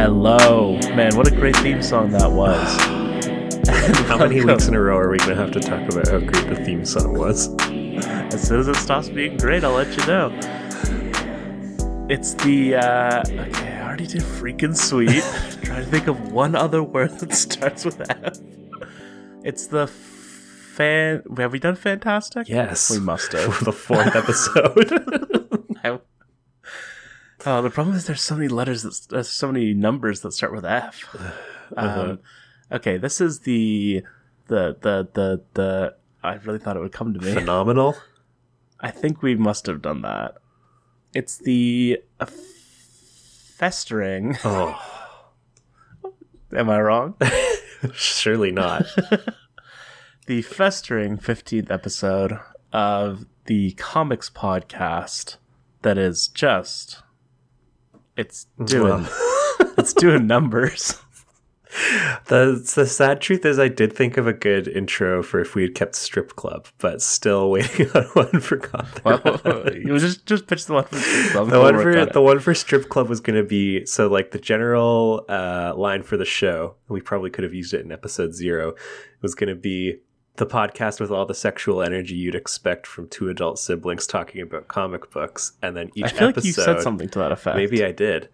Hello. Man, what a great theme song that was. How many weeks in a row are we going to have to talk about how great the theme song was? As soon as it stops being great, I'll let you know. It's the, uh, okay, I already did freaking sweet. trying to think of one other word that starts with F. It's the fan. Have we done fantastic? Yes. We must have. For the fourth episode. I- Oh, the problem is there's so many letters that there's so many numbers that start with F. Uh-huh. Um, okay, this is the the the the the. I really thought it would come to me. Phenomenal. I think we must have done that. It's the uh, festering. Oh, Am I wrong? surely not. the festering 15th episode of the comics podcast that is just it's doing it's doing numbers. The the sad truth is, I did think of a good intro for if we had kept Strip Club, but still waiting on one for Gotham. Well, you just just pitch the one for Strip Club. the We'll one for on the one for strip club was going to be so like the general uh, line for the show we probably could have used it in episode zero was going to be the podcast with all the sexual energy you'd expect from two adult siblings talking about comic books and then each I feel episode like you said something to that effect. maybe i did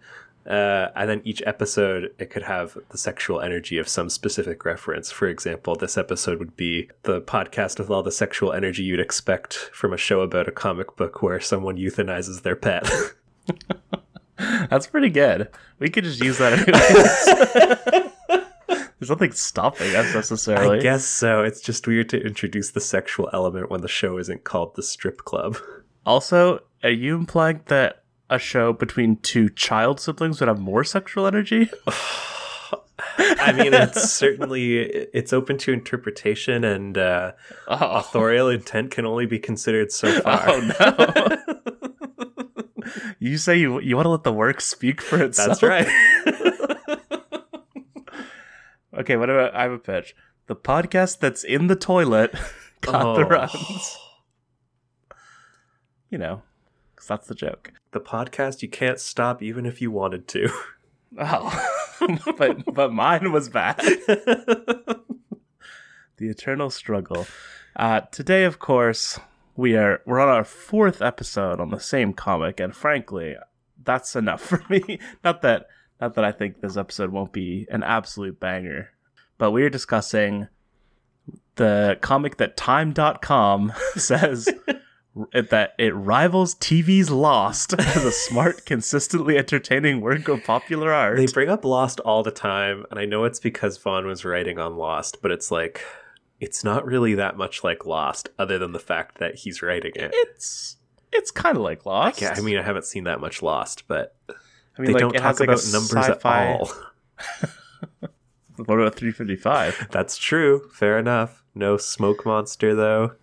uh, and then each episode it could have the sexual energy of some specific reference for example this episode would be the podcast with all the sexual energy you'd expect from a show about a comic book where someone euthanizes their pet That's pretty good. We could just use that. There's nothing stopping us necessarily. I guess so. It's just weird to introduce the sexual element when the show isn't called the strip club. Also, are you implying that a show between two child siblings would have more sexual energy? I mean, it's certainly it's open to interpretation, and uh, Oh, authorial intent can only be considered so far. oh no! you say you you want to let the work speak for itself. That's right. Okay, what about I have a pitch? The podcast that's in the toilet got the Oh. runs. You know, because that's the joke. the podcast you can't stop even if you wanted to. Oh, but but mine was bad. the eternal struggle. Uh, today, of course, we are we're on our fourth episode on the same comic, and frankly, that's enough for me. Not that not that I think this episode won't be an absolute banger, but we are discussing the comic that Time.com says that it rivals TV's Lost as a smart, consistently entertaining work of popular art. they bring up Lost all the time, and I know it's because Vaughan was writing on Lost, but it's like it's not really that much like Lost, other than the fact that he's writing it. it's it's kind of like Lost. Yeah, I mean, I haven't seen that much Lost, but I mean, they like, don't it has talk like about numbers sci-fi- at all. What about 355? That's true. Fair enough. No smoke monster though.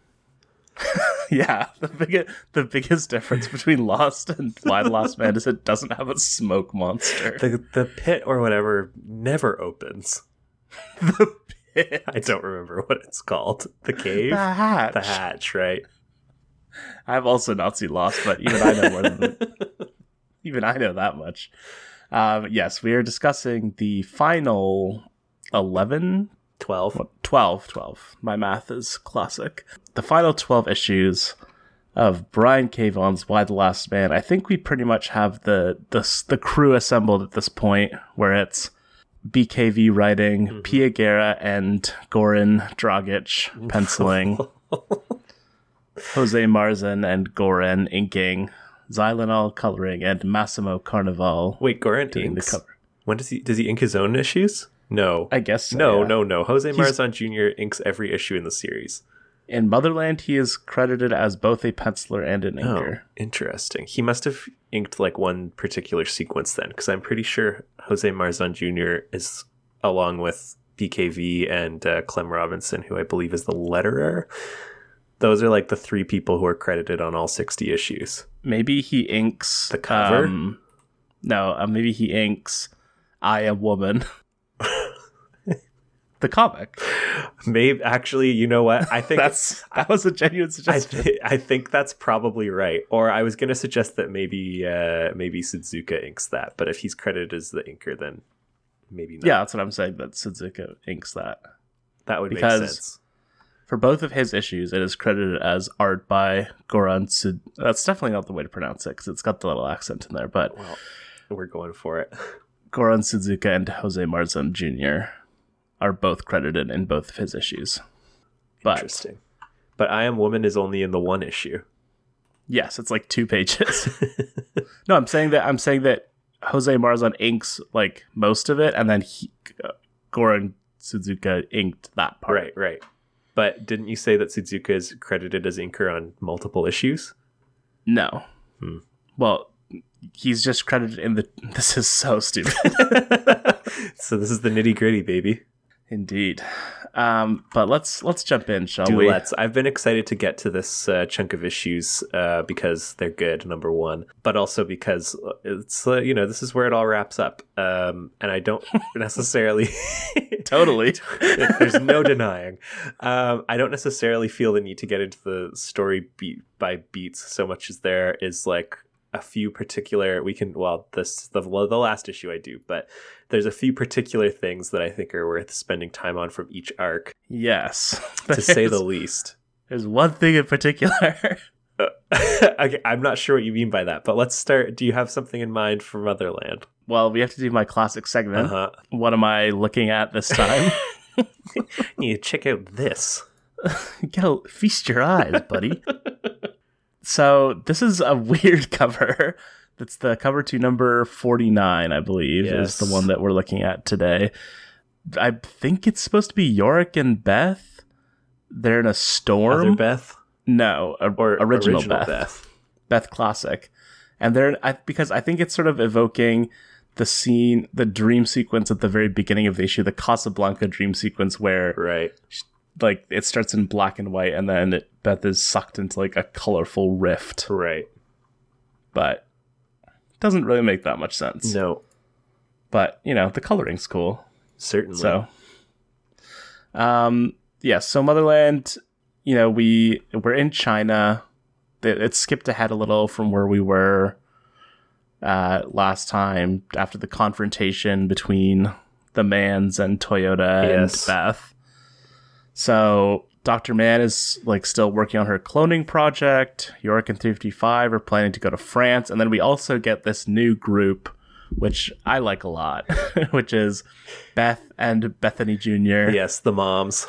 yeah, the biggest the biggest difference between Lost and Why the Lost Man is it doesn't have a smoke monster. The the pit or whatever never opens. The pit, I don't remember what it's called. The cave? the hatch. The hatch, right? I've also not seen Lost, but even I know more than even I know that much. Um, yes, we are discussing the final 11 Twelve. 12 12 my math is classic. The final 12 issues of brian k. Vaughan's Y the last man. I think we pretty much have the the, the crew assembled at this point where it's bkv writing pia guerra and goran dragic penciling. Jose marzan and goran inking Zylonol coloring and Massimo Carnevale Wait, Goran doing the cover. When does he does he ink his own issues? No. I guess so, no, yeah. no, no. Jose He's- Marzan Jr. inks every issue in the series. In Motherland, he is credited as both a penciler and an inker. Oh, interesting. He must have inked like one particular sequence then, because I'm pretty sure Jose Marzan Jr. is along with BKV and uh, Clem Robinson, who I believe is the letterer. Those are like the three people who are credited on all 60 issues. Maybe he inks The cover? um, no, uh, maybe he inks "I Am Woman," the comic. Maybe actually, you know what? I think That's that was a genuine I, suggestion. th- I think that's probably right. Or I was going to suggest that maybe uh, maybe Suzuka inks that, but if he's credited as the inker, then maybe not. Yeah, that's what I'm saying. That Suzuka inks that. that would because- make sense. For both of his issues, it is credited as art by Goran Sud. That's definitely not the way to pronounce it because it's got the little accent in there. But Well, we're going for it. Goran Suzuka and Jose Marzan Jr. are both credited in both of his issues. But Interesting. But I Am Woman is only in the one issue. yes, it's like two pages. no, I'm saying that I'm saying that Jose Marzan inks like most of it, and then he, uh, Goran Suzuka inked that part. right, right. But didn't you say that Suzuka is credited as inker on multiple issues? No. Hmm. Well, he's just credited in the. This is so stupid. so this is the nitty gritty, baby. Indeed. Um, but let's let's jump in, shall Do we? let's. I've been excited to get to this uh, chunk of issues uh, because they're good, number one, but also because uh, it's uh, you know this is where it all wraps up, um, and I don't necessarily Totally. There's no denying. Um, I don't necessarily feel the need to get into the story beat by beats so much as there is like a few particular we can well this the, the last issue I do, but there's a few particular things that I think are worth spending time on from each arc, Yes. to say the least. There's one thing in particular. okay, I'm not sure what you mean by that, but let's start. Do you have something in mind for Motherland? well, we have to do my classic segment. Uh huh. What am I looking at this time? You check out this. A, feast your eyes, buddy. So this is a weird cover. That's the cover to number 49, I believe, is the one that we're looking at today. I think it's supposed to be Yorick and Beth. They're in a storm. Other Beth no, a, or original, original Beth. Beth? Beth Classic, and they're I, because I think it's sort of evoking the scene, the dream sequence at the very beginning of the issue, the Casablanca dream sequence, where Right. Like it starts in black and white, and then it, Beth is sucked into like a colorful rift, Right. but doesn't really make that much sense. No. But you know, the coloring's cool, Certainly. so. Um. Yeah. So Motherland, you know, we we're in China. It, it skipped ahead a little from where we were uh, last time after the confrontation between the Manns and Toyota Yes. and Beth. So Dr. Mann is like still working on her cloning project. Yorick and 355 are planning to go to France, and then we also get this new group, which I like a lot, which is Beth and Bethany Jr. yes, the moms.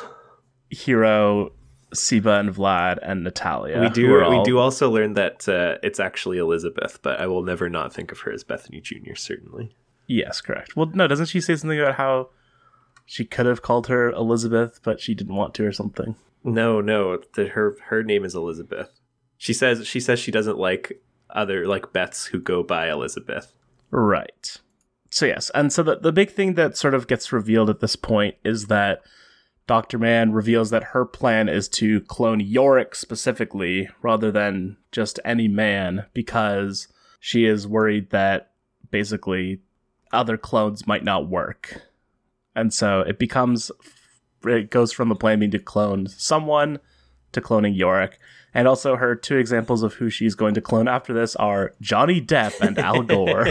Hero, Siba and Vlad and Natalia. we do. are We all- do also learn that uh, it's actually Elizabeth, but I will never not think of her as Bethany Jr. Certainly. Yes, correct. Well, no, doesn't she say something about how she could have called her Elizabeth, but she didn't want to or something? No, no. The, her her name is Elizabeth. She says she says she doesn't like other like Beths who go by Elizabeth. Right. So yes, and so the the big thing that sort of gets revealed at this point is that Doctor Mann reveals that her plan is to clone Yorick specifically rather than just any man because she is worried that basically other clones might not work. And so it becomes it goes from the plan being to clone someone to cloning Yorick. And also her two examples of who she's going to clone after this are Johnny Depp and Al Gore.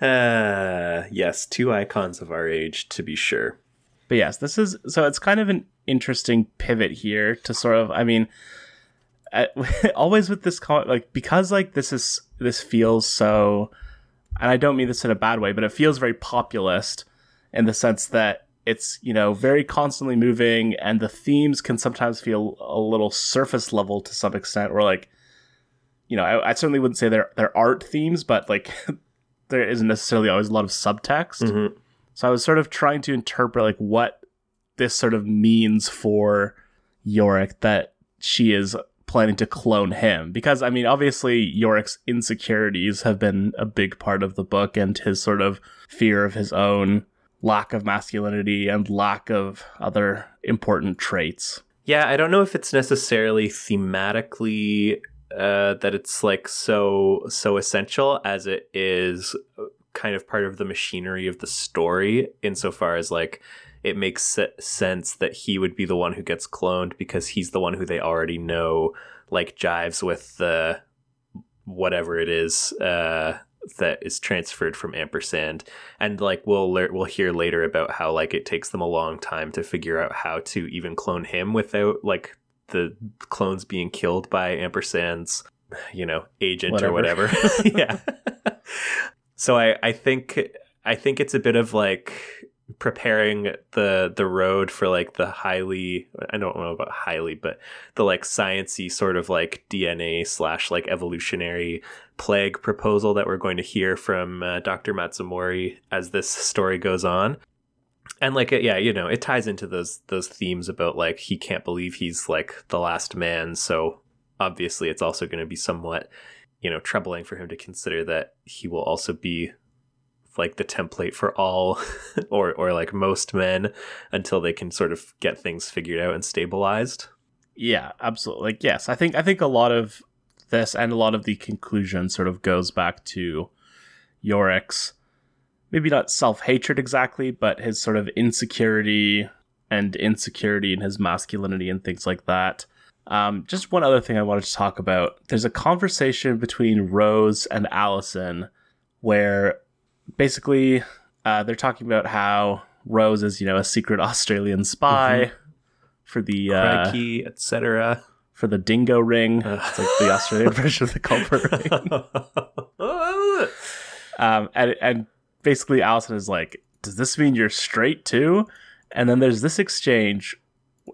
uh, yes, two icons of our age, to be sure. But yes, this is so it's kind of an interesting pivot here to sort of I mean uh, always with this like because like this is this feels so and I don't mean this in a bad way, but it feels very populist in the sense that it's you know very constantly moving and the themes can sometimes feel a little surface level to some extent or like you know I, I certainly wouldn't say they're they're art themes but like there isn't necessarily always a lot of subtext Mhm. so I was sort of trying to interpret like what this sort of means for Yorick that she is planning to clone him because I mean obviously Yorick's insecurities have been a big part of the book and his sort of fear of his own lack of masculinity and lack of other important traits. Yeah, I don't know if it's necessarily thematically uh, that it's like so so essential as it is kind of part of the machinery of the story insofar as like it makes sense that he would be the one who gets cloned because he's the one who they already know like jives with the whatever it is uh that is transferred from ampersand. And like we'll lear- we'll hear later about how like it takes them a long time to figure out how to even clone him without like the clones being killed by ampersand's you know agent Whatever. or whatever. Yeah. So i i think i think it's a bit of like preparing the the road for like the highly i don't know about highly but the like sciency sort of like dna slash like evolutionary plague proposal that we're going to hear from uh, dr matsumori as this story goes on. And like yeah you know it ties into those those themes about like he can't believe he's like the last man so obviously it's also going to be somewhat you know troubling for him to consider that he will also be like the template for all or or like most men until they can sort of get things figured out and stabilized Yeah, absolutely. Like yes, I think I think a lot of this and a lot of the conclusion sort of goes back to Yorick's maybe not self-hatred exactly, but his sort of insecurity and insecurity in his masculinity and things like that. Um, just one other thing I wanted to talk about. There's a conversation between Rose and Allison where basically uh, they're talking about how Rose is, you know, a secret Australian spy for the uh, etc for the dingo ring. Ugh. It's like the Australian version of the Culper Ring. Um, and, and basically, Allison is like, Does this mean you're straight too? And then there's this exchange.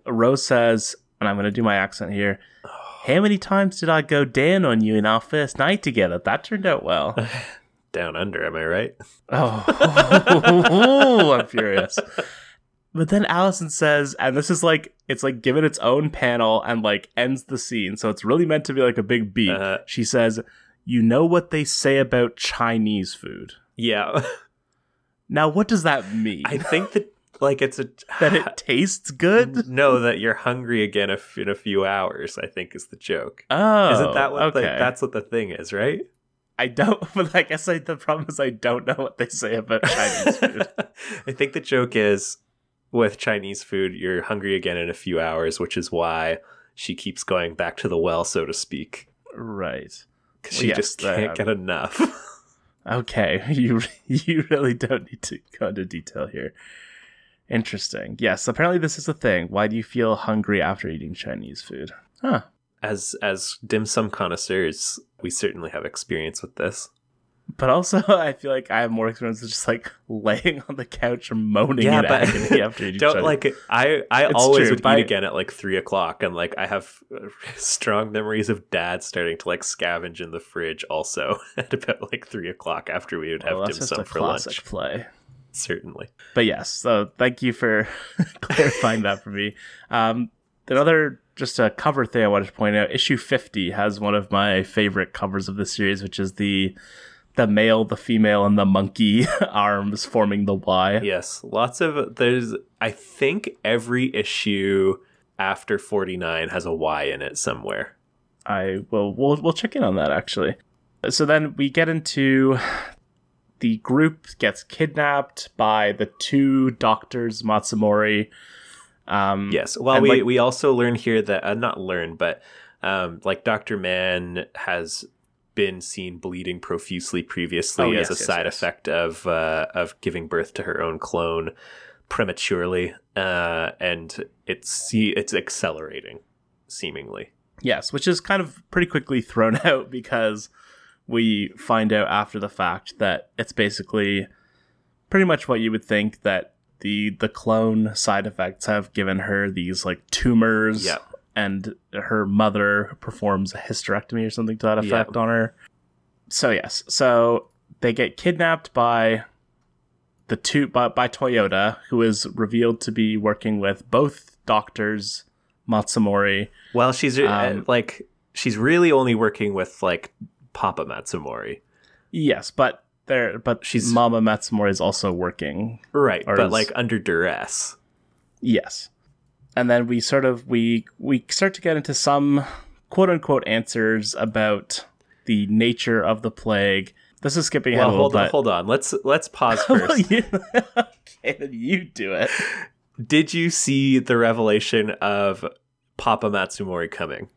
Rose says, and I'm going to do my accent here. How many times did I go down on you in our first night together? That turned out well. Down under am i right Oh, I'm furious. But then Allison says, and this is like, it's like given its own panel and like ends the scene. So it's really meant to be like a big beat. Uh-huh. She says, You know what they say about Chinese food. yeah Now, what does that mean? i think that like it's a that it tastes good? no that you're hungry again if, in a few hours i think is the joke Oh, isn't that what okay? the, that's what the thing is right I don't, but I guess I, the problem is I don't know what they say about Chinese food. I think the joke is with Chinese food, you're hungry again in a few hours, which is why she keeps going back to the well, so to speak, right. because Well, she yes, just can't have- get enough. Okay, you you really don't need to go into detail here. Interesting. Yes, apparently this is a thing. Why do you feel hungry after eating Chinese food? Huh. As as dim sum connoisseurs, we certainly have experience with this. But also, I feel like I have more experience with just like laying on the couch and moaning Yeah, in but agony after eating Don't like I. I It's always true, would I- eat again at like three o'clock, and like I have strong memories of dad starting to like scavenge in the fridge also at about like three o'clock after we would have Well, dim sum for lunch. play. Certainly. But yes, so thank you for clarifying that for me. Um, another just a cover thing I wanted to point out. Issue fifty has one of my favorite covers of the series, which is the the male, the female, and the monkey arms forming the Y. Yes, lots of there's. I think every issue after forty nine has a Y in it somewhere. I will we'll we'll check in on that actually. So then we get into the group gets kidnapped by the two doctors Matsumori. Um, Yes. Well, we like- we also learn here that uh, not learn, but um, like Doctor Mann has been seen bleeding profusely previously Oh, as yes, a yes, side yes. effect of uh, of giving birth to her own clone prematurely, uh, and it's it's accelerating, seemingly. Yes, which is kind of pretty quickly thrown out because we find out after the fact that it's basically pretty much what you would think that the the clone side effects have given her these like tumors Yeah. and her mother performs a hysterectomy or something to that Yeah. effect on her. So yes, so they get kidnapped by the two by, by Toyota, who is revealed to be working with both doctors Matsumori Well, she's uh, Um, like she's really only working with like Papa Matsumori, Yes, but there, but She's- Mama Matsumori is also working. right? But is- like under duress. Yes, and then we sort of we we start to get into some quote unquote answers about the nature of the plague. This is skipping ahead Well, a little hold on, bit. hold on. Let's let's pause first. okay, then you do it. Did you see the revelation of Papa Matsumori coming?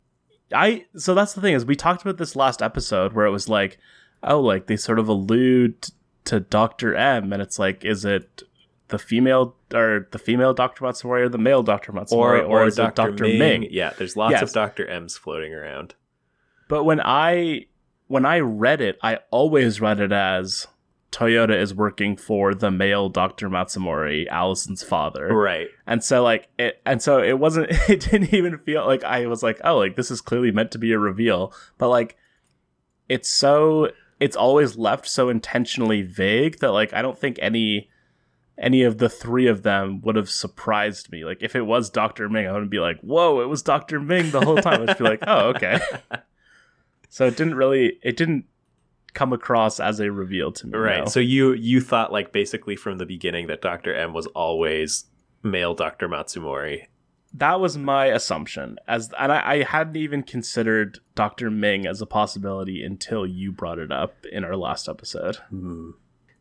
I so that's the thing is we talked about this last episode where it was like, oh, like they sort of allude to Doctor M, and it's like, is it the female or the female Doctor Matsumori or the male Doctor Matsumori or, or, is it Dr. Ming? Ming. Yeah, there's lots Yes. of Dr. M's floating around. But when I when I read it, I always read it as Toyota is working for the male Dr. Matsumori, Allison's father. Right. And so like it and so it wasn't it didn't even feel like I was like, oh, like this is clearly meant to be a reveal. But like it's so it's always left so intentionally vague that like I don't think any any of the three of them would have surprised me. Like if it was Dr. Ming, I wouldn't be like, whoa, it was Dr. Ming the whole time. I'd just be like, oh, okay. So it didn't really it didn't come across as a reveal to me. Right. no. So you you thought like basically from the beginning that Dr. M was always male Dr. Matsumori. That was my assumption. As and I, I hadn't even considered Dr. Ming as a possibility until you brought it up in our last episode. Hmm.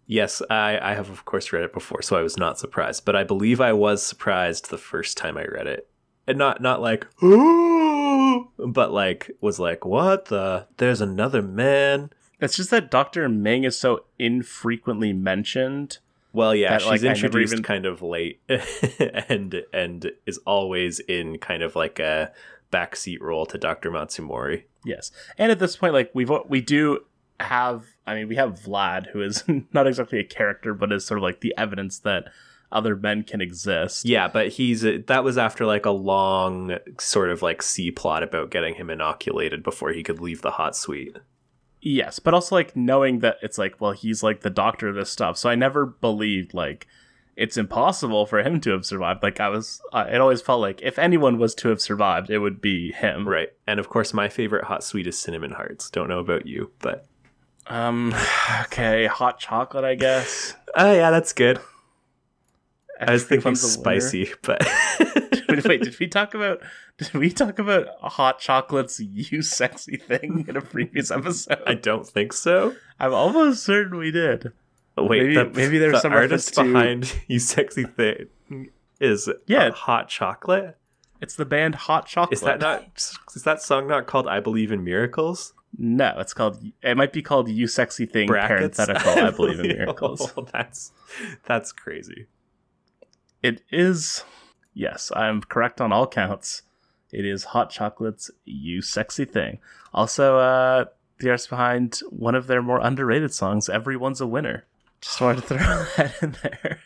Yes, I, I have of course read it before, so I was not surprised. But I believe I was surprised the first time I read it. And not not like Ooh! but like was like, what the there's another man. It's just that Dr. Ming is so infrequently mentioned. Well, yeah, That, she's like, introduced even- kind of late and and is always in kind of like a backseat role to Dr. Matsumori. Yes. And at this point like we've we do have I mean we have Vlad who is not exactly a character but is sort of like the evidence that other men can exist. Yeah, but he's uh, that was after like a long sort of like C plot about getting him inoculated before he could leave the hot suite. Yes, but also like knowing that it's like, well, he's like the doctor of this stuff. So I never believed like it's impossible for him to have survived. Like I was, uh, it always felt like if anyone was to have survived, it would be him. Right. And of course my favorite hot sweet is cinnamon hearts. Don't know about you, but Um. Okay, hot chocolate, I guess. Oh yeah, that's good. I was thinking Everyone's a winner. spicy, but Wait, wait, did we talk about? Did we talk about hot chocolate's you sexy thing in a previous episode? I don't think so. I'm almost certain we did. Wait, Maybe- the, maybe there's the some artist reference to- behind you sexy thing is Yeah. hot chocolate. It's the band Hot Chocolate. Is that not is that song not called I Believe in Miracles? No, it's called. It might be called "You Sexy Thing." Brackets? Parenthetical. I believe in miracles. Oh, that's that's crazy. It is. Yes, I'm correct on all counts. It is Hot Chocolate's "You Sexy Thing." Also, uh, the artist behind one of their more underrated songs, "Everyone's a Winner." Just wanted to throw that in there.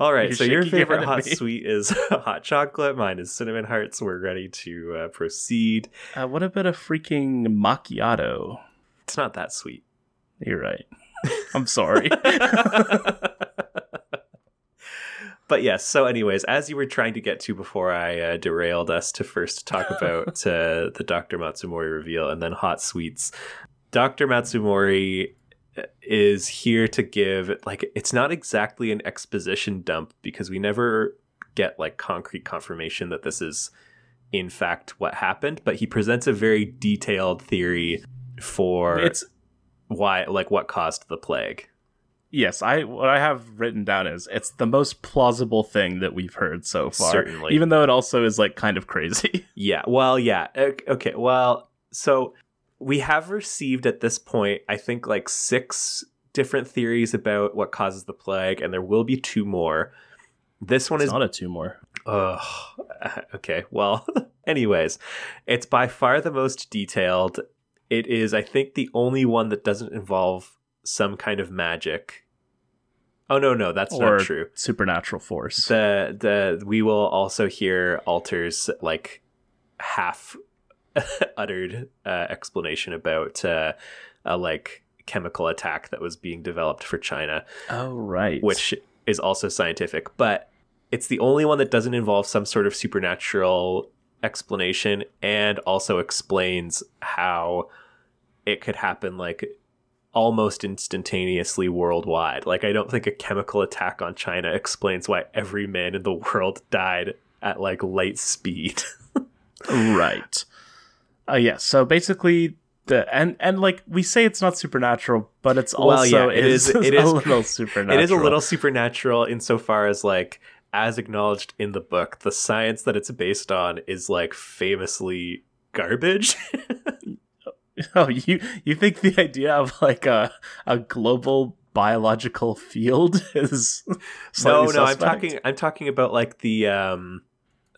All right, You're so your favorite hot me. sweet is hot chocolate. Mine is cinnamon hearts. We're ready to uh, proceed. Uh, what about a freaking macchiato? It's not that sweet. You're right. I'm sorry. but yes. So, anyways, as you were trying to get to before I uh, derailed us to first talk about uh, the Dr. Matsumori reveal and then hot sweets, Dr. Matsumori uh, is here to give like it's not exactly an exposition dump because we never get like concrete confirmation that this is in fact what happened but he presents a very detailed theory for it's why like what caused the plague yes. I what I have written down is it's the most plausible thing that we've heard so far. Certainly. even though it also is like kind of crazy. Yeah, well, yeah. ok- Okay, well, so we have received at this point, I think, like six different theories about what causes the plague, and there will be two more. This one it's is. not a tumor. Ugh. okay, well, anyways, it's by far the most detailed. It is, I think, the only one that doesn't involve some kind of magic. Oh, no, no, that's or not true supernatural force. the the we will also hear Alter's like half uttered uh, explanation about uh, a like chemical attack that was being developed for China, oh right. which is also scientific, but it's the only one that doesn't involve some sort of supernatural explanation and also explains how it could happen like almost instantaneously worldwide. Like I don't think a chemical attack on China explains why every man in the world died at like light speed. right. Uh, yeah. So basically, the and and like we say, it's not supernatural, but it's also Well, yeah, it is, is- it a little supernatural. It is a little supernatural insofar as like as acknowledged in the book, the science that it's based on is like famously garbage. Oh, you you think the idea of like a a global biological field is no, no. I'm talking. I'm talking about like the. um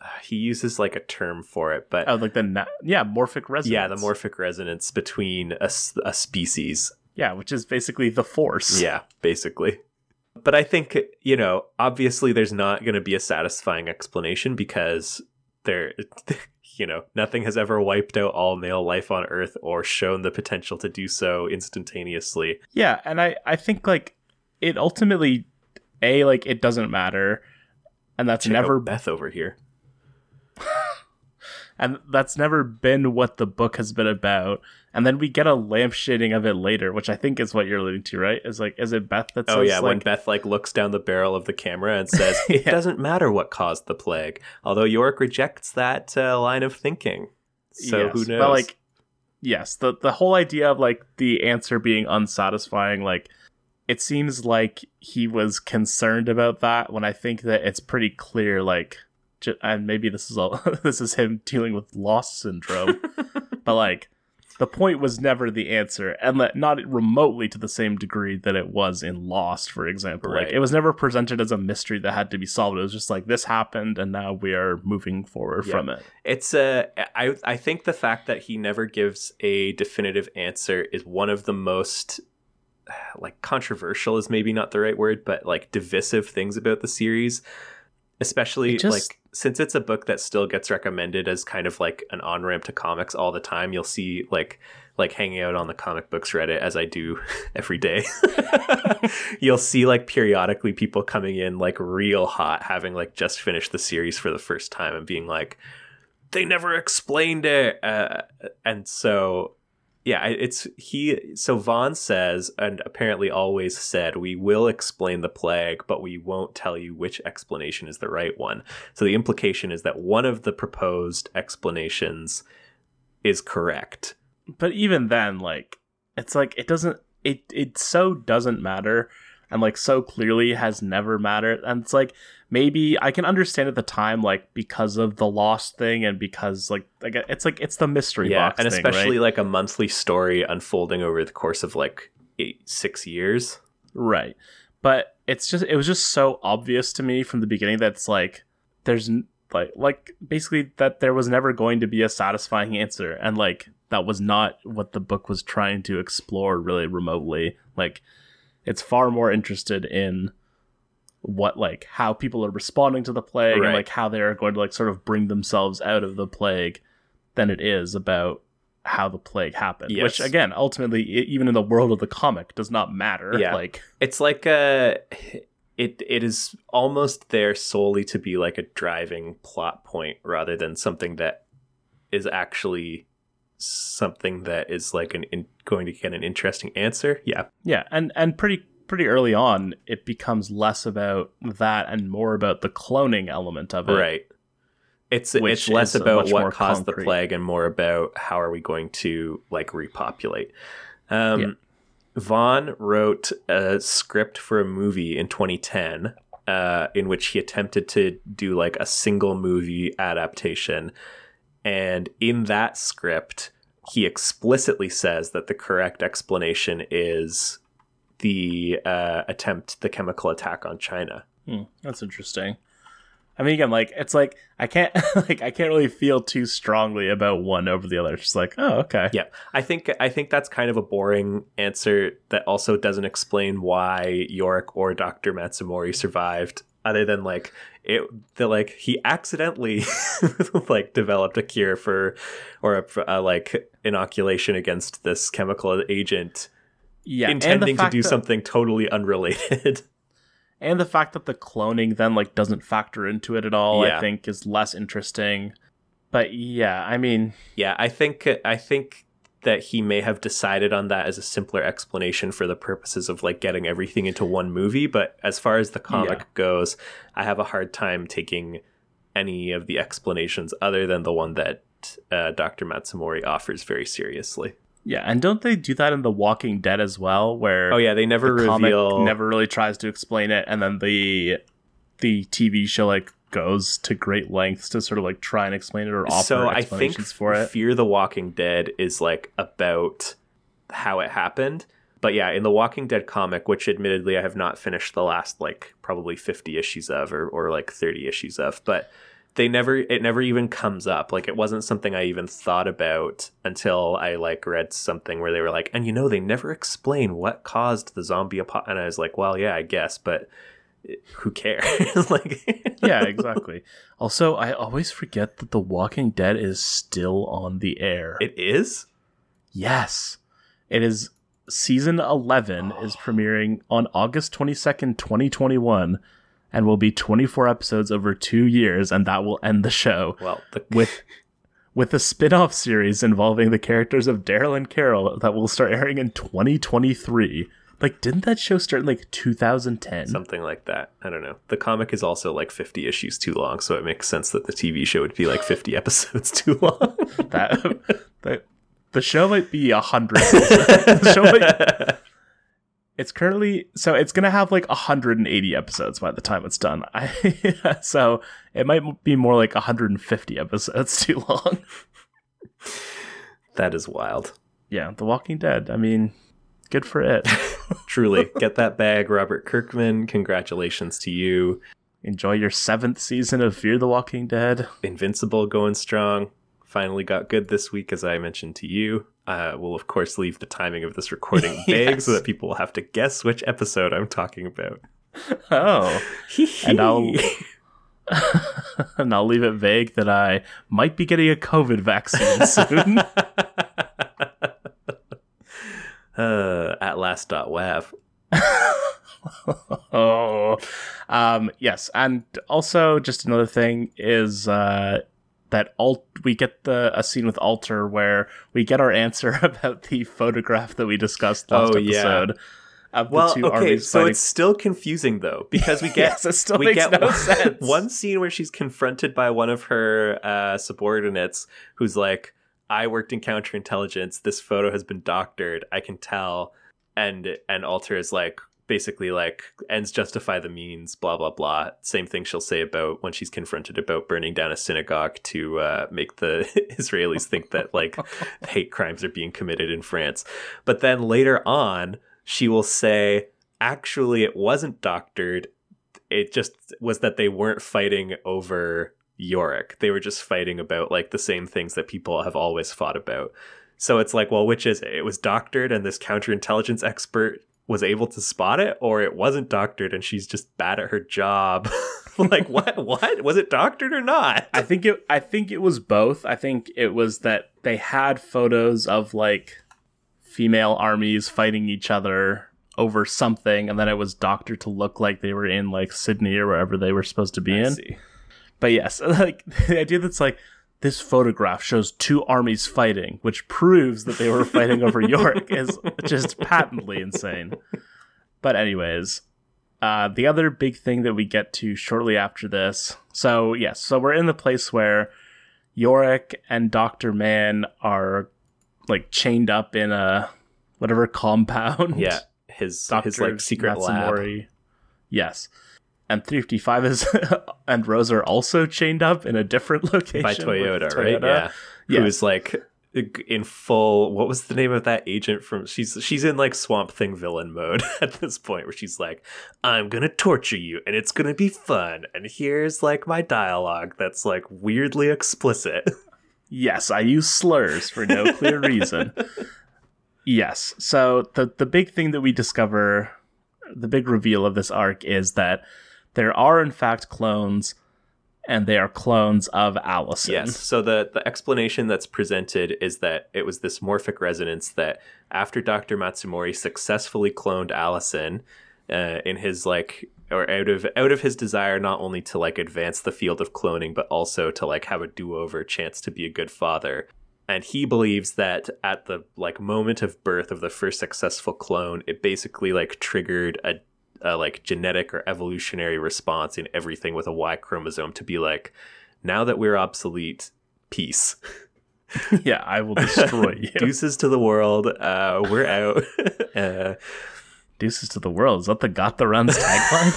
He uses like a term for it, but Oh, like the na- yeah morphic resonance. yeah, the morphic resonance between a, a species. yeah, which is basically the force. Yeah, basically. But I think you know, obviously, there's not going to be a satisfying explanation because there, you know, nothing has ever wiped out all male life on Earth or shown the potential to do so instantaneously. Yeah, and I I think like it ultimately a like it doesn't matter, and that's Check never Beth over here. and that's never been what the book has been about. And then we get a lampshading of it later, which I think is what you're alluding to, right? Is like, is it Beth that says Oh yeah, when Beth like looks down the barrel of the camera and says, "It Yeah. doesn't matter what caused the plague," although Yorick rejects that uh, line of thinking. So Yes, who knows? But like, yes, the the whole idea of like the answer being unsatisfying, like, it seems like he was concerned about that. When I think that it's pretty clear, like, and maybe this is all this is him dealing with Lost syndrome, but like. The point was never the answer, and not remotely to the same degree that it was in Lost, for example. Like it was never presented as a mystery that had to be solved. It was just like this happened, and now we are moving forward Yeah. from it. It's a. I I think the fact that he never gives a definitive answer is one of the most like controversial is maybe not the right word, but like divisive things about the series. Especially just- like since it's a book that still gets recommended as kind of like an on ramp to comics all the time, you'll see like like hanging out on the comic books Reddit as I do every day. you'll see like periodically people coming in like real hot, having like just finished the series for the first time and being like, they never explained it uh, and so yeah it's he so vaughan says and apparently always said we will explain the plague but we won't tell you which explanation is the right one. So the implication is that one of the proposed explanations is correct. But even then like it's like it doesn't it it so doesn't matter and like so clearly has never mattered. And it's like maybe i can understand at the time like because of the lost thing and because like like it's like it's the mystery yeah box and thing, especially right? like a monthly story unfolding over the course of like eight six years. Right. But it's just it was just so obvious to me from the beginning that it's like there's n- like like basically that there was never going to be a satisfying answer. And like that was not what the book was trying to explore really remotely. Like it's far more interested in what like how people are responding to the plague Right. and like how they are going to like sort of bring themselves out of the plague than it is about how the plague happened Yes. which again ultimately even in the world of the comic does not matter Yeah. like it's like a it it is almost there solely to be like a driving plot point rather than something that is actually something that is like an in, going to get an interesting answer yeah Yeah, and and pretty pretty early on, it becomes less about that and more about the cloning element of it. right it's it's less about what caused the plague and more about how are we going to like repopulate um Yeah. vaughan wrote a script for a movie in 2010 uh, in which he attempted to do like a single movie adaptation. And in that script, he explicitly says that the correct explanation is the uh, attempt, the chemical attack on China. Hmm, that's interesting. I mean, again, like it's like I can't like I can't really feel too strongly about one over the other. It's just like, oh, okay, Yeah, I think I think that's kind of a boring answer that also doesn't explain why Yorick or Dr. Matsumori survived other than like it the like he accidentally like developed a cure for or a, a like inoculation against this chemical agent yeah. intending to do that- something totally unrelated. and the fact that the cloning then like doesn't factor into it at all, Yeah. I think, is less interesting. But yeah, I mean, Yeah, I think I think that he may have decided on that as a simpler explanation for the purposes of like getting everything into one movie, but as far as the comic Yeah. goes, I have a hard time taking any of the explanations other than the one that uh, Dr. Matsumori offers very seriously. yeah, and don't they do that in The Walking Dead as well, where Oh yeah, they never the reveal never really tries to explain it, and then the the TV show like goes to great lengths to sort of like try and explain it or offer so I think explanations for it. Fear the Walking Dead is like about how it happened. But yeah, in the Walking Dead comic, which admittedly I have not finished the last like probably 50 issues of or, or like 30 issues of, but they never it never even comes up. Like it wasn't something I even thought about until I like read something where they were like, and you know, they never explain what caused the zombie apocalypse. And I was like, well, yeah, I guess, but who cares? like yeah, exactly. Also, I always forget that The Walking Dead is still on the air. It is? Yes. It is season 11 is premiering on August 22nd, 2021 and will be 24 episodes over 2 years and that will end the show. Well, the with with a spin-off series involving the characters of Daryl and Carol that will start airing in 2023. Like didn't that show start in like 2010? something like that. I don't know. The comic is also like 50 issues too long, so it makes sense that the TV show would be like 50 episodes too long. that that the show might be a hundred. the show might, it's currently so it's gonna have like 180 episodes by the time it's done. I, so it might be more like 150 episodes too long. that is wild. Yeah, The Walking Dead. I mean, good for it. Truly, get that bag, Robert Kirkman. Congratulations to you. Enjoy your seventh season of Fear the Walking Dead. Invincible going strong. Finally got good this week, as I mentioned to you. Uh, we'll, of course, leave the timing of this recording vague Yes. so that people will have to guess which episode I'm talking about. Oh, and I'll and I'll leave it vague that I might be getting a COVID vaccine soon. At last.wav. oh, um, yes, and also just another thing is uh, that alt we get the a scene with Alter where we get our answer about the photograph that we discussed last Oh, yeah. episode of Well, the two okay, armies so fighting. it's still confusing though because we get yes, we makes get no one, sense. one scene where she's confronted by one of her uh, subordinates who's like, "I worked in counterintelligence. This photo has been doctored. I can tell." And and Alter is like basically like ends justify the means. Blah blah blah. Same thing she'll say about when she's confronted about burning down a synagogue to uh, make the Israelis think that like hate crimes are being committed in France. But then later on, she will say, actually, it wasn't doctored. It just was that they weren't fighting over Yorick. They were just fighting about like the same things that people have always fought about. So it's like, well, which is it? It was doctored, and this counterintelligence expert was able to spot it, or it wasn't doctored, and she's just bad at her job. like, what? What was it doctored or not? I think it. I think it was both. I think it was that they had photos of like female armies fighting each other over something, and then it was doctored to look like they were in like Sydney or wherever they were supposed to be I in. see. But yes, like the idea that's like this photograph shows two armies fighting, which proves that they were fighting over Yorick, is just patently insane. But anyways, uh, the other big thing that we get to shortly after this. So yes, so we're in the place where Yorick and Doctor Mann are like chained up in a whatever compound. Yeah, his Dr. his like secret lab. Yes. And 355 is and Rose are also chained up in a different location by with Toyota, right? Toyota. Yeah. Yes. Who's like in full what was the name of that agent from she's she's in like swamp thing villain mode at this point where she's like i'm gonna torture you and it's gonna be fun and here's like my dialogue that's like weirdly explicit Yes, I use slurs for no clear reason. Yes. So the the big thing that we discover, the big reveal of this arc is that there are in fact clones, and they are clones of Allison. yes so the the explanation that's presented is that it was this morphic resonance that after dr matsumori successfully cloned allison uh, in his like or out of out of his desire not only to like advance the field of cloning but also to like have a do-over chance to be a good father and he believes that at the like moment of birth of the first successful clone it basically like triggered a, like genetic or evolutionary response in everything with a y chromosome to be like now that we're obsolete peace yeah, I will destroy you. deuces to the world uh we're out uh Deuces to the world. Is that the Got the Runs tagline?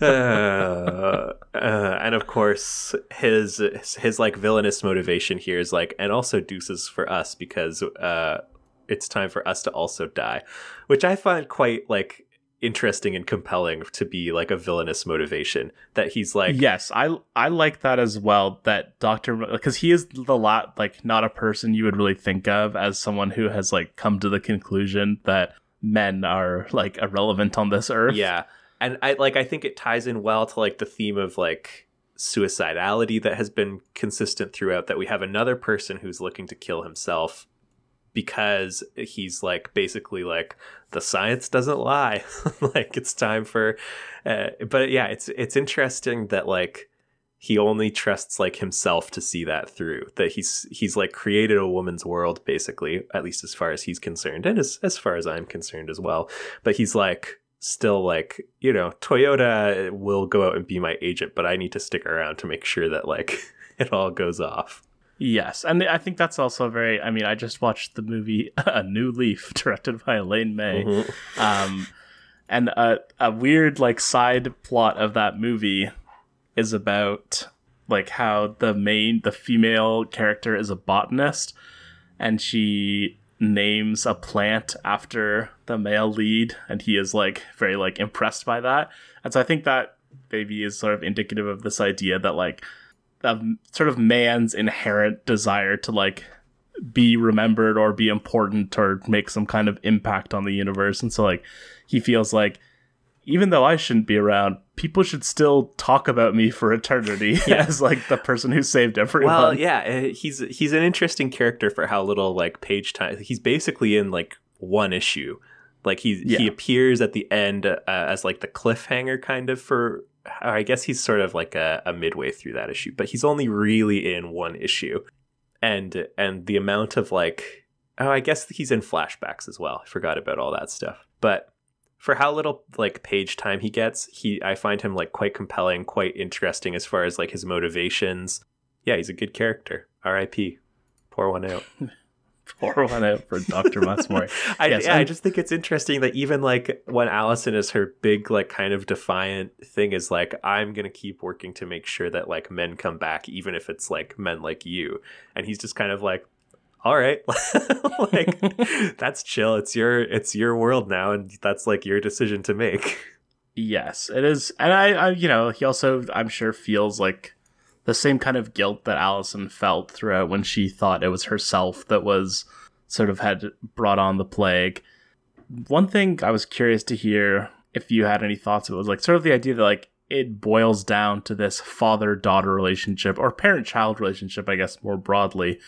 uh, uh, and of course, his his like villainous motivation here is like, and also deuces for us because uh, it's time for us to also die, which I find quite like interesting and compelling to be like a villainous motivation that he's like yes i i like that as well that dr because he is the lot like not a person you would really think of as someone who has like come to the conclusion that men are like irrelevant on this earth. Yeah and i like i think it ties in well to like the theme of like suicidality that has been consistent throughout that we have another person who's looking to kill himself because he's like basically like the science doesn't lie. Like it's time for uh, but yeah it's it's interesting that like he only trusts like himself to see that through that he's he's like created a woman's world basically at least as far as he's concerned and as, as far as i'm concerned as well. But he's like still like you know toyota will go out and be my agent but i need to stick around to make sure that like it all goes off Yes, and I think that's also very. I mean, I just watched the movie A New Leaf, directed by Elaine May, mm-hmm. um, and a a weird like side plot of that movie is about like how the main the female character is a botanist, and she names a plant after the male lead, and he is like very like impressed by that, and so I think that maybe is sort of indicative of this idea that like of sort of man's inherent desire to like be remembered or be important or make some kind of impact on the universe and so like he feels like even though I shouldn't be around, people should still talk about me for eternity yeah. as like the person who saved everyone. Well, yeah, uh, he's he's an interesting character for how little like page time. He's basically in like one issue. Like he yeah. he appears at the end uh, as like the cliffhanger kind of for I guess he's sort of like a, a midway through that issue, but he's only really in one issue, and and the amount of like oh, I guess he's in flashbacks as well. I forgot about all that stuff, but for how little like page time he gets, he I find him like quite compelling, quite interesting as far as like his motivations. Yeah, he's a good character. R.I.P. Pour one out. pour one out for Dr. Matsumori. I, yes, yeah, I just think it's interesting that even like when Allison is her big, like kind of defiant thing is like, I'm gonna keep working to make sure that like men come back, even if it's like men like you. And he's just kind of like, all right, like that's chill. It's your it's your world now, and that's like your decision to make. Yes, it is, and I, I you know, he also I'm sure feels like the same kind of guilt that Allison felt throughout when she thought it was herself that was sort of had brought on the plague. One thing I was curious to hear if you had any thoughts about was like sort of the idea that like it boils down to this father daughter relationship or parent child relationship, I guess more broadly,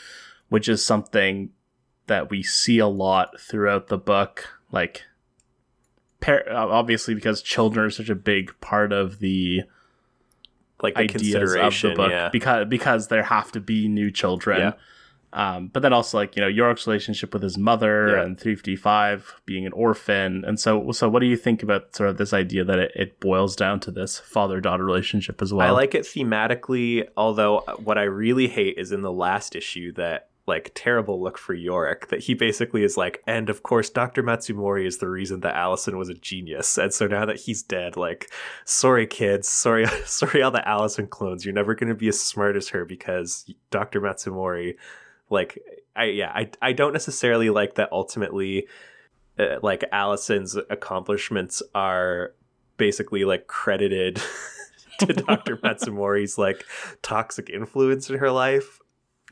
which is something that we see a lot throughout the book. Like, par- obviously, because children are such a big part of the like the ideas of the book yeah. because because there have to be new children. Yeah. Um, but then also like you know York's relationship with his mother yeah. and 355 being an orphan, and so so what do you think about sort of this idea that it, it boils down to this father daughter relationship as well? I like it thematically, although what I really hate is in the last issue that like terrible look for Yorick that he basically is like, and of course Dr. Matsumori is the reason that Allison was a genius. And so now that he's dead, like, sorry kids, sorry sorry all the Allison clones, you're never gonna be as smart as her because Dr. Matsumori, like I yeah, I I don't necessarily like that ultimately uh, like Allison's accomplishments are basically like credited to Dr. Matsumori's like toxic influence in her life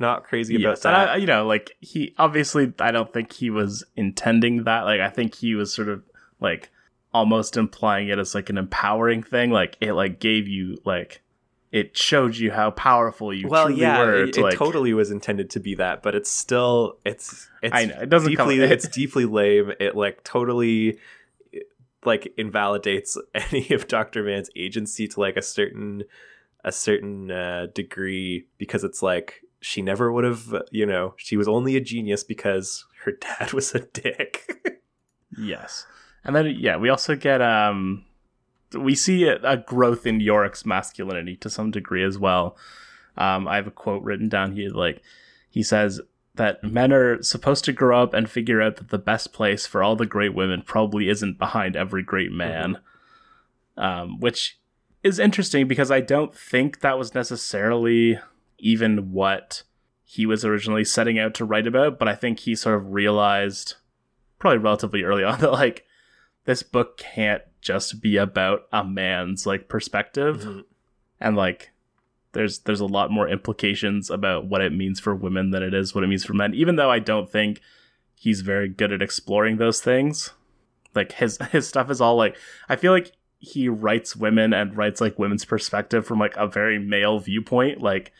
not crazy yes, about that. I, you know, like he obviously, I don't think he was intending that. Like, I think he was sort of like almost implying it as like an empowering thing. Like it like gave you like it showed you how powerful you well, yeah, were. It, it like, totally was intended to be that, but it's still it's it's I know, it doesn't deeply come, it's deeply lame. It like totally like invalidates any of Doctor Mann's agency to like a certain a certain uh, degree because it's like she never would have, you know, she was only a genius because her dad was a dick. yes. And then, yeah, we also get, um, we see a, a, growth in Yorick's masculinity to some degree as well. Um, I have a quote written down here, like, he says that men are supposed to grow up and figure out that the best place for all the great women probably isn't behind every great man. Mm-hmm. Um, which is interesting because I don't think that was necessarily even what he was originally setting out to write about, but I think he sort of realized probably relatively early on that like this book can't just be about a man's like perspective. Mhm. and like there's there's a lot more implications about what it means for women than it is what it means for men. Even though I don't think he's very good at exploring those things like his his stuff is all like I feel like he writes women and writes like women's perspective from like a very male viewpoint. Like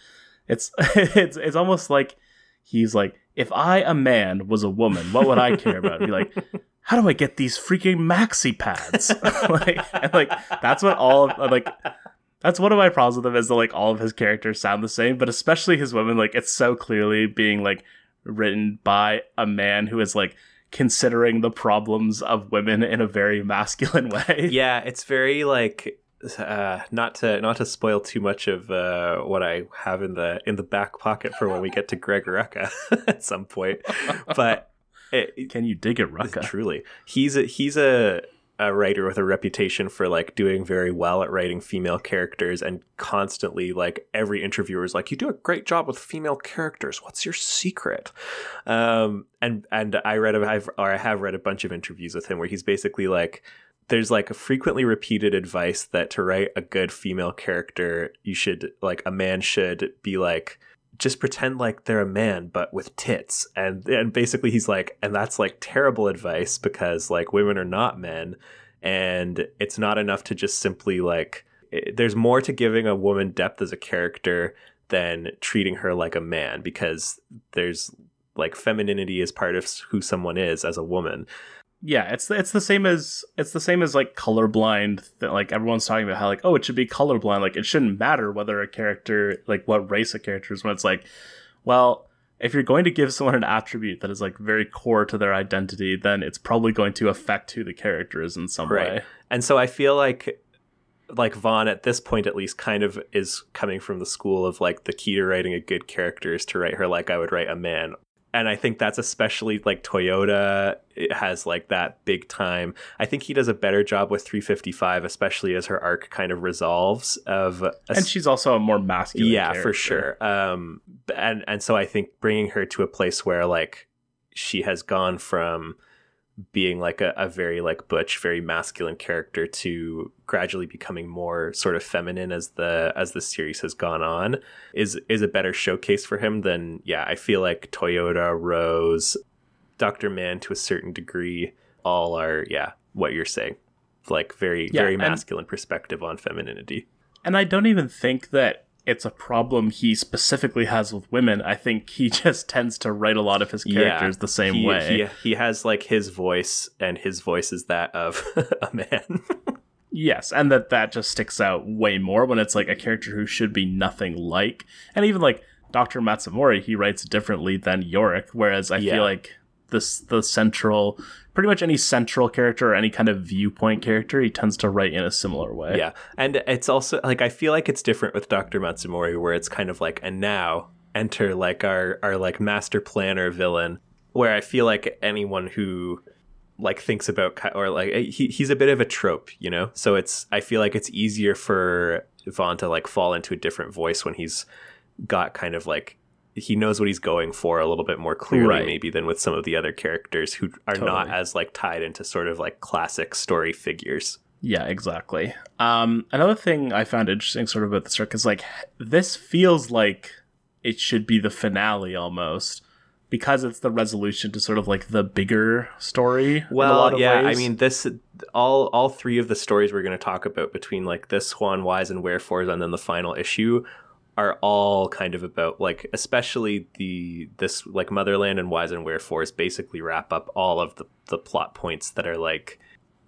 it's it's it's almost like he's like if I a man was a woman what would I care about? Be like how do I get these freaking maxi pads? Like and like that's what all of, like that's one of my problems with him is that like all of his characters sound the same but especially his women like it's so clearly being like written by a man who is like considering the problems of women in a very masculine way. Yeah, it's very like uh, not to not to spoil too much of uh, what I have in the in the back pocket for when we get to Greg Rucka at some point, but it, can you dig it Rucka? truly. He's a he's a a writer with a reputation for like doing very well at writing female characters and constantly like every interviewer is like you do a great job with female characters. What's your secret? Um and and i read a, I've, or i have read a bunch of interviews with him where he's basically like there's like a frequently repeated advice that to write a good female character you should like a man should be like just pretend like they're a man but with tits. And and basically he's like and that's like terrible advice because like women are not men and it's not enough to just simply like it, there's more to giving a woman depth as a character than treating her like a man because there's like femininity is part of who someone is as a woman yeah it's it's the same as it's the same as like colorblind that like everyone's talking about how like oh it should be colorblind. Like it shouldn't matter whether a character like what race a character is when it's like well if you're going to give someone an attribute that is like very core to their identity then it's probably going to affect who the character is in some Right. way. And so i feel like like vaughan at this point at least kind of is coming from the school of like the key to writing a good character is to write her like i would write a man and i think that's especially like toyota it has like that big time i think he does a better job with 355 especially as her arc kind of resolves of a and she's also a more masculine yeah character. for sure um and and so i think bringing her to a place where like she has gone from being like a, a very like butch very masculine character to gradually becoming more sort of feminine as the as the series has gone on is is a better showcase for him than yeah i feel like toyota rose dr Mann to a certain degree all are yeah what you're saying. Like very Yeah, very and- masculine perspective on femininity. And I don't even think that it's a problem he specifically has with women. I think he just tends to write a lot of his characters the same he, way. He, he has like his voice, and his voice is that of a man. Yes, and that that just sticks out way more when it's like a character who should be nothing like. And even like Dr. Matsumori, he writes differently than Yorick, whereas I Yeah. feel like this the central pretty much any central character or any kind of viewpoint character he tends to write in a similar way. yeah, and it's also like I feel like it's different with Doctor Matsumori, where it's kind of like, and now enter like our our like master planner villain, where I feel like anyone who like thinks about or like eh, he, he's a bit of a trope you know so it's i feel like it's easier for vaughan to like fall into a different voice when he's got kind of like he knows what he's going for a little bit more clearly Right. maybe than with some of the other characters who are not as like tied into sort of like classic story figures Yeah, exactly. Um, another thing I found interesting, sort of about this arc, is like this feels like it should be the finale almost because it's the resolution to sort of like the bigger story. in a lot well of yeah i mean this all all three of the stories we're going to talk about between like this one whys and wherefores and then the final issue are all kind of about like especially the this like motherland and whys and wherefores basically wrap up all of the the plot points that are like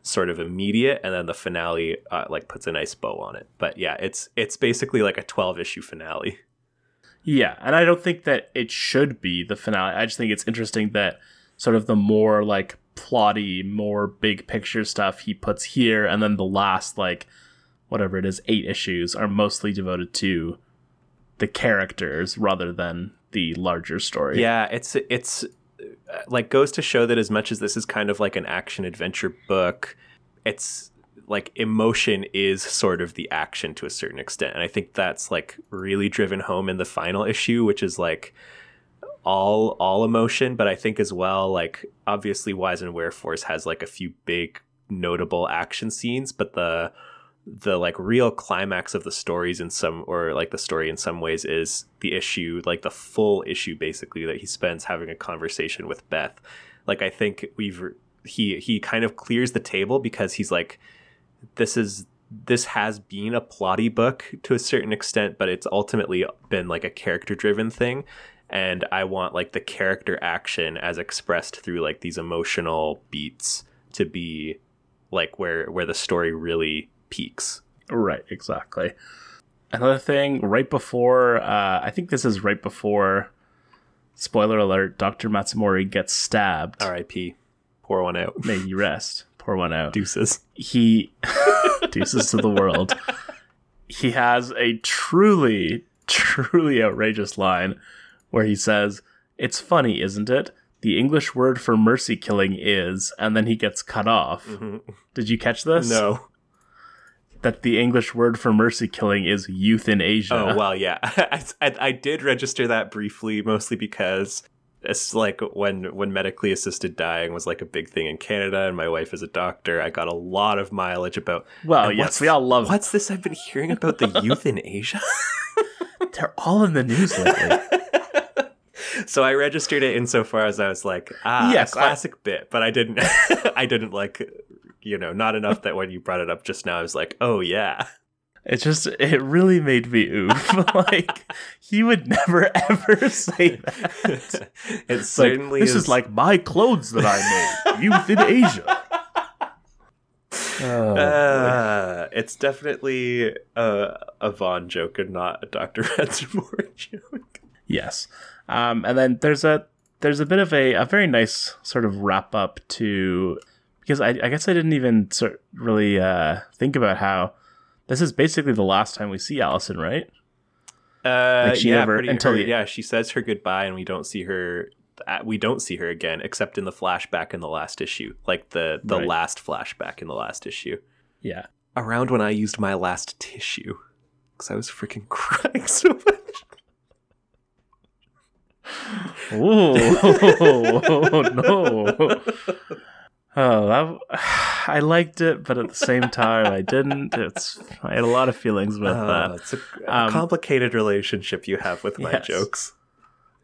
sort of immediate and then the finale uh, like puts a nice bow on it but yeah it's it's basically like a 12 issue finale Yeah, and I don't think that it should be the finale. I just think it's interesting that sort of the more like plotty, more big picture stuff he puts here, and then the last like whatever it is, eight issues are mostly devoted to the characters rather than the larger story. Yeah, it's it's uh, like goes to show that as much as this is kind of like an action adventure book, it's like emotion is sort of the action to a certain extent and i think that's like really driven home in the final issue which is like all all emotion but i think as well like obviously Whys and Wherefores has like a few big notable action scenes but the the like real climax of the stories in some or like the story in some ways is the issue like the full issue basically that he spends having a conversation with beth. Like i think we've he he kind of clears the table because he's like this is this has been a plotty book to a certain extent but it's ultimately been like a character driven thing. And i want like the character action as expressed through like these emotional beats to be like where where the story really peaks Right, exactly. Another thing, right before, uh, I think this is right before, spoiler alert, Dr. Matsumori gets stabbed. rip pour one out May you rest. Pour one out. deuces He, deuces to the world. He has a truly, truly outrageous line where he says, It's funny, isn't it? The English word for mercy killing is, and then he gets cut off. Did you catch this? no That the English word for mercy killing is euthanasia. Oh well, yeah. I, I, I did register that briefly, mostly because it's like when when medically assisted dying was like a big thing in Canada, and my wife is a doctor. I got a lot of mileage about. Well, yes, what's- we all love What's this I've been hearing about the youth in Asia? They're all in the news lately. so I registered it insofar as I was like, ah, Yes, a I- classic bit, but I didn't. I didn't like, you know, not enough that when you brought it up just now, I was like, oh yeah. It just it really made me oof. like he would never ever say that. it It's like, certainly this is. like my clothes that I made. Youth in Asia. Oh. Uh, it's definitely a, a Vaughan joke and not a Dr. Ransomore joke. yes. Um, and then there's a there's a bit of a, a very nice sort of wrap up to because I, I guess I didn't even sort really uh, think about how this is basically the last time we see Allison, right? Uh, Like, yeah, never- until her- the- yeah, she says her goodbye, and we don't see her. uh, We don't see her again, except in the flashback in the last issue, like the the Right. last flashback in the last issue. Yeah. Around when I used my last tissue, because I was freaking crying so much. Oh no! Oh, that, I liked it, but at the same time, I didn't. It's I had a lot of feelings with Oh, that. it's a, Um, complicated relationship you have with my Yes. jokes.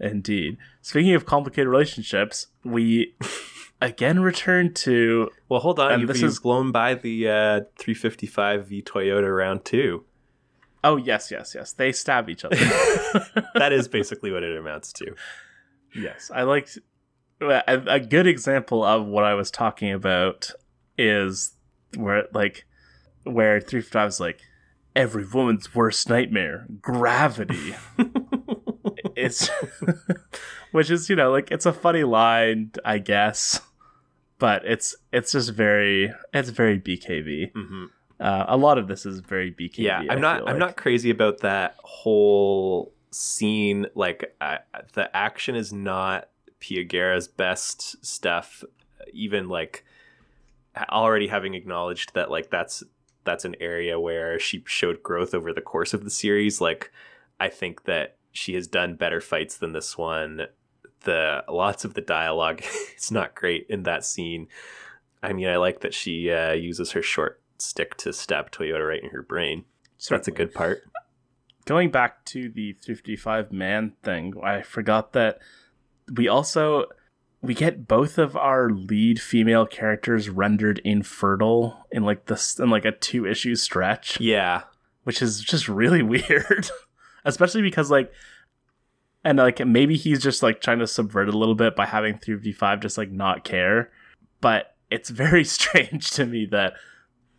Indeed. Speaking of complicated relationships, we again return to Well, hold on. You've, this you've is- blown by the uh, 355 V Toyota round two. oh yes, yes, yes. They stab each other. that is basically what it amounts to. yes, I liked a, a good example of what I was talking about is where like where three five is like every woman's worst nightmare gravity. it's which is you know like it's a funny line i guess but it's it's just very it's very bkv hmm uh, a lot of this is very bkv Yeah, I I'm not. feel I'm not crazy about that whole scene. Like I, the action is not Pia Guerra's best stuff. Even like already having acknowledged that like that's that's an area where she showed growth over the course of the series. Like I think that she has done better fights than this one. The lots of the dialogue is not great in that scene. I mean, I like that she uh, uses her short stick to stab Toyota right in her brain. So that's a good part. going back to the 55 man thing i forgot that we also we get both of our lead female characters rendered infertile in like this in like a two issue stretch Yeah. which is just really weird especially because like and like maybe he's just like trying to subvert it a little bit by having 355 just like not care but it's very strange to me that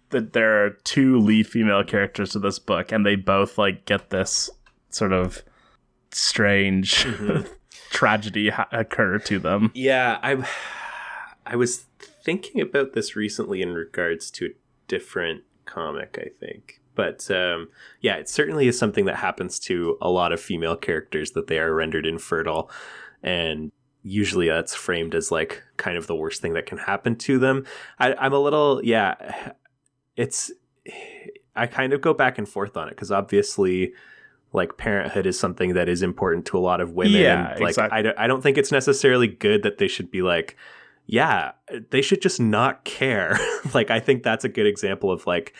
that there are two lead female characters to this book and they both like get this sort of strange Mhm. tragedy ha- occur to them Yeah, I I was thinking about this recently in regards to a different comic, I think. But um, yeah, it certainly is something that happens to a lot of female characters that they are rendered infertile, and usually that's framed as like kind of the worst thing that can happen to them. I, I'm a little yeah. it's I kind of go back and forth on it because obviously like parenthood is something that is important to a lot of women Yeah, and like exactly. I, don't, I don't think it's necessarily good that they should be like yeah they should just not care like i think that's a good example of like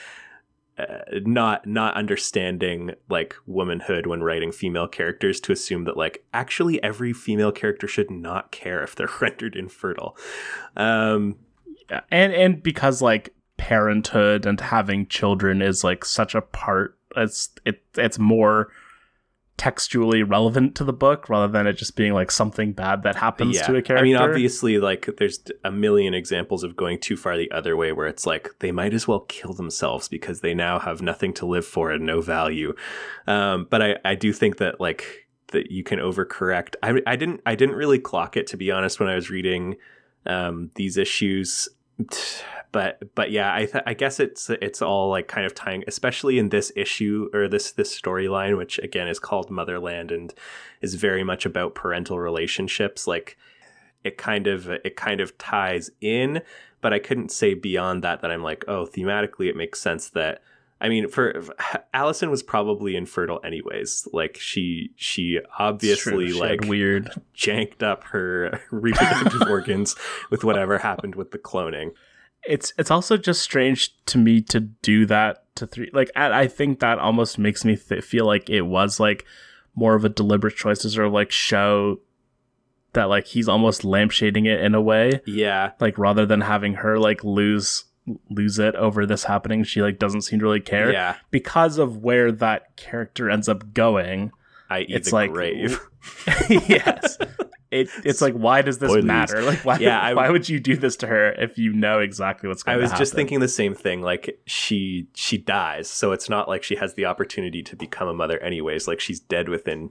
uh, not not understanding like womanhood when writing female characters to assume that like actually every female character should not care if they're rendered infertile um Yeah, and and because like parenthood and having children is like such a part it's it it's more textually relevant to the book rather than it just being like something bad that happens to a character. I mean, obviously, like there's a million examples of going too far the other way, where it's like they might as well kill themselves because they now have nothing to live for and no value. Um, but I, I do think that like that you can overcorrect. I, I didn't, I didn't really clock it to be honest when I was reading um, these issues. But but yeah, I th- I guess it's it's all like kind of tying, especially in this issue or this this storyline, which again is called Motherland and is very much about parental relationships. Like it kind of it kind of ties in, but I couldn't say beyond that that I'm like, oh, thematically it makes sense that I mean, for Allison was probably infertile anyways. Like she she obviously She like weird. janked up her reproductive organs with whatever happened with the cloning. It's it's also just strange to me to do that to three. Like I, I think that almost makes me th- feel like it was like more of a deliberate choice to sort of like show that like he's almost lampshading it in a way. Yeah, like rather than having her like lose lose it over this happening she like doesn't seem to really care yeah. because of where that character ends up going I.e. It's the like- grave. yes it, it's like why does this Spoilers. matter like why, Yeah, I- why would you do this to her if you know exactly what's going on? I was happen just thinking the same thing. Like she she dies, so it's not like she has the opportunity to become a mother anyways. Like she's dead within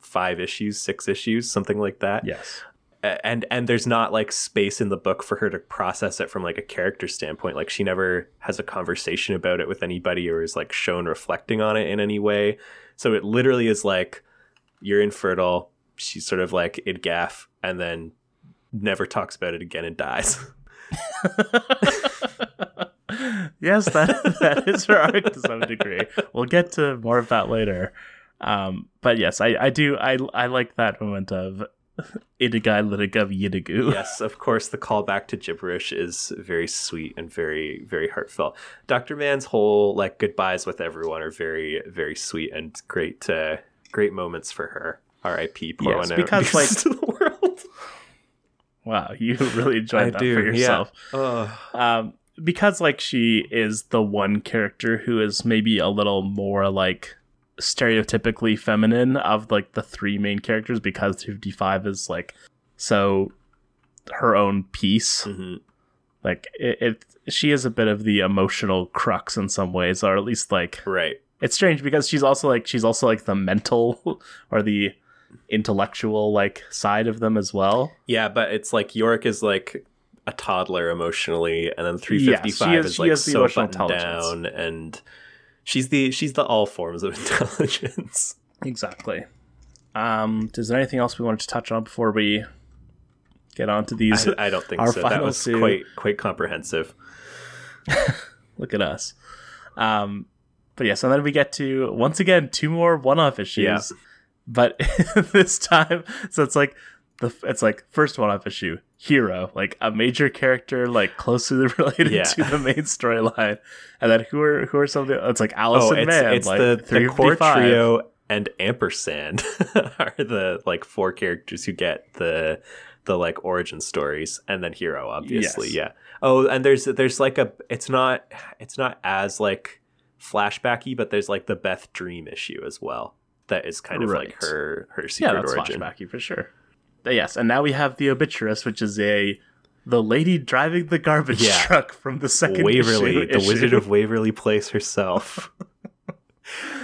five issues, six issues, something like that. yes And and there's not like space in the book for her to process it from like a character standpoint. Like she never has a conversation about it with anybody or is like shown reflecting on it in any way. So it literally is like you're infertile. She's sort of like in gaff and then never talks about it again and dies. yes that that is her arc to some degree we'll get to more of that later um but yes i i do i i like that moment of idigai litigav yidigu yes, of course, the callback to gibberish is very sweet and very, very heartfelt. Dr. Mann's whole like goodbyes with everyone are very, very sweet and great, uh, great moments for her. R.I.P. Pour Yes, because, like- to the world. wow you really enjoyed that for yourself Oh, um, because like she is the one character who is maybe a little more like stereotypically feminine of like the three main characters because 55 is like so her own piece mhm. like it, it she is a bit of the emotional crux in some ways or at least like right. it's strange because she's also like she's also like the mental or the intellectual like side of them as well Yeah, but it's like York is like a toddler emotionally, and then 355 she is- is like so buttoned down, and she's the she's the all forms of intelligence. Exactly. Um, is there anything else we wanted to touch on before we get on to these? I, I don't think so. That was two- quite quite comprehensive. Look at us. Um, but yes, and then we get to once again two more one-off issues. Yeah. But this time, so it's like the it's like first one-off issue, hero, like a major character, like closely related Yeah. to the main storyline, and then who are who are some of the? It's like Oh, Allison it's Mann, it's like the, the core trio and ampersand are the like four characters who get the the like origin stories and then hero obviously Yes. yeah oh and there's there's like a it's not it's not as like flashbacky but there's like the beth dream issue as well that is kind of like Right. her her Yeah, secret that's origin flashbacky for sure. Yes, and now we have the obituarist, which is a the lady driving the garbage Yeah. truck from the second Waverly, issue, the issue. Wizard of Waverly Place herself.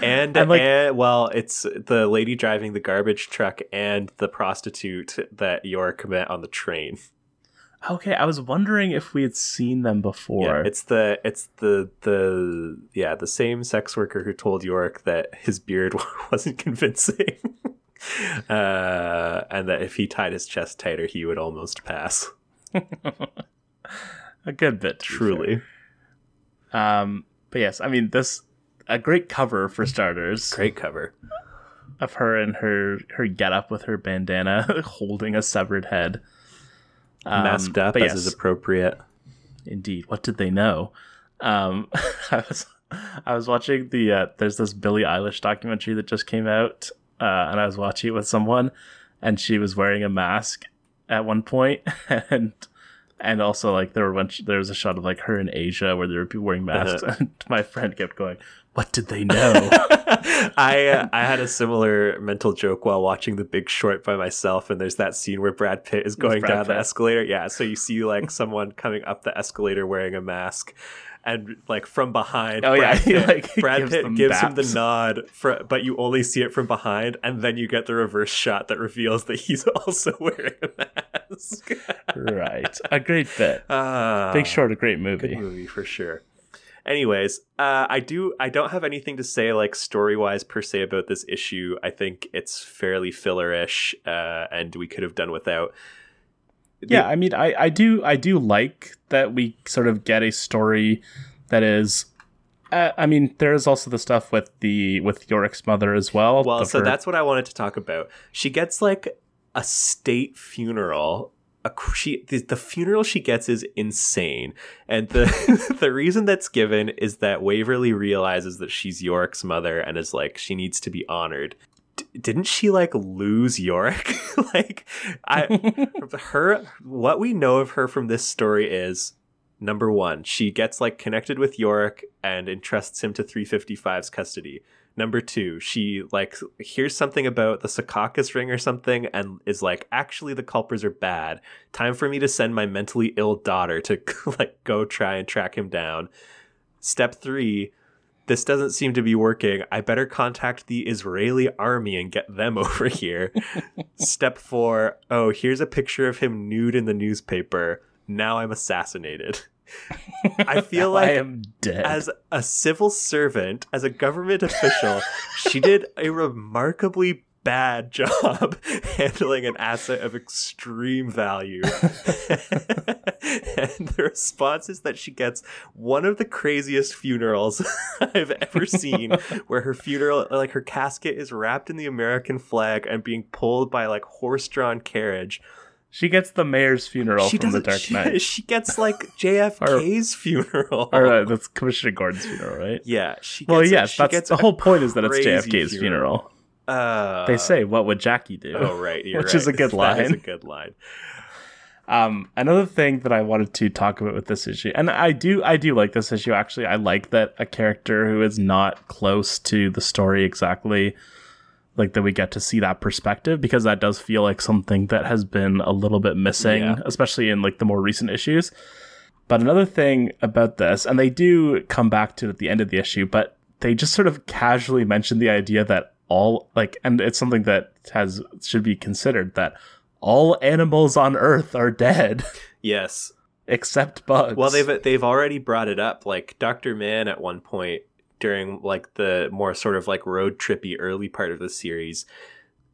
and, And, like- and- well, it's the lady driving the garbage truck and the prostitute that York met on the train. Okay, I was wondering if we had seen them before. Yeah, it's the it's the the yeah the same sex worker who told York that his beard wasn't convincing, uh, and that if he tied his chest tighter, he would almost pass. a good bit. Truly, Um, but yes, I mean this a great cover for starters Great cover. of her and her her get up with her bandana holding a severed head. Um, Masked up as yes, is appropriate. indeed. What did they know? Um, I was I was watching the uh, there's this Billie Eilish documentary that just came out, uh, and I was watching it with someone, and she was wearing a mask at one point, and and also like there were one there was a shot of like her in Asia where there were people wearing masks, and my friend kept going, "What did they know?" I uh, I had a similar mental joke while watching The Big Short by myself, and there's that scene where Brad Pitt is going down the escalator. Yeah, so you see like someone coming up the escalator wearing a mask, and like from behind, Oh, yeah, Brad he, Pitt, like, Brad gives Pitt gives him the nod, for, but you only see it from behind, and then you get the reverse shot that reveals that he's also wearing a mask. right, a great bit. Ah. Big Short, a great movie. Movie for sure. Anyways, uh, I do. I don't have anything to say like story wise per se about this issue. I think it's fairly fillerish, uh, and we could have done without. yeah i mean I, I do i do like that we sort of get a story that is uh, i mean there is also the stuff with the with yorick's mother as well Well, so her- that's what I wanted to talk about. She gets like a state funeral. A, she the, the funeral she gets is insane, and the the reason that's given is that Waverly realizes that she's Yorick's mother and is like she needs to be honored. D- didn't she like lose Yorick? like I her what we know of her from this story is number one, she gets like connected with Yorick and entrusts him to 355's custody. Number two, she like hears something about the Secaucus ring or something and is like, actually the culprits are bad. Time for me to send my mentally ill daughter to like go try and track him down. Step three, this doesn't seem to be working. I better contact the Israeli army and get them over here. Step four, oh, here's a picture of him nude in the newspaper. Now I'm assassinated. I feel like i am dead as a civil servant, as a government official, she did a remarkably bad job handling an asset of extreme value. and the response is that she gets one of the craziest funerals I've ever seen, where her funeral, like her casket, is wrapped in the American flag and being pulled by like horse drawn carriage. She gets the mayor's funeral she from the dark she, knight she gets like JFK's funeral. or uh, that's commissioner gordon's funeral right Yeah, she gets well yes she that's gets the whole point is that it's jfk's funeral, Uh, they say what would jackie do Oh right, you're which is a good That is a line. good line. Um, another thing that I wanted to talk about with this issue, and I do, I do like this issue. Actually, I like that a character who is not close to the story exactly, like that we get to see that perspective because that does feel like something that has been a little bit missing, Yeah. especially in like the more recent issues. But another thing about this, and they do come back to it at the end of the issue, but they just sort of casually mention the idea that all like, and it's something that has should be considered that all animals on Earth are dead Yes. except bugs. Well, they've they've already brought it up. Like Doctor Mann at one point during like the more sort of like road trippy early part of the series,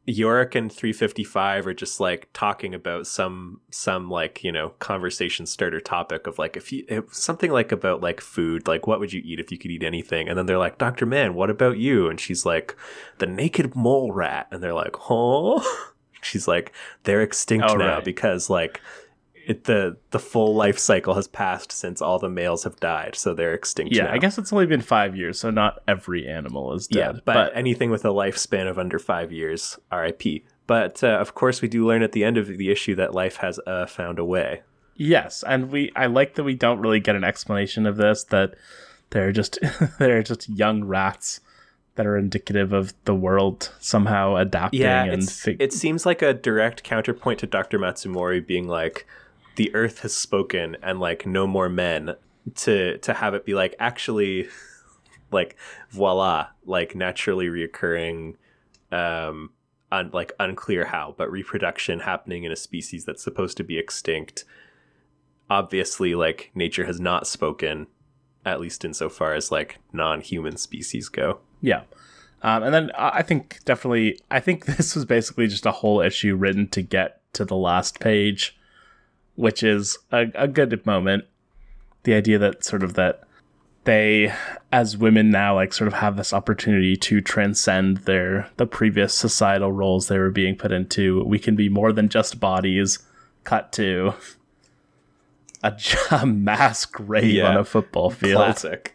Yorick and 355 are just like talking about some some like you know conversation starter topic of like if you if something like about like food like what would you eat if you could eat anything? And then they're like Doctor Mann what about you? And she's like the naked mole rat. And they're like huh? She's like they're extinct Oh, now right. because like it, the the full life cycle has passed since all the males have died so they're extinct yeah, now. I guess it's only been five years, so not every animal is Yeah, dead. but, anything with a lifespan of under five years, RIP. But uh, of course, we do learn at the end of the issue that life has uh, found a way. yes, and we I like that we don't really get an explanation of this. That they're just they're just young rats that are indicative of the world somehow adapting Yeah, and it seems like a direct counterpoint to Dr. Matsumori being like, the earth has spoken and like no more men to to have it be like actually like voila like naturally reoccurring um un, like unclear how but reproduction happening in a species that's supposed to be extinct. Obviously like nature has not spoken at least insofar as like non-human species go. Yeah. Um, and then I I think definitely, I think this was basically just a whole issue written to get to the last page, which is a, a good moment. The idea that sort of that they as women now like sort of have this opportunity to transcend their the previous societal roles they were being put into we can be more than just bodies cut to a mass grave Yeah. on a football field Classic.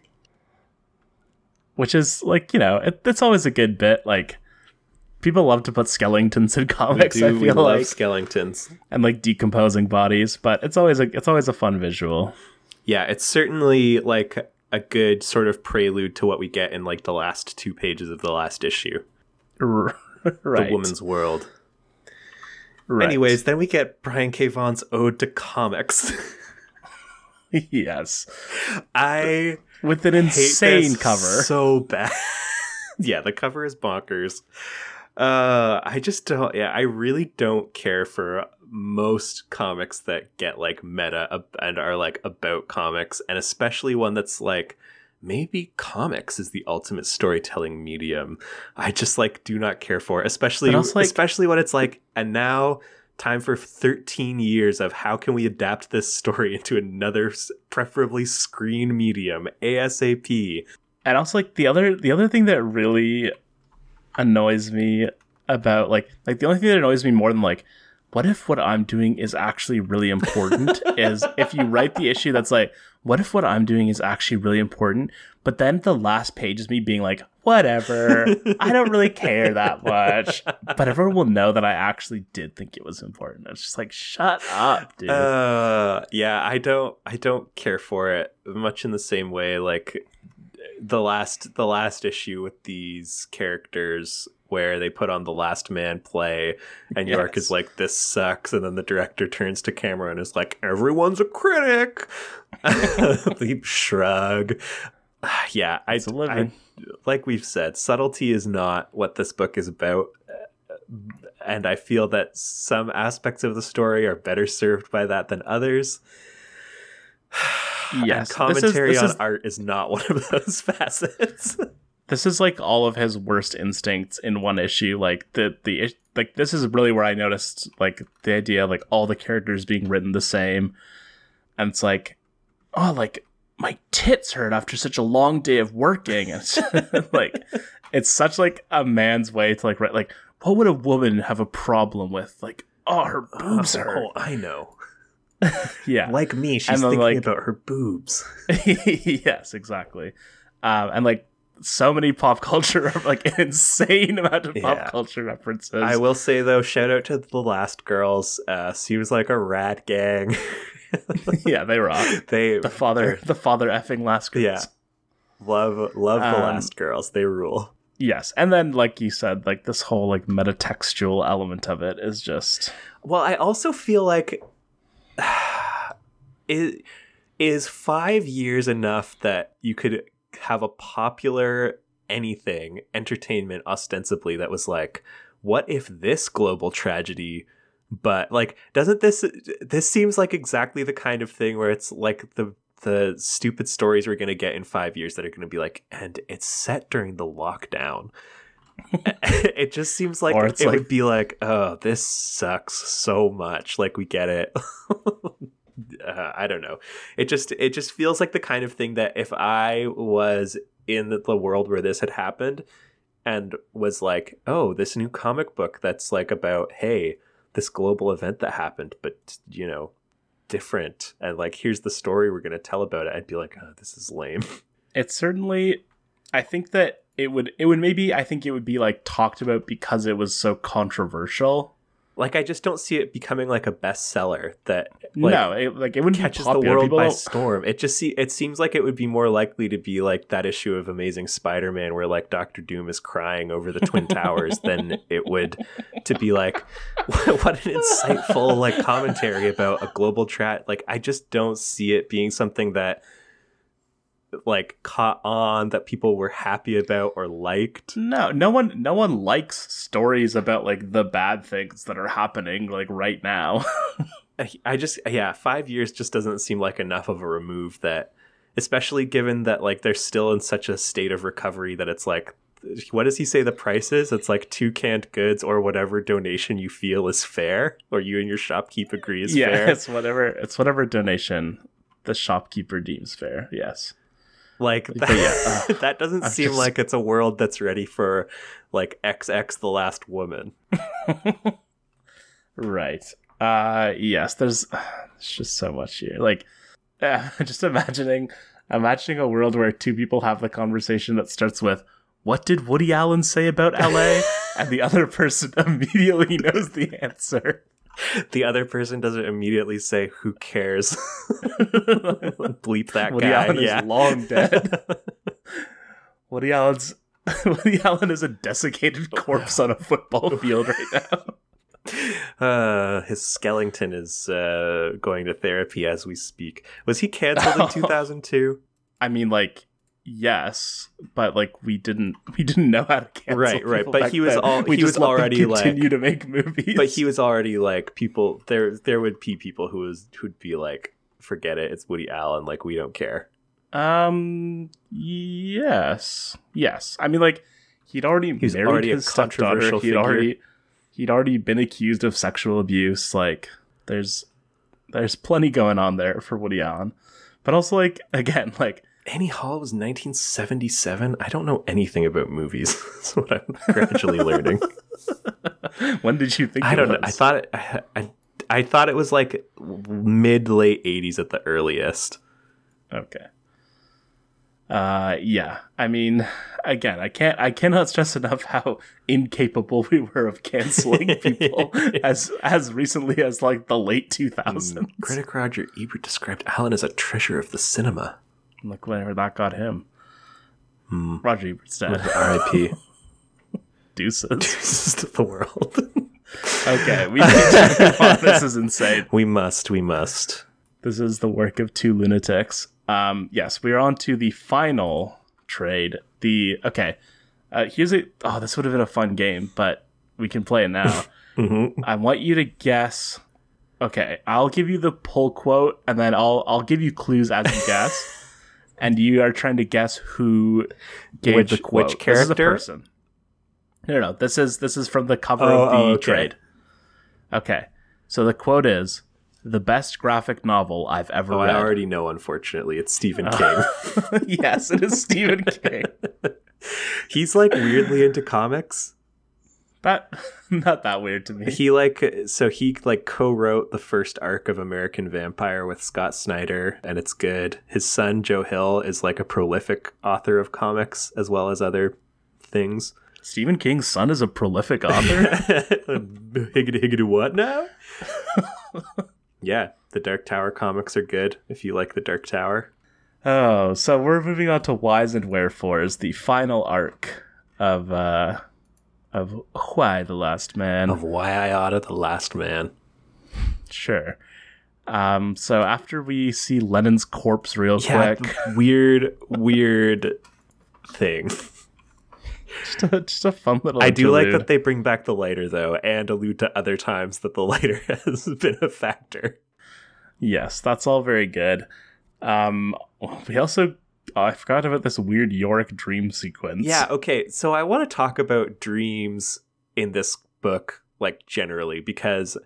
which is like you know it, it's always a good bit like people love to put skeletons in comics do, i we feel love like skeletons. and like decomposing bodies but it's always a it's always a fun visual Yeah, it's certainly like a good sort of prelude to what we get in like the last two pages of the last issue, R- the woman's world. right. Anyways, then we get Brian K. Vaughan's Ode to Comics. yes I with an insane cover so bad. yeah, the cover is bonkers. Uh, I just don't. Yeah, I really don't care for most comics that get like meta and are like about comics, and especially one that's like maybe comics is the ultimate storytelling medium. I just like do not care for, especially also, like- especially when it's like, and now time for 13 years of how can we adapt this story into another preferably screen medium asap and also like the other the other thing that really annoys me about like like the only thing that annoys me more than like what if what i'm doing is actually really important is if you write the issue that's like what if what i'm doing is actually really important but then the last page is me being like whatever. I don't really care that much. But everyone will know that i actually did think it was important. It's just like shut up dude. Uh yeah i don't i don't care for it much in the same way like the last the last issue with these characters where they put on the last man play and York is like this sucks and then the director turns to camera and is like everyone's a critic shrug yeah I. I like we've said subtlety is not what this book is about and I feel that some aspects of the story are better served by that than others. Yes, and this is- commentary this on is- art is not one of those facets. this is like all of his worst instincts in one issue like the the like this is really where i noticed like the idea of like all the characters being written the same. And it's like oh like my tits hurt after such a long day of working. And it's like it's such like a man's way to like write like what would a woman have a problem with? Like oh her boobs oh, hurt. Oh, I know. yeah Like me, she's thinking like- about her boobs. yes, exactly. Um, and like so many pop culture, like an insane amount of Yeah. pop culture references. I will say though, shout out to the last girls. Uh, seems like a rat gang. yeah, they rock. they The father, the father effing last girls. Yeah. love love the Um, last girls. They rule. Yes, and then like you said, like this whole like metatextual element of it is just Well, I also feel like is is five years enough that you could have a popular anything entertainment ostensibly that was like, what if this global tragedy? But like, doesn't this this seems like exactly the kind of thing where it's like the the stupid stories we're gonna get in five years that are gonna be like, and it's set during the lockdown. it just seems like it like- would be like, oh, this sucks so much. Like we get it. uh, I don't know. It just it just feels like the kind of thing that if I was in the, world where this had happened and was like, oh, this new comic book that's like about hey, this global event that happened, but you know, different, and like here's the story we're gonna tell about it. I'd be like, oh, this is lame. it's certainly I think that it would it would maybe I think it would be like talked about because it was so controversial. Like I just don't see it becoming like a bestseller that like, no, it, like it wouldn't be catches the world People by don't- storm. It just see it seems like it would be more likely to be like that issue of Amazing Spider-Man where like Doctor Doom is crying over the twin towers than it would to be like what an insightful like commentary about a global threat. Like I just don't see it being something that like caught on that people were happy about or liked. No, no one no one likes stories about like the bad things that are happening like right now. I- I just yeah, five years just doesn't seem like enough of a remove that, especially given that like they're still in such a state of recovery that it's like, what does he say the price is? It's like two canned goods or whatever donation you feel is fair, or you and your shopkeep agree is yeah, fair. it's whatever it's whatever donation the shopkeeper deems fair. Yes. Like that, yeah, that doesn't I'm seem just- like it's a world that's ready for like XX the last woman. right. Uh yes, there's there's just so much here. Like uh, just imagining imagining a world where two people have the conversation that starts with what did Woody Allen say about LA? and the other person immediately knows the answer. The other person doesn't immediately say, "Who cares?" Bleep that Woody guy. Allen yeah. is long dead. Woody Allen's Woody Allen is a desiccated corpse on a football field right now. Uh, his skeleton is uh, going to therapy as we speak. Was he canceled in 2002? I mean, like, yes, but like we didn't we didn't know how to cancel. Right, right, but he was then. al- we he was already, like- continue to make movies. But he was already like people. There, there would be people who was who'd be like, "Forget it, it's Woody Allen. Like we don't care." um yes yes. I mean, like he'd already He's married already his stepdaughter. controversial He'd figure. already he'd already been accused of sexual abuse. Like there's there's plenty going on there for Woody Allen. But also, like again, like Annie Hall was 1977. I don't know anything about movies. That's what I'm gradually learning. when did you think? I it don't know. I thought it, I, I, I thought it was like mid late 80s at the earliest. Okay. Uh yeah. I mean, again, I can't I cannot stress enough how incapable we were of canceling people as as recently as like the late 2000s. Mm, Critic Roger Ebert described Allen as a treasure of the cinema. Look whenever that got him. Hmm. Roger Ebert's dead. R.I.P. Deuces. is to the world. Okay, we need to move on. This is insane. we must. We must. This is the work of two lunatics. Um, yes, we are on to the final trade. The okay, uh, here's a. Oh, this would have been a fun game, but we can play it now. hmm I want you to guess. Okay, I'll give you the pull quote, and then I'll I'll give you clues as you guess, and you are trying to guess who gave Which- the quote. which This is a character? person. No, no, this is this is from the cover Oh, of the oh, okay. trade. Okay, so the quote is the best graphic novel I've ever Oh, read. I already know. Unfortunately, it's Stephen King. yes, it is Stephen King. He's like weirdly into comics. That not that weird to me. He like so he like co-wrote the first arc of American Vampire with Scott Snyder, and it's good. His son Joe Hill is like a prolific author of comics as well as other things. Stephen King's son is a prolific author. higgity higgity what now? yeah, the Dark Tower comics are good if you like the Dark Tower. Oh, so we're moving on to Whys and Wherefores, the final arc of uh of Why the Last Man. Of Why I Oughta the Last Man. Sure. Um, so after we see Lennon's corpse real Yeah, quick, weird, weird thing. just a, just a fun little. I do like that they bring back the lighter though, and allude to other times that the lighter has been a factor. Yes, that's all very good. Um, we also I forgot about this weird Yorick dream sequence. Yeah, okay. So I want to talk about dreams in this book, like generally, because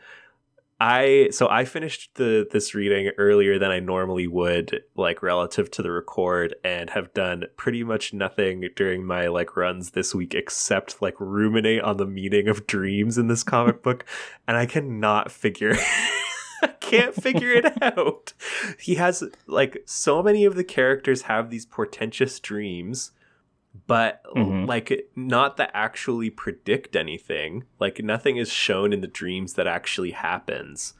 I so I finished the this reading earlier than I normally would, like relative to the record, and have done pretty much nothing during my like runs this week except like ruminate on the meaning of dreams in this comic book, and I cannot figure I can't figure it out. He has like so many of the characters have these portentous dreams, but Mhm. like not that actually predict anything. Like nothing is shown in the dreams that actually happens.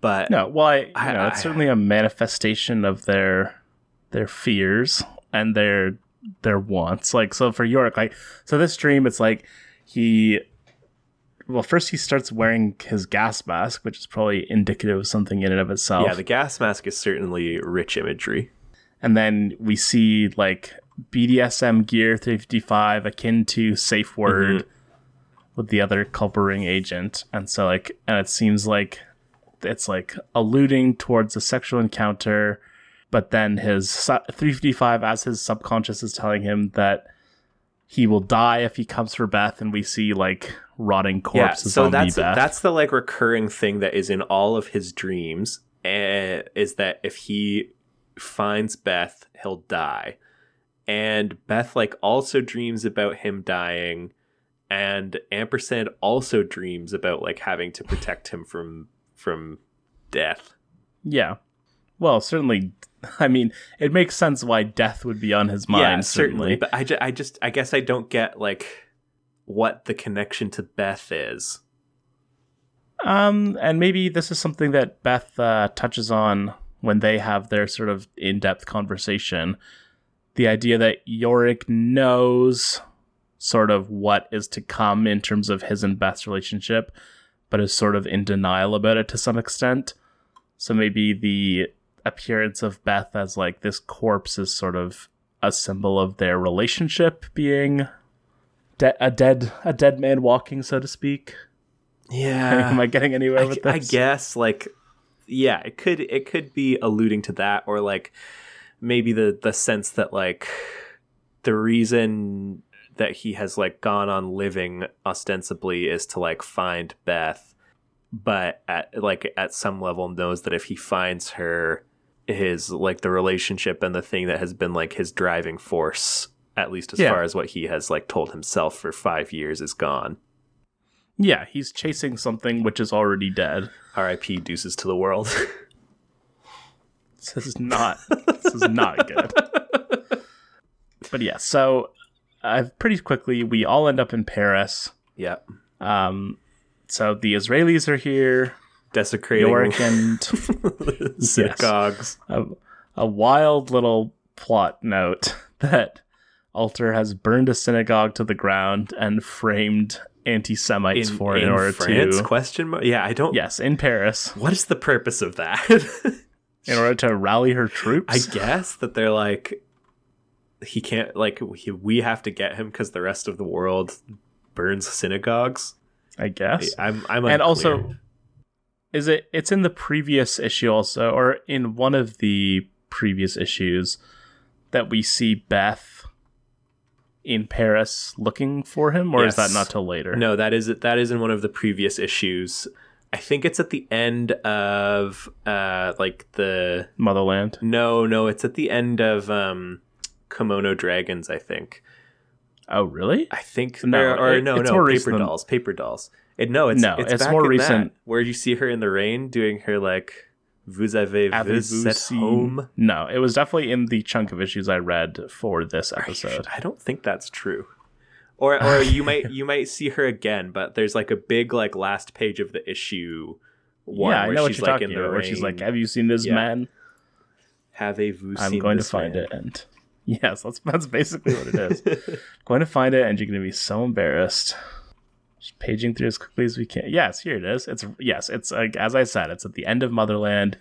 But No, well, I, you I- know, it's I- certainly a manifestation of their their fears and their their wants. Like so for York, like so this dream, it's like he well, first he starts wearing his gas mask, which is probably indicative of something in and of itself. yeah, the gas mask is certainly rich imagery. and then we see like BDSM gear 355 akin to safe word Mm-hmm. with the other Culper Ring agent and so like and it seems like it's like alluding towards a sexual encounter but then his 355 as his subconscious is telling him that he will die if he comes for Beth and we see like rotting corpses yeah, so that's Beth. that's the like recurring thing that is in all of his dreams. Uh, is that if he finds Beth, he'll die. and Beth like also dreams about him dying and ampersand also dreams about like having to protect him from from death Yeah. Well, certainly. I mean, it makes sense why death would be on his mind. yeah certainly but I, ju- I just i guess i don't get like what the connection to beth is Um, and maybe this is something that Beth uh, touches on when they have their sort of in-depth conversation. The idea that Yorick knows sort of what is to come in terms of his and Beth's relationship, but is sort of in denial about it to some extent. So maybe the appearance of Beth as like this corpse is sort of a symbol of their relationship being de- a dead a dead man walking, so to speak. yeah Am I getting anywhere I, with this? I guess like yeah it could it could be alluding to that or like maybe the the sense that like the reason that he has like gone on living ostensibly is to like find Beth but at like at some level knows that if he finds her his like the relationship and the thing that has been like his driving force at least as Yeah. far as what he has like told himself for 5 years is gone Yeah, he's chasing something which is already dead. RIP deuces to the world This is not. this is not good. But yeah, so uh, pretty quickly we all end up in Paris. yeah Um, so the Israelis are here. desecrating Yorick and synagogues. a, a wild little plot note that Alter has burned a synagogue to the ground and framed anti-Semites for it in, order France? to Question mark? Yeah, I don't. yes in Paris What is the purpose of that? in order to rally her troops. I guess that they're like, he can't like we, we have to get him because the rest of the world burns synagogues. I guess. I'm I'm and also is it it's in the previous issue also or in one of the previous issues that we see beth in paris looking for him or is that not till later no, that is that is in one of the previous issues. I think it's at the end of uh like the motherland no no it's at the end of um Kimono Dragons I think. oh really I think No, or, or it- no, it's no, paper recent dolls, paper dolls. It no, it's No, it's, it's more recent. That, where you see her in the rain doing her like vous avez vu Avez-vous cette seen- home. no it was definitely in the chunk of issues i read for this episode? I don't think that's true. Or or you might you might see her again, but there's like a big like last page of the issue one yeah i where know what she's you're like talking about rain. where she's like have you seen this Yeah. man Have a vous i'm going to find man? it and yes that's that's basically what it is going to find it and you're going to be so embarrassed just paging through as quickly as we can yes here it is it's yes it's like as i said it's at the end of motherland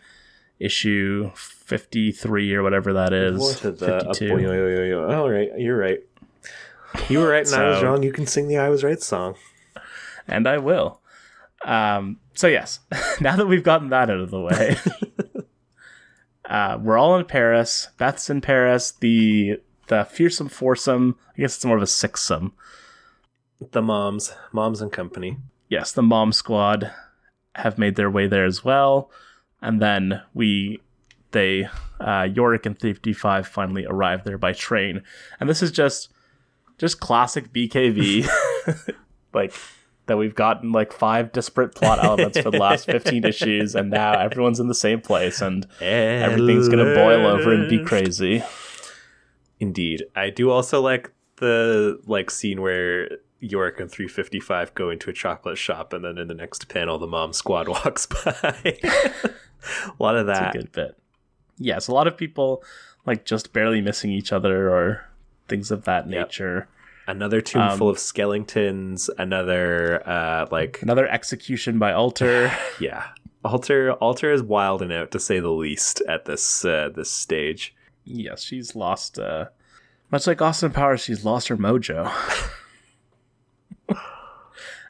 issue 53 or whatever that is What is that? 52 Oh, yo, yo, yo, yo. All right, you're right. You were right and I was wrong. You can sing the I was right song. and i will um so yes now that we've gotten that out of the way uh we're all in paris beth's in paris the the fearsome foursome i guess it's more of a sixsome The moms, moms and company. yes, the mom squad have made their way there as well. And then we, they, uh, Yorick and 55 finally arrive there by train. And this is just, just classic BKV, like that we've gotten like five disparate plot elements for the last 15 issues. And now everyone's in the same place and everything's going to boil over and be crazy. Indeed. I do also like the like scene where York and 355 go into a chocolate shop and then in the next panel the mom squad walks by. a lot of that. a good bit. Yes, a lot of people like just barely missing each other or things of that Yep. nature. Another tomb Um, full of skeletons, another uh like Another execution by Alter. yeah. Alter Alter is wilding out to say the least at this uh, this stage. yes, she's lost. Uh, much like Austin Powers, she's lost her mojo.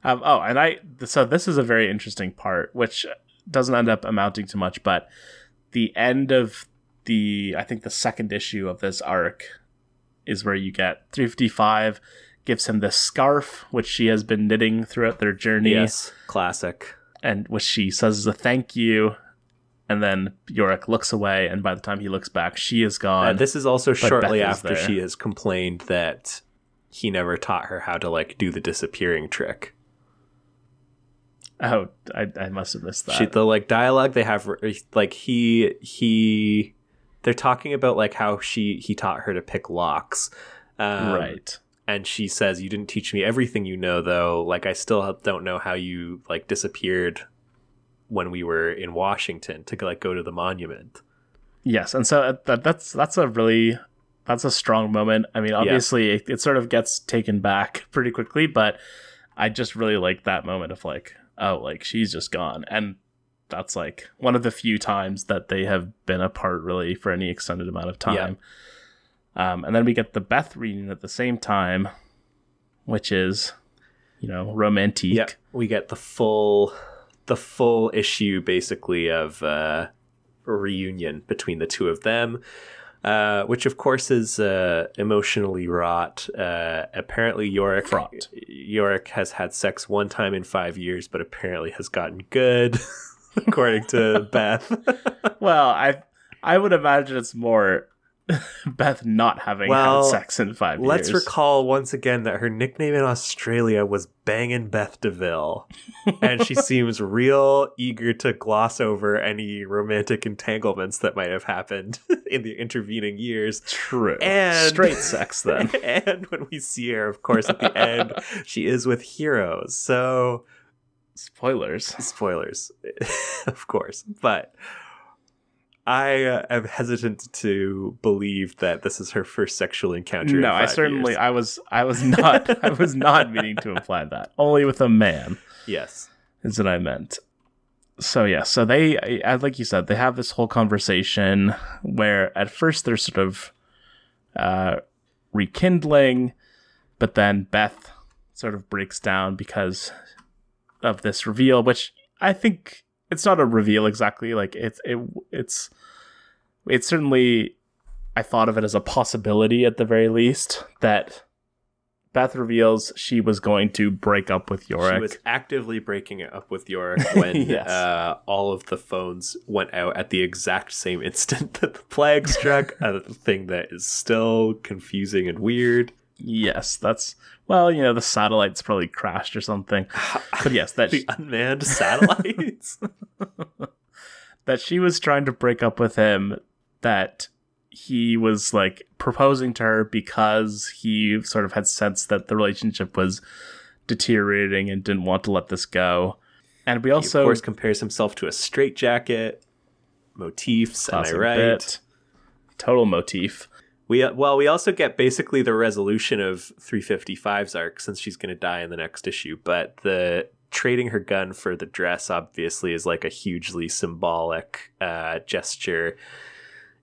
Um, oh, and I. So this is a very interesting part, which doesn't end up amounting to much, but the end of the I think the second issue of this arc is where you get 355 gives him this scarf which she has been knitting throughout their journey Yes, classic. and which she says is a thank you and then Yorick looks away, and by the time he looks back, she is gone. Uh, this is also shortly Beth is after she has complained that he never taught her how to like do the disappearing trick. Oh, I, I must have missed that. She, the like dialogue they have, like he he, they're talking about like how she he taught her to pick locks, um, right. And she says, "You didn't teach me everything you know, though. Like I still don't know how you like disappeared when we were in Washington to like go to the monument." Yes, and so uh, that, that's that's a really that's a strong moment. I mean, obviously, it, it sort of gets taken back pretty quickly, but I just really like that moment of like, oh, like she's just gone, and that's like one of the few times that they have been apart really for any extended amount of time. Um, and then we get the Beth reunion at the same time, which is, you know, romantic. Yeah, we get the full the full issue basically of uh, reunion between the two of them, uh, which of course is uh, emotionally wrought. Uh, apparently, Yorick Fraught. Yorick has had sex one time in five years, but apparently has gotten good, according to Beth. Well, I I would imagine it's more Beth not having Well, had sex in 5 Let's years. recall once again that her nickname in Australia was Bangin' Beth DeVille. and she seems real eager to gloss over any romantic entanglements that might have happened in the intervening years. True. And- straight sex then. and when we see her, of course, at the end, she is with heroes. So, Spoilers. spoilers, of course. But I uh, am hesitant to believe that this is her first sexual encounter. No, I certainly years. I was I was not I was not meaning to imply that. Only with a man Yes. is what I meant. So yeah, so they like you said, they have this whole conversation where at first they're sort of uh rekindling, but then Beth sort of breaks down because of this reveal, which I think it's not a reveal exactly. Like it's it it's it's certainly I thought of it as a possibility at the very least that Beth reveals she was going to break up with Yorick. She was actively breaking it up with Yorick when Yes. uh, all of the phones went out at the exact same instant that the plague struck. a thing that is still confusing and weird. Yes, that's well, you know, the satellites probably crashed or something. But yes, that the unmanned satellites. that she was trying to break up with him that he was like proposing to her because he sort of had sensed that the relationship was deteriorating and didn't want to let this go. And we he, also of course, compares himself to a straitjacket. Motifs, am I right? bit, total motif. We uh, well, we also get basically the resolution of 355's arc since she's going to die in the next issue. But the trading her gun for the dress obviously is like a hugely symbolic uh, gesture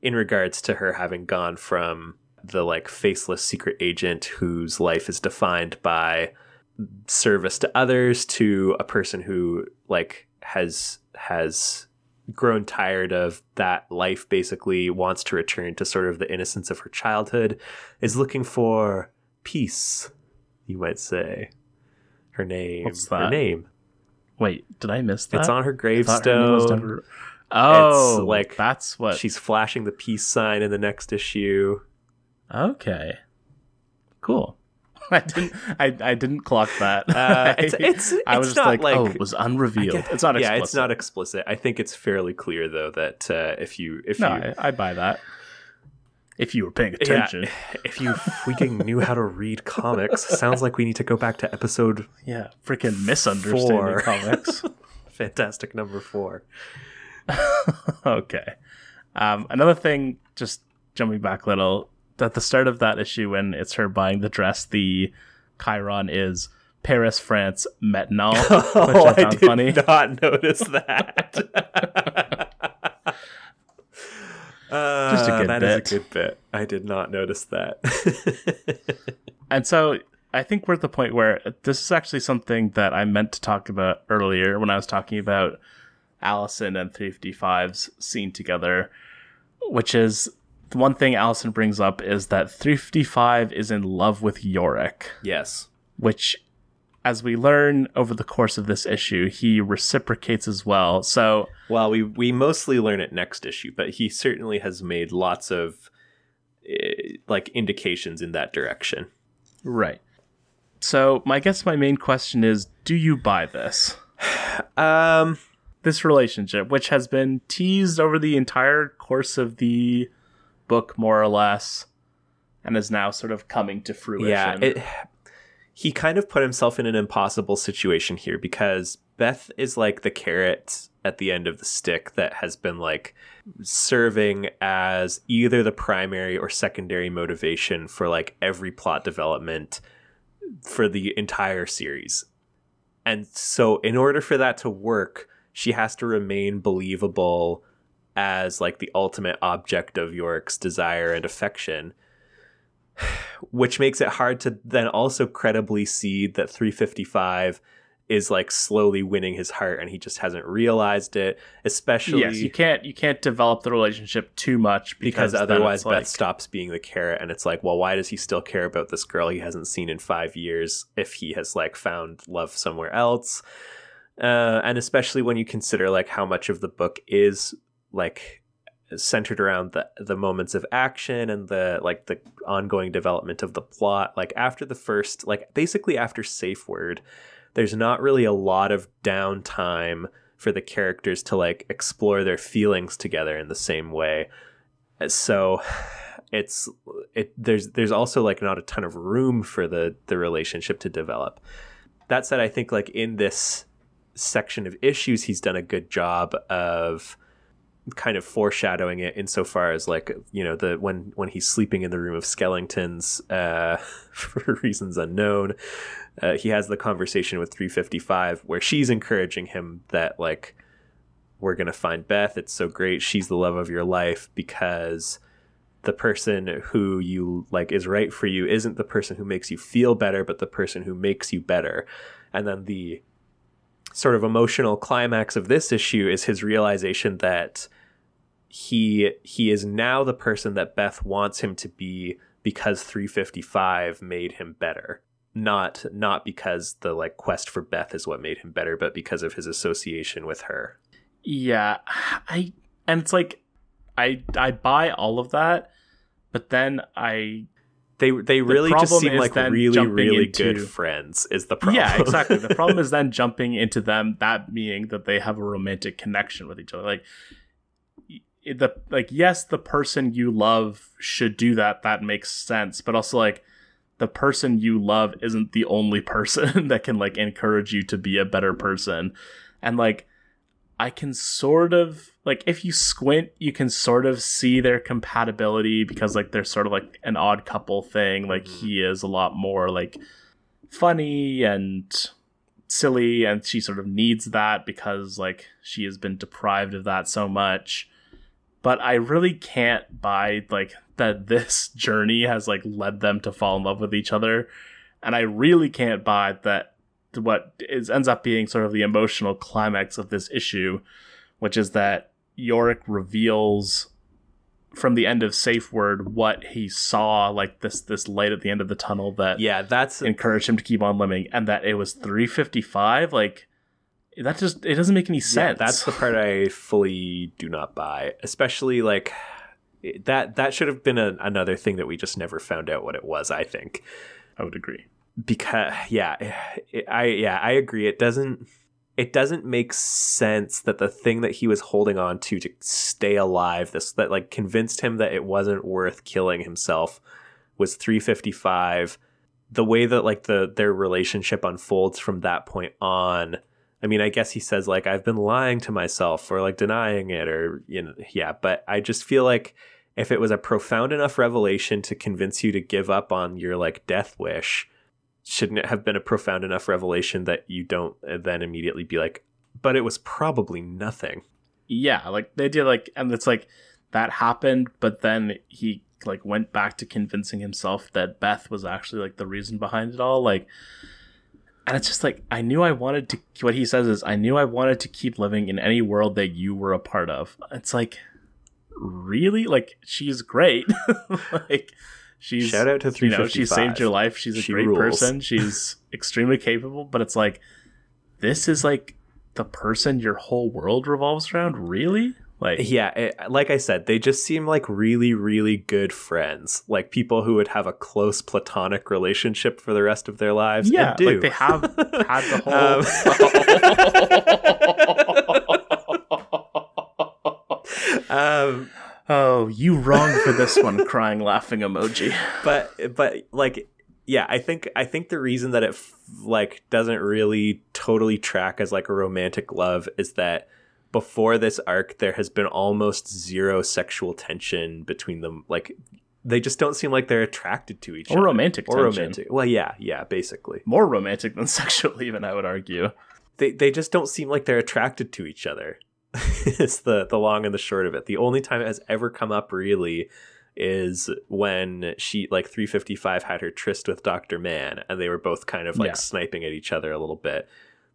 in regards to her having gone from the like faceless secret agent whose life is defined by service to others to a person who like has has grown tired of that life basically wants to return to sort of the innocence of her childhood is looking for peace you might say her name What's her name Wait, did I miss that? it's on her thought her gravestone Oh, like- that's what. she's flashing the peace sign in the next issue Okay, cool. I didn't. I, I didn't clock that. uh, it's, it's, I was it's just not like, like oh, it was unrevealed. Guess- it's not. yeah Explicit. it's not explicit i think it's fairly clear though that uh, if you if No, you I, I buy that. If you were paying Yeah, attention, if you freaking knew how to read comics, sounds like we need to go back to episode yeah, freaking misunderstanding Four. comics. fantastic number four. okay. Um, another thing, just jumping back a little, at the start of that issue, when it's her buying the dress, the chyron is Paris, France, Metnol, which oh, I I, found did funny. not notice that. Uh, Just a good that is bit. a good bit. I did not notice that. And so I think we're at the point where this is actually something that I meant to talk about earlier when I was talking about Allison and 355's scene together, which is the one thing Allison brings up is that 355 is in love with Yorick, yes. which as we learn over the course of this issue, he reciprocates as well. So, well, we we mostly learn it next issue, but he certainly has made lots of uh, like indications in that direction. Right. So, my guess my main question is, do you buy this? Um this relationship, which has been teased over the entire course of the book, more or less, and is now sort of coming to fruition. Yeah, it, he kind of put himself in an impossible situation here because Beth is like the carrot at the end of the stick that has been like serving as either the primary or secondary motivation for like every plot development for the entire series. And so in order for that to work, she has to remain believable as like the ultimate object of York's desire and affection which makes it hard to then also credibly see that 355 is like slowly winning his heart and he just hasn't realized it especially yes you can't you can't develop the relationship too much because, because otherwise beth like... stops being the carrot and it's like well why does he still care about this girl he hasn't seen in five years if he has like found love somewhere else? Uh, and especially when you consider like how much of the book is like centered around the the moments of action and the like the ongoing development of the plot. Like after the first like basically after safe word there's not really a lot of downtime for the characters to like explore their feelings together in the same way. So it's it there's there's also like not a ton of room for the the relationship to develop. That said i think like in this section of issues he's done a good job of kind of foreshadowing it insofar as like you know the when when he's sleeping in the room of Skellingtons uh, for reasons unknown, uh, he has the conversation with 355 where she's encouraging him that like we're gonna find Beth. It's so great. She's the love of your life because the person who you like is right for you isn't the person who makes you feel better, but the person who makes you better. And then the sort of emotional climax of this issue is his realization that he he is now the person that Beth wants him to be because 355 made him better. Not not because the like quest for Beth is what made him better but because of his association with her. Yeah i and it's like i i buy all of that but then i they they really just seem like really really into, good friends is the problem. Yeah, exactly. the problem is then jumping into them that meaning that they have a romantic connection with each other. Like the like yes, the person you love should do that. That makes sense, but also like the person you love isn't the only person that can like encourage you to be a better person. And like I can sort of like if you squint, you can sort of see their compatibility because like they're sort of like an odd couple thing. Like mm-hmm. he is a lot more like funny and silly and she sort of needs that because like she has been deprived of that so much. But I really can't buy like that this journey has like led them to fall in love with each other. And I really can't buy that what is ends up being sort of the emotional climax of this issue, which is that Yorick reveals from the end of Safe Word what he saw, like this this light at the end of the tunnel that yeah, that's encouraged him to keep on living, and that it was three fifty five. Like that just it doesn't make any sense. Yeah, that's the part I fully do not buy, especially like that that should have been a, another thing that we just never found out what it was. I think I would agree because yeah i yeah i agree it doesn't it doesn't make sense that the thing that he was holding on to to stay alive this that like convinced him that it wasn't worth killing himself was 355 the way that like the their relationship unfolds from that point on i mean i guess he says like i've been lying to myself or like denying it or you know yeah but i just feel like if it was a profound enough revelation to convince you to give up on your like death wish shouldn't it have been a profound enough revelation that you don't then immediately be like, but it was probably nothing. Yeah, like they did like and it's like that happened, but then he like went back to convincing himself that Beth was actually like the reason behind it all. Like and it's just like I knew I wanted to what he says is I knew I wanted to keep living in any world that you were a part of. It's like really? Like she's great. like she's Shout out to you know she saved your life. She's a She great rules. person. She's extremely capable. But it's like this is like the person your whole world revolves around. Really? Like Yeah, it, like I said, they just seem like really, really good friends. Like people who would have a close platonic relationship for the rest of their lives. yeah, do. like they have had the whole. um, oh, you wrong for this one. Crying, laughing emoji. but but like yeah i think i think the reason that it f- like doesn't really totally track as like a romantic love is that before this arc there has been almost zero sexual tension between them like they just don't seem like they're attracted to each other. Or other romantic or tension. romantic well yeah yeah basically More romantic than sexual, even I would argue. they they just don't seem like they're attracted to each other it's the the long and the short of it the only time it has ever come up really is when she like 355 had her tryst with Dr. Mann and they were both kind of like Yeah. sniping at each other a little bit.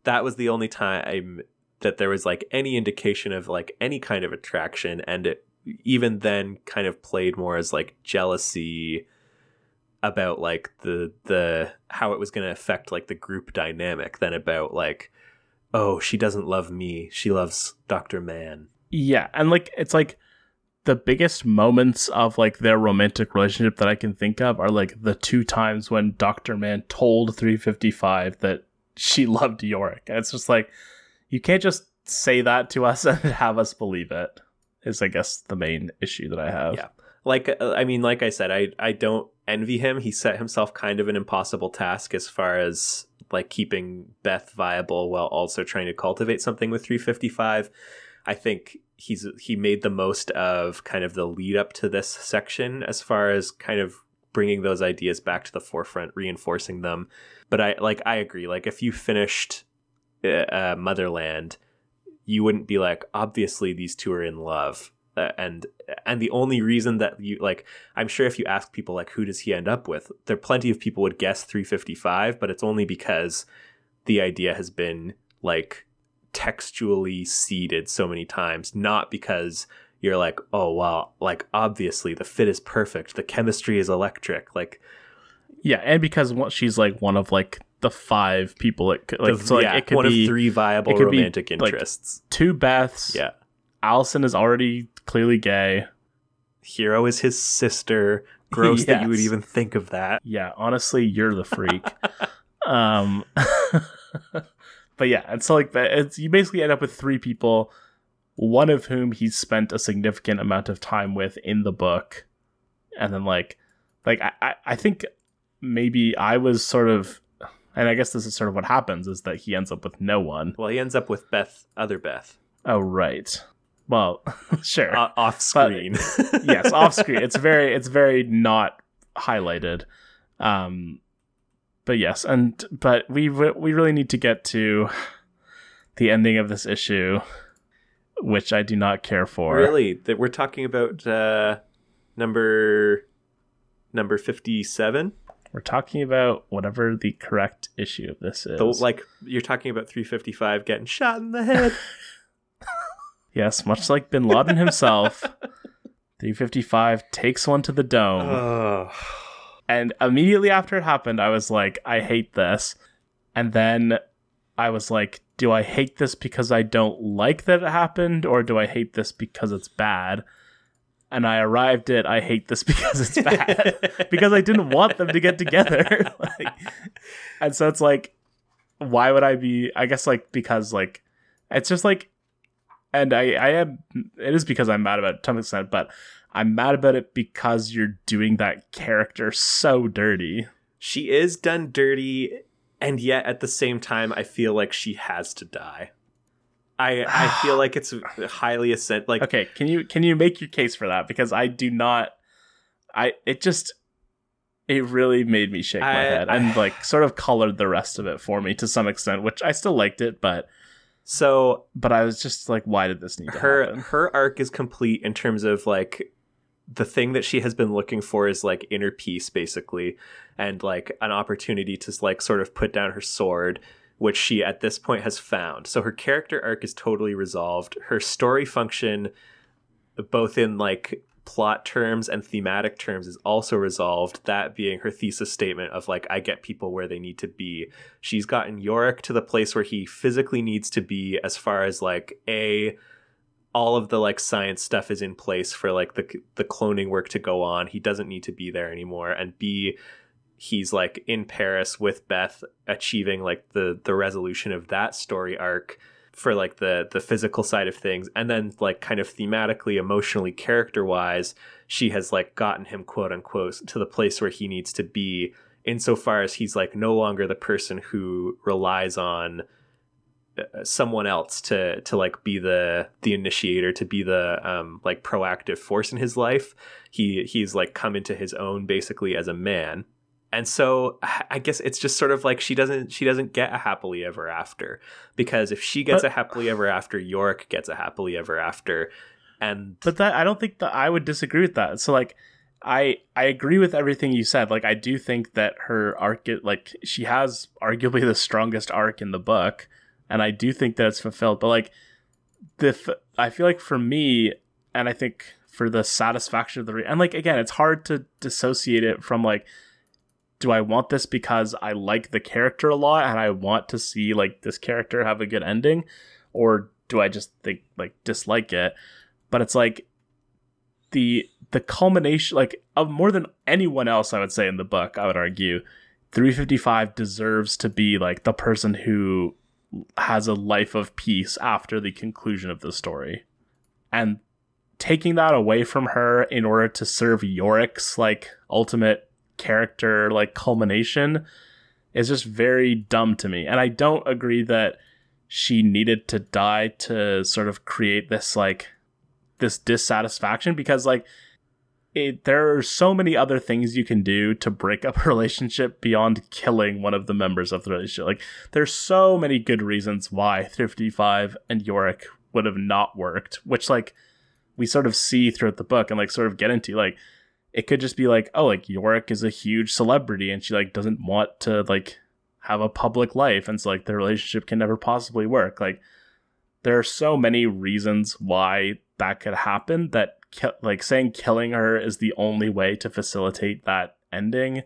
That was the only time that there was like any indication of like any kind of attraction and it even then kind of played more as like jealousy about like the the how it was going to affect like the group dynamic than about like oh she doesn't love me she loves Dr. Mann. Yeah, and like it's like the biggest moments of like their romantic relationship that I can think of are like the two times when Doctor Mann told 355 that she loved Yorick. And it's just like you can't just say that to us and have us believe it. Is I guess the main issue that I have. Yeah. like uh, i mean like i said i i don't envy him he set himself kind of an impossible task as far as like keeping beth viable while also trying to cultivate something with 355 i think he's he made the most of kind of the lead up to this section as far as kind of bringing those ideas back to the forefront reinforcing them. But i like i agree. Like if you finished uh, uh, motherland you wouldn't be like obviously these two are in love uh, and and the only reason that you like i'm sure if you ask people like who does he end up with there plenty of people would guess 355 but it's only because the idea has been like textually seeded so many times not because you're like oh wow like obviously the fit is perfect the chemistry is electric like Yeah, and because she's like one of like the five people it could like the- so like yeah, it could one be of three viable could be, romantic like, interests two Beths. yeah Allison is already clearly gay. hero is his sister gross that you would even think of that Yeah, honestly, you're the freak. um, but yeah, it's like that, it's you basically end up with three people, one of whom he's spent a significant amount of time with in the book, and then like, like I, I, I think maybe I was sort of, and I guess this is sort of what happens is that he ends up with no one. well he ends up with beth other beth Oh right, well, sure. o- off screen yes, off screen. It's very it's very not highlighted. Um but yes, and but we we really need to get to the ending of this issue which I do not care for. Really? That we're talking about uh number number 57? We're talking about whatever the correct issue of this is. The, like you're talking about 355 getting shot in the head. yes, much like bin Laden himself, 355 takes one to the dome. oh. And immediately after it happened, I was like, I hate this. And then I was like, do I hate this because I don't like that it happened, or do I hate this because it's bad? And I arrived at I hate this because it's bad. because I didn't want them to get together. like, and so it's like, why would I be? I guess like because like it's just like, and I I am. It is because I'm mad about it to some extent, but I'm mad about it because you're doing that character so dirty. she is done dirty and yet at the same time I feel like she has to die. I I feel like it's highly ascent like Okay, can you can you make your case for that? Because I do not. I it just it really made me shake my I- head and like sort of colored the rest of it for me to some extent, which I still liked it, but so but I was just like, why did this need to her happen? her arc is complete in terms of like the thing that she has been looking for is like inner peace basically and like an opportunity to like sort of put down her sword which she at this point has found so her character arc is totally resolved her story function both in like plot terms and thematic terms is also resolved that being her thesis statement of like i get people where they need to be. She's gotten yorick to the place where he physically needs to be as far as like a all of the like science stuff is in place for like the the cloning work to go on. He doesn't need to be there anymore. And b he's like in paris with beth achieving like the the resolution of that story arc for like the the physical side of things. And then like kind of thematically emotionally character wise she has like gotten him quote unquote to the place where he needs to be insofar as he's like no longer the person who relies on uh, someone else to to like be the the initiator to be the um like proactive force in his life. He he's like come into his own basically as a man and so i guess it's just sort of like she doesn't she doesn't get a happily ever after because if she gets But- a happily ever after york gets a happily ever after and But that I don't think that I would disagree with that. So like I I agree with everything you said. Like I do think that her arc like she has arguably the strongest arc in the book and I do think that it's fulfilled. But like the f- I feel like for me and I think for the satisfaction of the re- and like again it's hard to dissociate it from like do I want this because I like the character a lot and I want to see like this character have a good ending or do I just think like dislike it? But it's like the the culmination like of more than anyone else I would say in the book, I would argue 355 deserves to be like the person who has a life of peace after the conclusion of the story. And taking that away from her in order to serve Yorick's like ultimate character like culmination is just very dumb to me. And I don't agree that she needed to die to sort of create this like this dissatisfaction because like it, there are so many other things you can do to break up a relationship beyond killing one of the members of the relationship. Like there's so many good reasons why 55 and Yorick would have not worked, which like we sort of see throughout the book and like sort of get into like it could just be like oh like Yorick is a huge celebrity and she like doesn't want to like have a public life and so like their relationship can never possibly work like there are so many reasons why that could happen that like saying killing her is the only way to facilitate that ending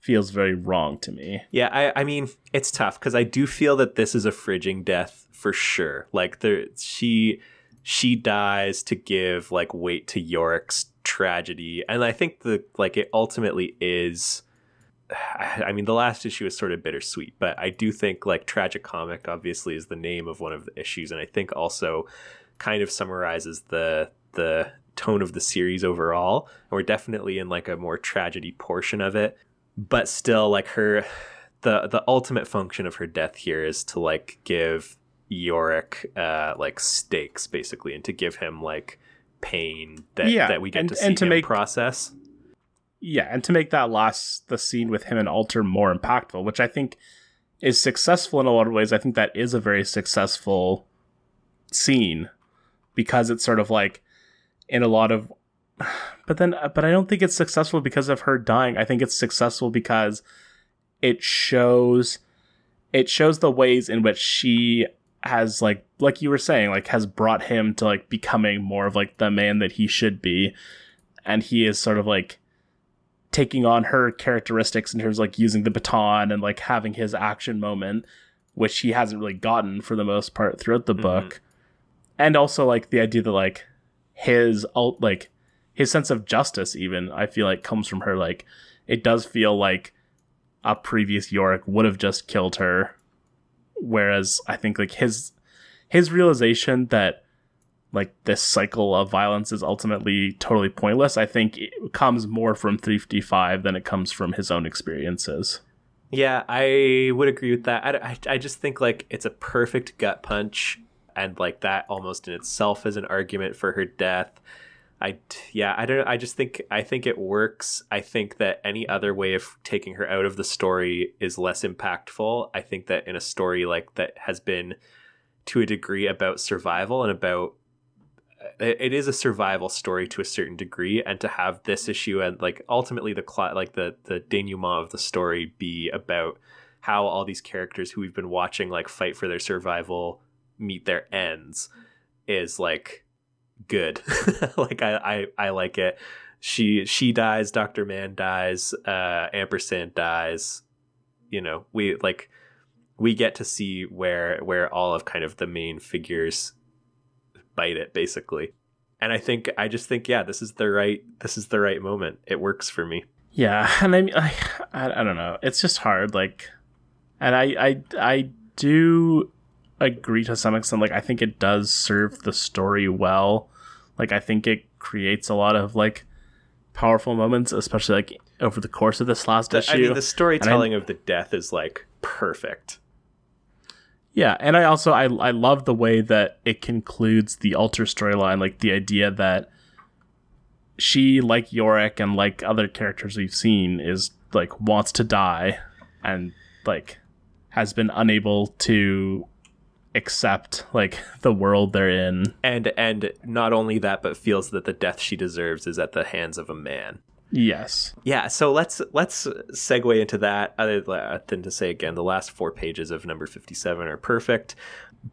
feels very wrong to me Yeah, I, I mean, it's tough because I do feel that this is a fridging death for sure. Like there, she she dies to give like weight to Yorick's tragedy, and I think the like it ultimately is. I mean, the last issue is sort of bittersweet, but I do think like tragic comic obviously is the name of one of the issues, and I think also kind of summarizes the the tone of the series overall. And we're definitely in like a more tragedy portion of it, but still like her the the ultimate function of her death here is to like give Yorick uh like stakes basically and to give him like pain that Yeah, that we get and- to see and to him make- process. yeah and to make that last the scene with him and alter more impactful which i think is successful in a lot of ways i think that is a very successful scene because it's sort of like in a lot of but then but i don't think it's successful because of her dying i think it's successful because it shows it shows the ways in which she has like like you were saying like has brought him to like becoming more of like the man that he should be. And he is sort of like taking on her characteristics in terms of like using the baton and like having his action moment which he hasn't really gotten for the most part throughout the Mhm. book. And also like the idea that like his alt like his sense of justice even i feel like comes from her. Like it does feel like a previous Yorick would have just killed her whereas i think like his his realization that like this cycle of violence is ultimately totally pointless i think it comes more from 355 than it comes from his own experiences Yeah, I would agree with that. I, I, I just think like it's a perfect gut punch, and like that almost in itself is an argument for her death. I yeah, I don't. I just think I think it works. I think that any other way of taking her out of the story is less impactful. I think that in a story like that has been to a degree about survival and about uh, it it is a survival story to a certain degree and to have this issue and like ultimately the cl- like the the denouement of the story be about how all these characters who we've been watching like fight for their survival meet their ends is like good. like I, I I like it. She she dies, Doctor Mann dies, uh, ampersand dies. You know, we like we get to see where where all of kind of the main figures bite it basically. And I think I just think yeah, this is the right this is the right moment. It works for me. Yeah, and I I, I don't know. It's just hard. Like, and I, I, I do agree to some extent. Like, I think it does serve the story well. Like, I think it creates a lot of like powerful moments, especially like over the course of this last The- issue. I mean, the storytelling of the death is like perfect. Yeah, and I also I I love the way that it concludes the alter storyline, like the idea that she, like Yorick and like other characters we've seen, is like wants to die and like has been unable to accept like the world they're in. And and not only that, but feels that the death she deserves is at the hands of a man. Yes. Yeah, so let's let's segue into that. Other uh, than to say again, the last four pages of number fifty-seven are perfect.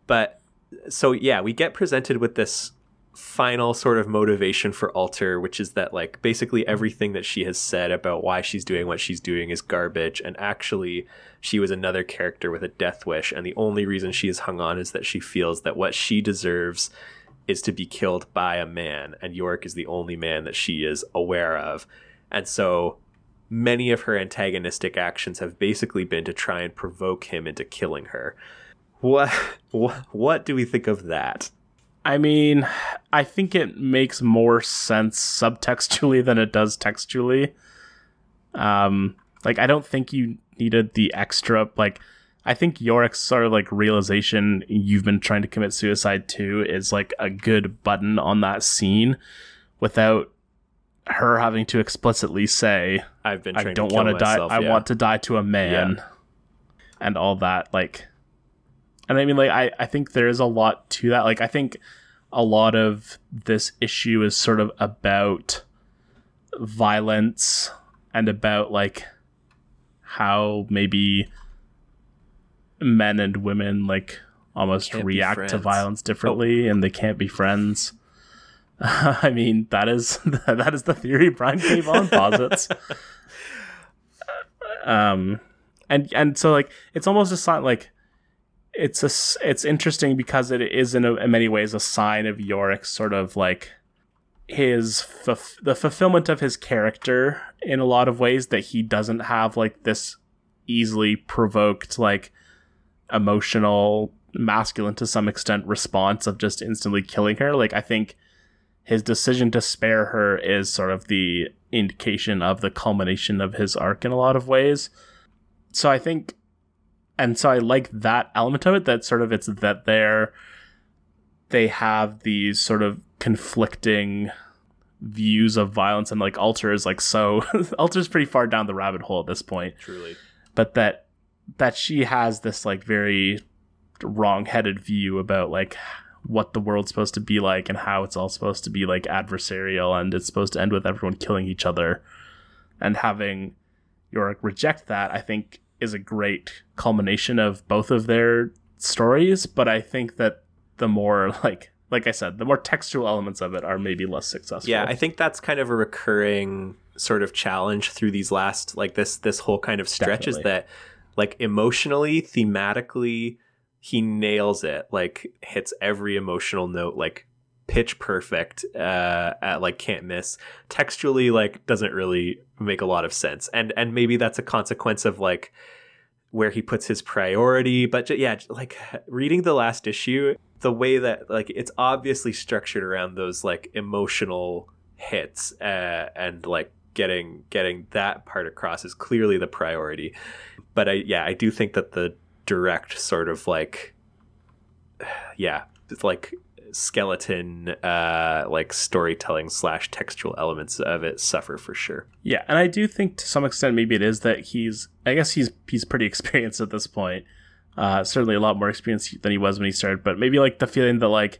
But so yeah, we get presented with this final sort of motivation for Alter, which is that like basically everything that she has said about why she's doing what she's doing is garbage, and actually she was another character with a death wish, and the only reason she is hung on is that she feels that what she deserves is to be killed by a man, and York is the only man that she is aware of. And so many of her antagonistic actions have basically been to try and provoke him into killing her. What what, what do we think of that? I mean, I think it makes more sense subtextually than it does textually. Um, like I don't think you needed the extra like I think Yorick's sort of like realization you've been trying to commit suicide too is like a good button on that scene without her having to explicitly say I've been I don't want to die I yeah. want to die to a man and all that like and I mean like I I think there is a lot to that like I think a lot of this issue is sort of about violence and about like how maybe men and women like almost Can't react to. Oh. violence differently and they can't be friends. I mean, that is that is the theory Brian K. Vaughan posits. um, and and so like it's almost a sign like it's a it's interesting because it is in, a, in many ways a sign of Yorick's sort of like his fulf- the fulfillment of his character in a lot of ways that he doesn't have like this easily provoked like emotional masculine to some extent response of just instantly killing her. Like i think his decision to spare her is sort of the indication of the culmination of his arc in a lot of ways. So i think and so i like that element of it that sort of it's that they're they have these sort of conflicting views of violence and like alter is like so alter's pretty far down the rabbit hole at this point. Truly. but that that she has this like very wrong-headed view about like what the world's supposed to be like and how it's all supposed to be like adversarial and it's supposed to end with everyone killing each other. And having Yorick reject that I think is a great culmination of both of their stories. But I think that the more like like I said the more textual elements of it are maybe less successful. Yeah, I think that's kind of a recurring sort of challenge through these last like this this whole kind of stretch is that like emotionally, thematically, he nails it. Like hits every emotional note like pitch perfect uh at like can't miss. Textually like doesn't really make a lot of sense. And and maybe that's a consequence of like where he puts his priority but yeah like reading the last issue the way that like it's obviously structured around those like emotional hits uh, and like getting getting that part across is clearly the priority but i yeah i do think that the direct sort of like yeah it's like skeleton uh like storytelling slash textual elements of it suffer for sure Yeah, and I do think to some extent maybe it is that he's I guess he's he's pretty experienced at this point. Uh certainly a lot more experienced than he was when he started, but maybe like the feeling that like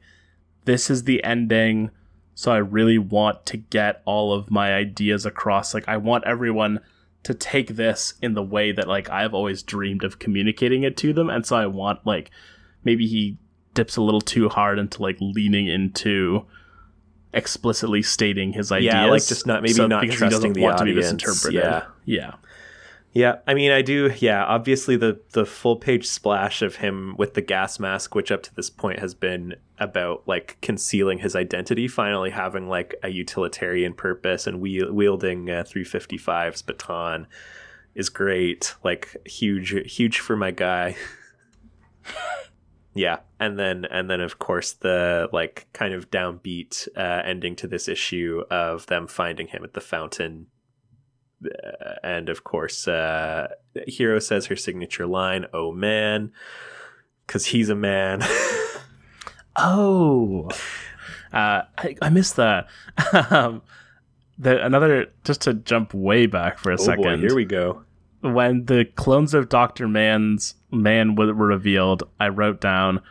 this is the ending, so I really want to get all of my ideas across. Like I want everyone to take this in the way that like I've always dreamed of communicating it to them, and so I want like maybe he dips a little too hard into like leaning into explicitly stating his ideas. Yeah, like just not- maybe not because trusting the want to be audience, misinterpreted. yeah. yeah. Yeah, I mean, I do. Yeah, obviously the the full page splash of him with the gas mask, which up to this point has been about like concealing his identity, finally having like a utilitarian purpose and wiel- wielding uh, 355's baton is great. Like huge, huge for my guy. yeah, and then and then of course the like kind of downbeat uh, ending to this issue of them finding him at the fountain and of course, uh, Hero says her signature line, "Oh man," because he's a man. Oh, uh, I, I missed that. um, the another just to jump way back for a oh second. boy, here we go. when the clones of Doctor Mann's Man were were revealed, I wrote down,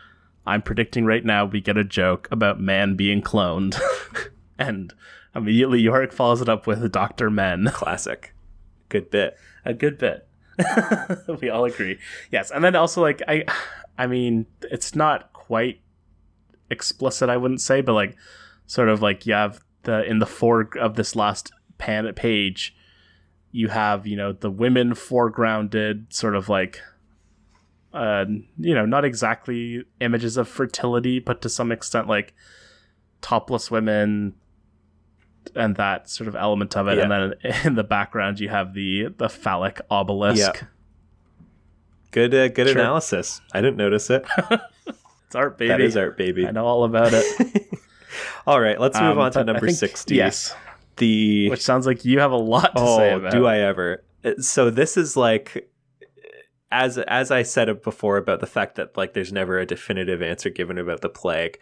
"I'm predicting right now we get a joke about Mann being cloned," and immediately Yorick follows it up with Doctor Men. Classic, good bit. a good bit. we all agree. Yes, and then also like I, I mean, it's not quite explicit, I wouldn't say, but like sort of like you have the in the fore of this last pan page, you have you know the women foregrounded, sort of like. Uh, you know, not exactly images of fertility, but to some extent, like topless women and that sort of element of it. And then in the background, you have the the phallic obelisk. Yeah. Good, uh, good Sure. analysis. I didn't notice it. It's art, baby. That is art, baby. I know all about it. All right, let's move Um, on to number think- sixty. Yes, the which sounds like you have a lot to say oh, about. do I ever? Uh, So this is like, as as I said before about the fact that like there's never a definitive answer given about the plague.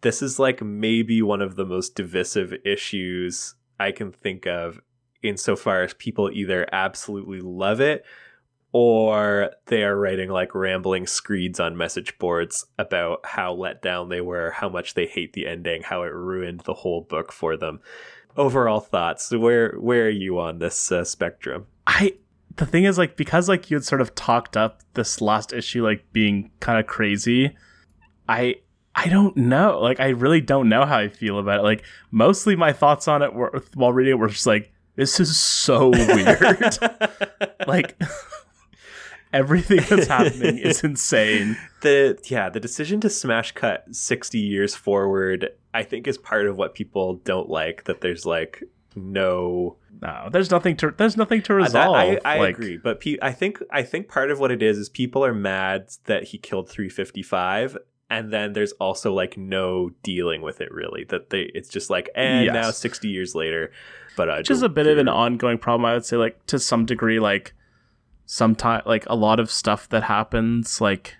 This is like maybe one of the most divisive issues I can think of, insofar as people either absolutely love it or they are writing like rambling screeds on message boards about how let down they were, how much they hate the ending, how it ruined the whole book for them. Overall thoughts. Where where are you on this uh, spectrum? I the thing is like because like you had sort of talked up this last issue like being kind of crazy. I I don't know. Like I really don't know how I feel about it. Like mostly my thoughts on it were while reading it were just like this is so weird. like everything that's happening is insane. the yeah the decision to smash cut 60 years forward i think is part of what people don't like that there's like no No, there's nothing to there's nothing to Uh, resolve. that- I, I like, agree, but pe- I think I think part of what it is is people are mad that he killed 355, and then there's also like no dealing with it really. That they it's just like and Yes. now 60 years later, but I which is a bit of an ongoing problem i would say like to some degree like sometime like a lot of stuff that happens like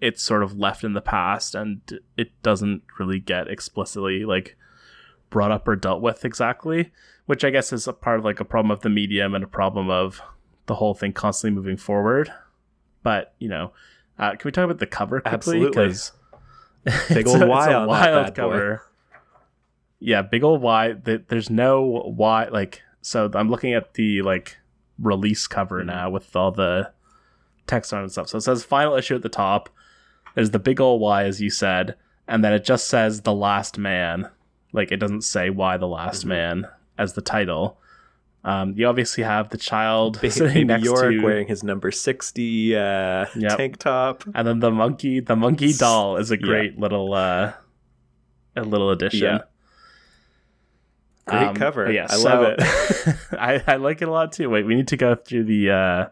it's sort of left in the past and it doesn't really get explicitly like brought up or dealt with exactly which i guess is a part of like a problem of the medium and a problem of the whole thing constantly moving forward but you know uh, can we talk about the cover quickly Absolutely. 'Cause Big old a- Y on that wild bad boy. yeah, big old Y. There's no Y. Like, so I'm looking at the like release cover Mhm. now with all the text on it and stuff. So it says final issue at the top. There's the big old Y, as you said, and then it just says the last man. Like, it doesn't say why the last Mhm. man as the title. Um, you obviously have the child Baby sitting next York to, wearing his number 60 uh, Yep. tank top. and then the monkey. The monkey doll is a Yeah. great little, uh, a little addition. Yeah. Great Um, cover. yeah, I so- love it. I, I like it a lot too. Wait, we need to go through the uh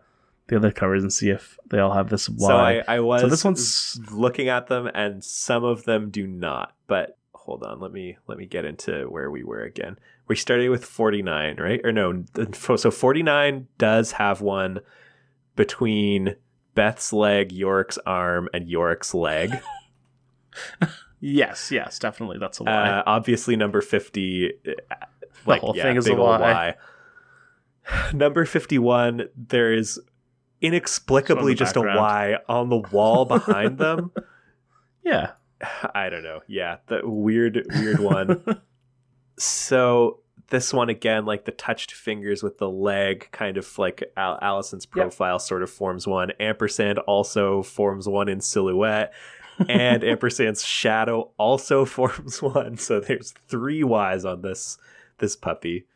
the other covers and see if they all have this Y. So I, I was So this one's- looking at them, and some of them do not. But hold on, let me let me get into where we were again. We started with forty nine, right? Or no? So forty nine does have one between Beth's leg, York's arm, and York's leg. yes, yes, definitely. That's a Y. Uh, obviously, number fifty. uh, The whole thing is a old Y. Number fifty-one. There is inexplicably just a background. Y on the wall behind them. yeah. I don't know. Yeah, the weird, weird one. so this one again, like the touched fingers with the leg, kind of like Al- Allison's Yep. profile, sort of forms one. Ampersand also forms one in silhouette. and ampersand's shadow also forms one. So there's three Y's on this this puppy.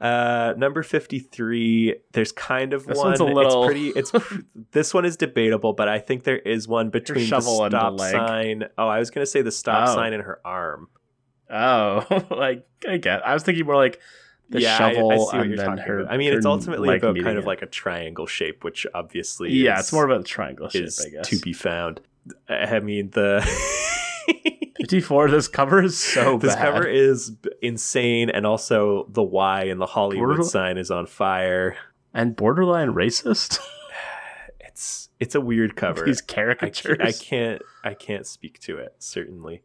Uh, number fifty three. There's kind of This one. one's a little- It's pretty. It's pr- this one is debatable, but I think there is one between the shovel and the stop leg. sign. Oh, I was gonna say the stop Oh. sign and her arm. Oh, like I get. I was thinking more like the yeah, shovel I, see what and you're talking her. about. I mean, it's ultimately leg about kind of it. like a triangle shape, which obviously yeah, is, it's more about the triangle shape, I guess. to be found. I mean the. Fifty four. This cover is so bad. this bad. cover is insane, and also the Y in the Hollywood Brutal. sign is on fire. and borderline racist. It's it's a weird cover. These I caricatures. I can't I can't speak to it certainly.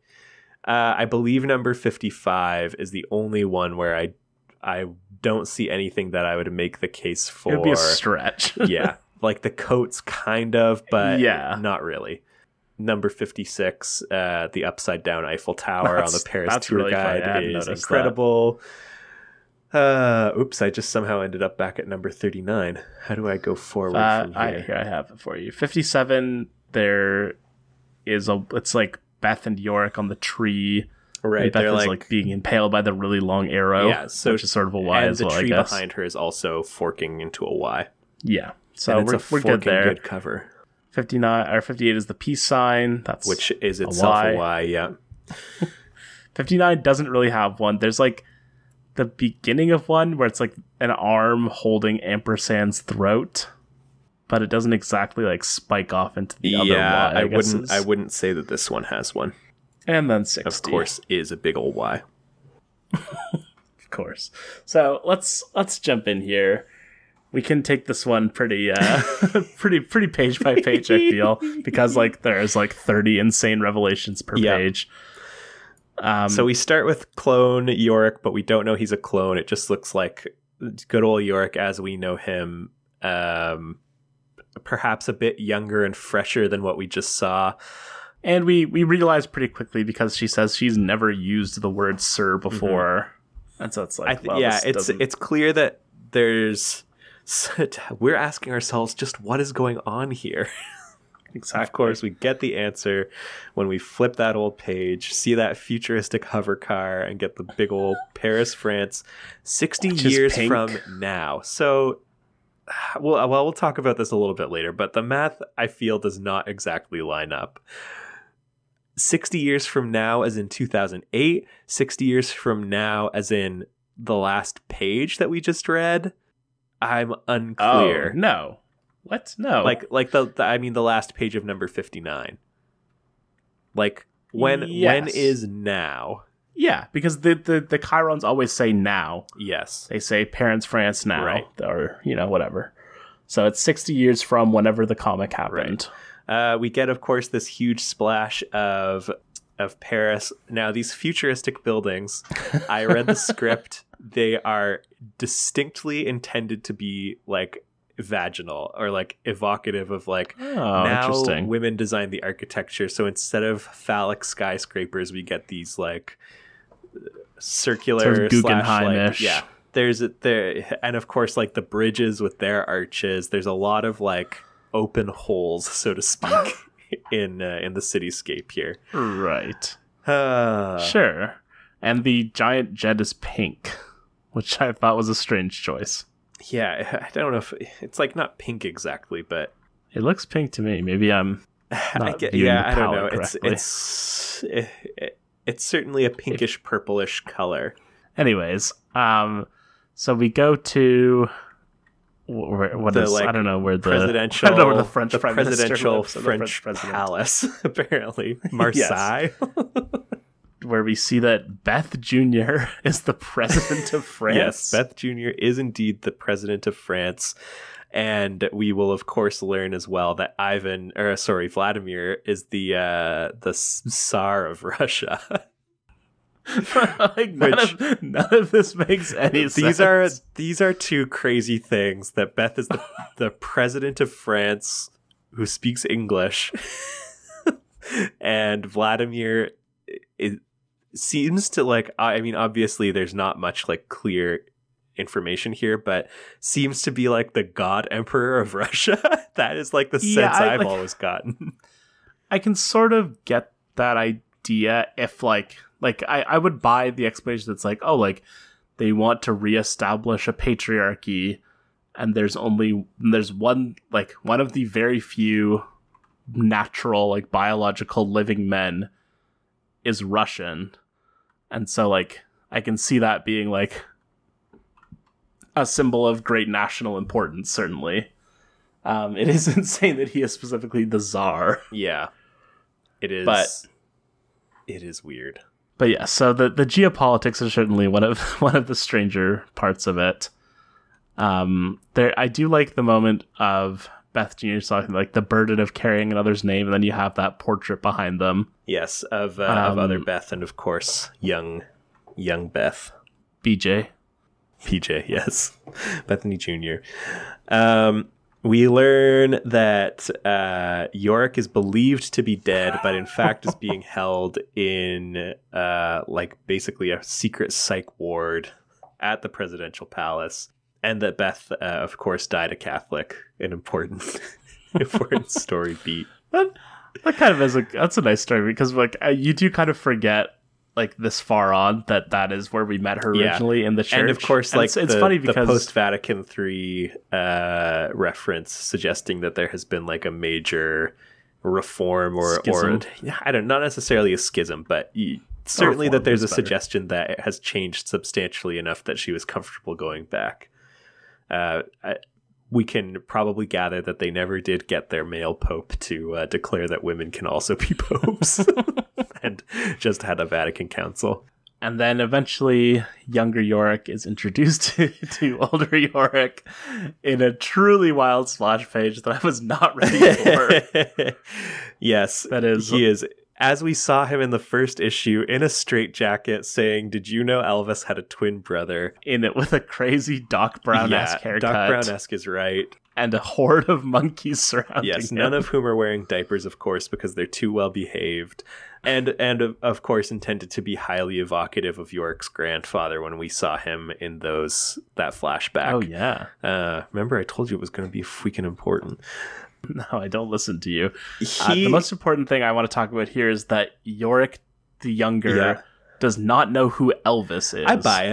Uh, I believe number fifty five is the only one where I I don't see anything that I would make the case for. It would be a stretch. yeah, like the coats kind of, but Yeah. not really. Number fifty six, uh, the upside down Eiffel Tower on the Paris that's tour really guide hadn't is that. incredible. Uh, oops! I just somehow ended up back at number thirty nine. How do I go forward Uh, from I, here? here I have it for you. Fifty-seven. There is a. It's like Beth and Yorick on the tree. right, and Beth they're is like, like, being impaled by the really long arrow. Yeah, so- which is sort of a Y as the well. tree I guess. behind her is also forking into a Y. Yeah. So and we're, it's a we're good there. good cover, Fifty-nine or fifty-eight is the peace sign. That's which is itself Y. a Y. Yeah, 59 doesn't really have one. There's like the beginning of one where it's like an arm holding ampersand's throat, but it doesn't exactly like spike off into the other yeah. Y. I, wouldn't. I wouldn't say that this one has one. And then 60. Of course, is a big old Y. Of course. So let's let's jump in here. We can take this one pretty uh pretty pretty page by page, I feel, because like there's like 30 insane revelations per Yeah. page. Um So we start with clone Yorick, but we don't know he's a clone. It just looks like good old Yorick as we know him. Um, perhaps a bit younger and fresher than what we just saw. And we we realize pretty quickly because she says she's never used the word "sir" before, and so it's like, Mm-hmm. Th- yeah, it's doesn't- it's clear that there's we're asking ourselves just what is going on here. exactly. Of course, we get the answer when we flip that old page, see that futuristic hover car, and get the big old Paris, France, 60 Which years from now. So, well, uh, well, we'll talk about this a little bit later, but the math I feel does not exactly line up. 60 years from now, as in 2008, 60 years from now, as in the last page that we just read. I'm Oh unclear. no, what? No, Like like the, the I mean the last page of number 59. Like when when Yes. is now? Yeah, because the the the chyrons always say now. Yes. They say Paris France now, Right. or you know whatever. So it's sixty years from whenever the comic happened. Uh, we get of course this huge splash of of Paris. Now these futuristic buildings, I read the script. They are distinctly intended to be like vaginal or like evocative of like Oh, now women design the architecture so instead of phallic skyscrapers we get these like circular Sort of slash, like, Guggenheim-ish. yeah there's there and of course like the bridges with their arches there's a lot of like open holes so to speak in uh, in the cityscape here right. uh, Sure. And the giant jet is pink, which I thought was a strange choice. yeah i don't know if it's like not pink exactly but It looks pink to me. Maybe I'm I not get, viewing yeah the i don't know palette it's it's it, it- it's certainly a pinkish purplish color. Anyways, um, so we go to where, what The, is- like, I don't know where the presidential I don't know where the French the prime presidential lives, the French, president, palace apparently. Marseille. Where we see that Beth Jr. is the president of France. yes Beth Jr is indeed the president of France and we will of course learn as well that Ivan or sorry Vladimir is the uh the Tsar of Russia like none Which- of none of this makes any sense. these are these are two crazy things that Beth is the, the president of France who speaks English and Vladimir it seems to like I mean obviously there's not much like clear information here but seems to be like the god emperor of Russia that is like the sense Yeah, I, I've like- always gotten I can sort of get that idea if like like I, I would buy the explanation that's like, oh, like they want to reestablish a patriarchy and there's only there's one like one of the very few natural like biological living men is Russian. And so like I can see that being like a symbol of great national importance certainly. Um, it is insane that he is specifically the czar. Yeah, it is. But- it is weird. But yeah, so the, the geopolitics are certainly one of one of the stranger parts of it. Um, there, I do like the moment of Beth Jr. talking like the burden of carrying another's name, and then you have that portrait behind them, Yes, of uh, of other Um, Beth, and of course young young Beth. BJ. PJ, yes, Bethany Jr. Um, we learn that uh, Yorick is believed to be dead, but in fact is being held in uh, like basically a secret psych ward at the presidential palace, and that Beth, uh, of course, died a Catholic. An important, important story beat. That, that kind of is a that's a nice story because like you do kind of forget like this far on that that is where we met her Yeah. originally in the church. And of course, like it's, it's the, funny because post Vatican III uh, reference suggesting that there has been like a major reform or Schism. or I don't not necessarily a schism, but certainly that there's a better. suggestion that it has changed substantially enough that she was comfortable going back. Uh, I, we can probably gather that they never did get their male pope to uh, declare that women can also be popes, and just had a Vatican council. And then eventually, younger Yorick is introduced to, to older Yorick in a truly wild splash page that I was not ready for. yes, That is- he is. As we saw him in the first issue, in a straitjacket, saying, "Did you know Elvis had a twin brother?" in it with a crazy Doc Brown esque yeah, haircut Doc Brown esque is right. And a horde of monkeys surrounding Yes, him. none of whom are wearing diapers, of course, because they're too well behaved, and and of, of course intended to be highly evocative of York's grandfather when we saw him in those that flashback. Oh yeah, Uh, remember, I told you it was going to be freaking important. no, I don't listen to you. Uh, the most important thing I want to talk about here is that Yorick the younger Yeah. does not know who Elvis is. I buy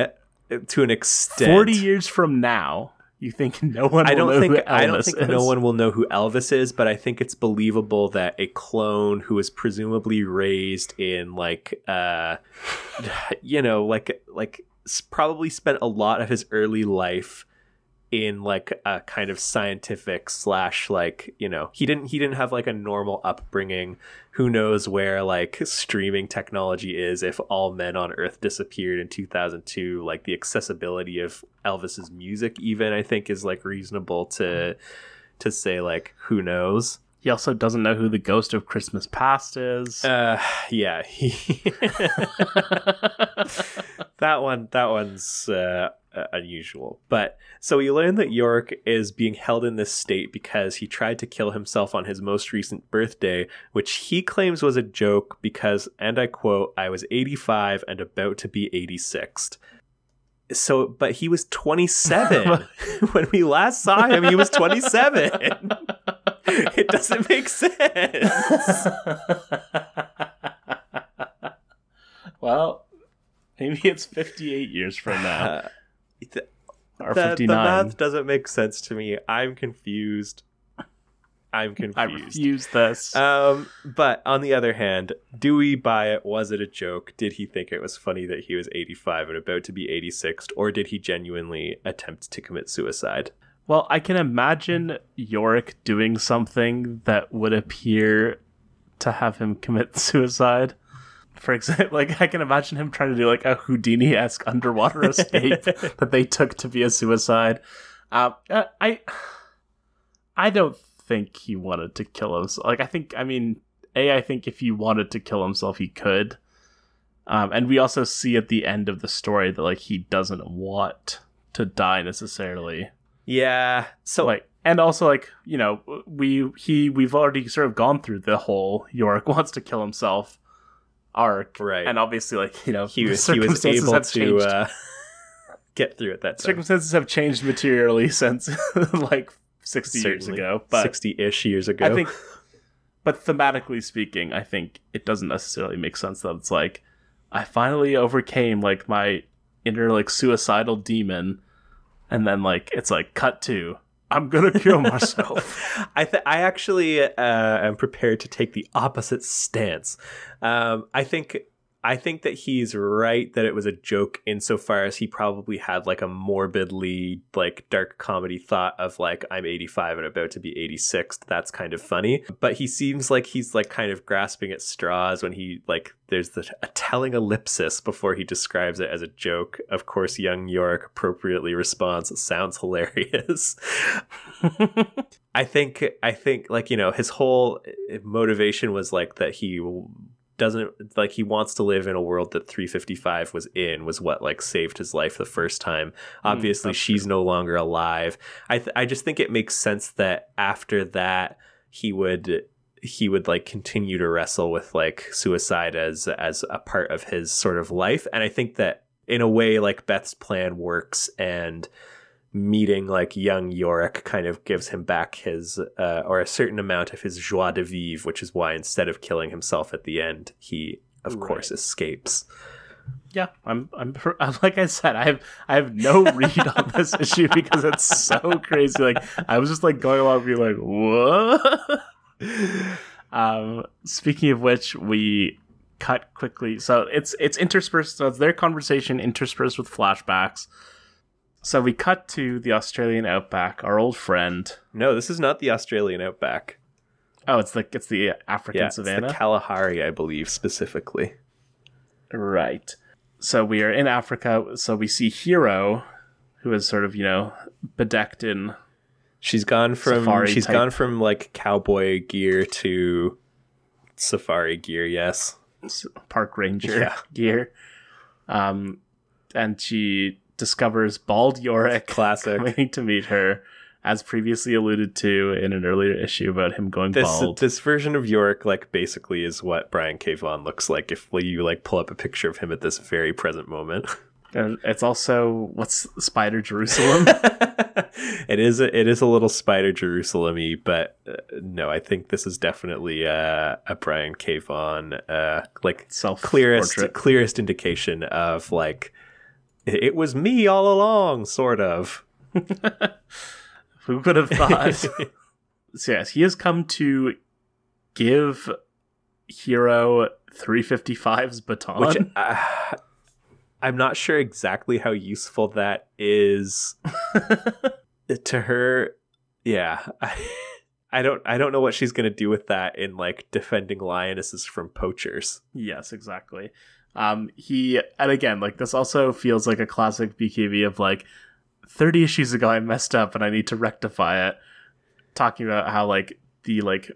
it to an extent. Forty years from now, you think no one? I don't think I don't think is? no one will know who Elvis is, but I think it's believable that a clone who was presumably raised in like uh you know like like probably spent a lot of his early life in like a kind of scientific slash like you know he didn't he didn't have like a normal upbringing. Who knows where like streaming technology is if all men on earth disappeared in 2002 like the accessibility of elvis's music even i think is like reasonable to to say like who knows? He also doesn't know who the ghost of Christmas past is. uh yeah. He that one that one's uh, uh, unusual. But so we learn that york is being held in this state because he tried to kill himself on his most recent birthday which he claims was a joke because and i quote i was 85 and about to be 86 so but he was 27 when we last saw him he was 27 it doesn't make sense. Well, maybe it's 58 years from now. The, the math doesn't make sense to me. I'm confused. I'm confused. I refuse this. Um, but on the other hand, do we buy it? Was it a joke? Did he think it was funny that he was 85 and about to be 86, or did he genuinely attempt to commit suicide? well, I can imagine Yorick doing something that would appear to have him commit suicide. For example, like I can imagine him trying to do like a Houdini esque underwater escape that they took to be a suicide. Um, uh, I, I don't think he wanted to kill himself. Like I think, I mean, a I think if he wanted to kill himself, he could. Um, and we also see at the end of the story that like he doesn't want to die necessarily. Yeah. So like, and also like you know we he we've already sort of gone through the whole York wants to kill himself arc, Right. And obviously, like you know, he was he was able to uh, get through it that time. circumstances have changed materially since like 60 years ago but 60-ish years ago. i think but thematically speaking, I think it doesn't necessarily make sense that it's like I finally overcame like my inner like suicidal demon, and then like it's like cut to I'm gonna kill myself. I th- I actually uh, am prepared to take the opposite stance. Um, I think I think that he's right that it was a joke insofar as he probably had like a morbidly like dark comedy thought of like I'm 85 and about to be 86. That's kind of funny. But he seems like he's like kind of grasping at straws when he like there's the a telling ellipsis before he describes it as a joke. Of course, young York appropriately responds, "Sounds hilarious." I think I think like you know his whole motivation was like that he doesn't like he wants to live in a world that 355 was in was what like saved his life the first time. Obviously mm, she's true. no longer alive. I th- i just think it makes sense that after that he would he would like continue to wrestle with like suicide as as a part of his sort of life. And i think that in a way like beth's plan works and meeting like young Yorick kind of gives him back his uh, or a certain amount of his joie de vivre, which is why instead of killing himself at the end, he of right. course escapes. Yeah, I'm, I'm. Like I said, I have. I have no read on this issue because it's so crazy. Like I was just like going along, being like, "What?" um, speaking of which, we cut quickly. So it's it's interspersed. So it's their conversation interspersed with flashbacks so we cut to the Australian outback, our old friend. No, this is not the Australian outback. Oh, it's the it's the African yeah, savannah. It's the Kalahari, I believe, specifically. Right. So we are in Africa. So we see Hero, who is sort of you know bedecked in. She's gone from she's type. gone from like cowboy gear to safari gear. Yes, park ranger yeah. gear. Um, and she discovers bald Yorick classic coming to meet her as previously alluded to in an earlier issue about him going this, bald. This version of Yorick, like, basically is what Brian K. Vaughan looks like if you, like, pull up a picture of him at this very present moment. And it's also, what's Spider Jerusalem? it is a, it is a little Spider Jerusalem but uh, no, I think this is definitely uh, a Brian K. Vaughan, uh, like, Self clearest, clearest indication of, like, it was me all along, sort of. Who could have thought? so yes, he has come to give Hero 355's baton. Which, uh, I'm not sure exactly how useful that is to her. Yeah. I, I don't I don't know what she's gonna do with that in like defending lionesses from poachers. Yes, exactly. Um, he and again, like this also feels like a classic BKB of like 30 issues ago I messed up and I need to rectify it. Talking about how like the like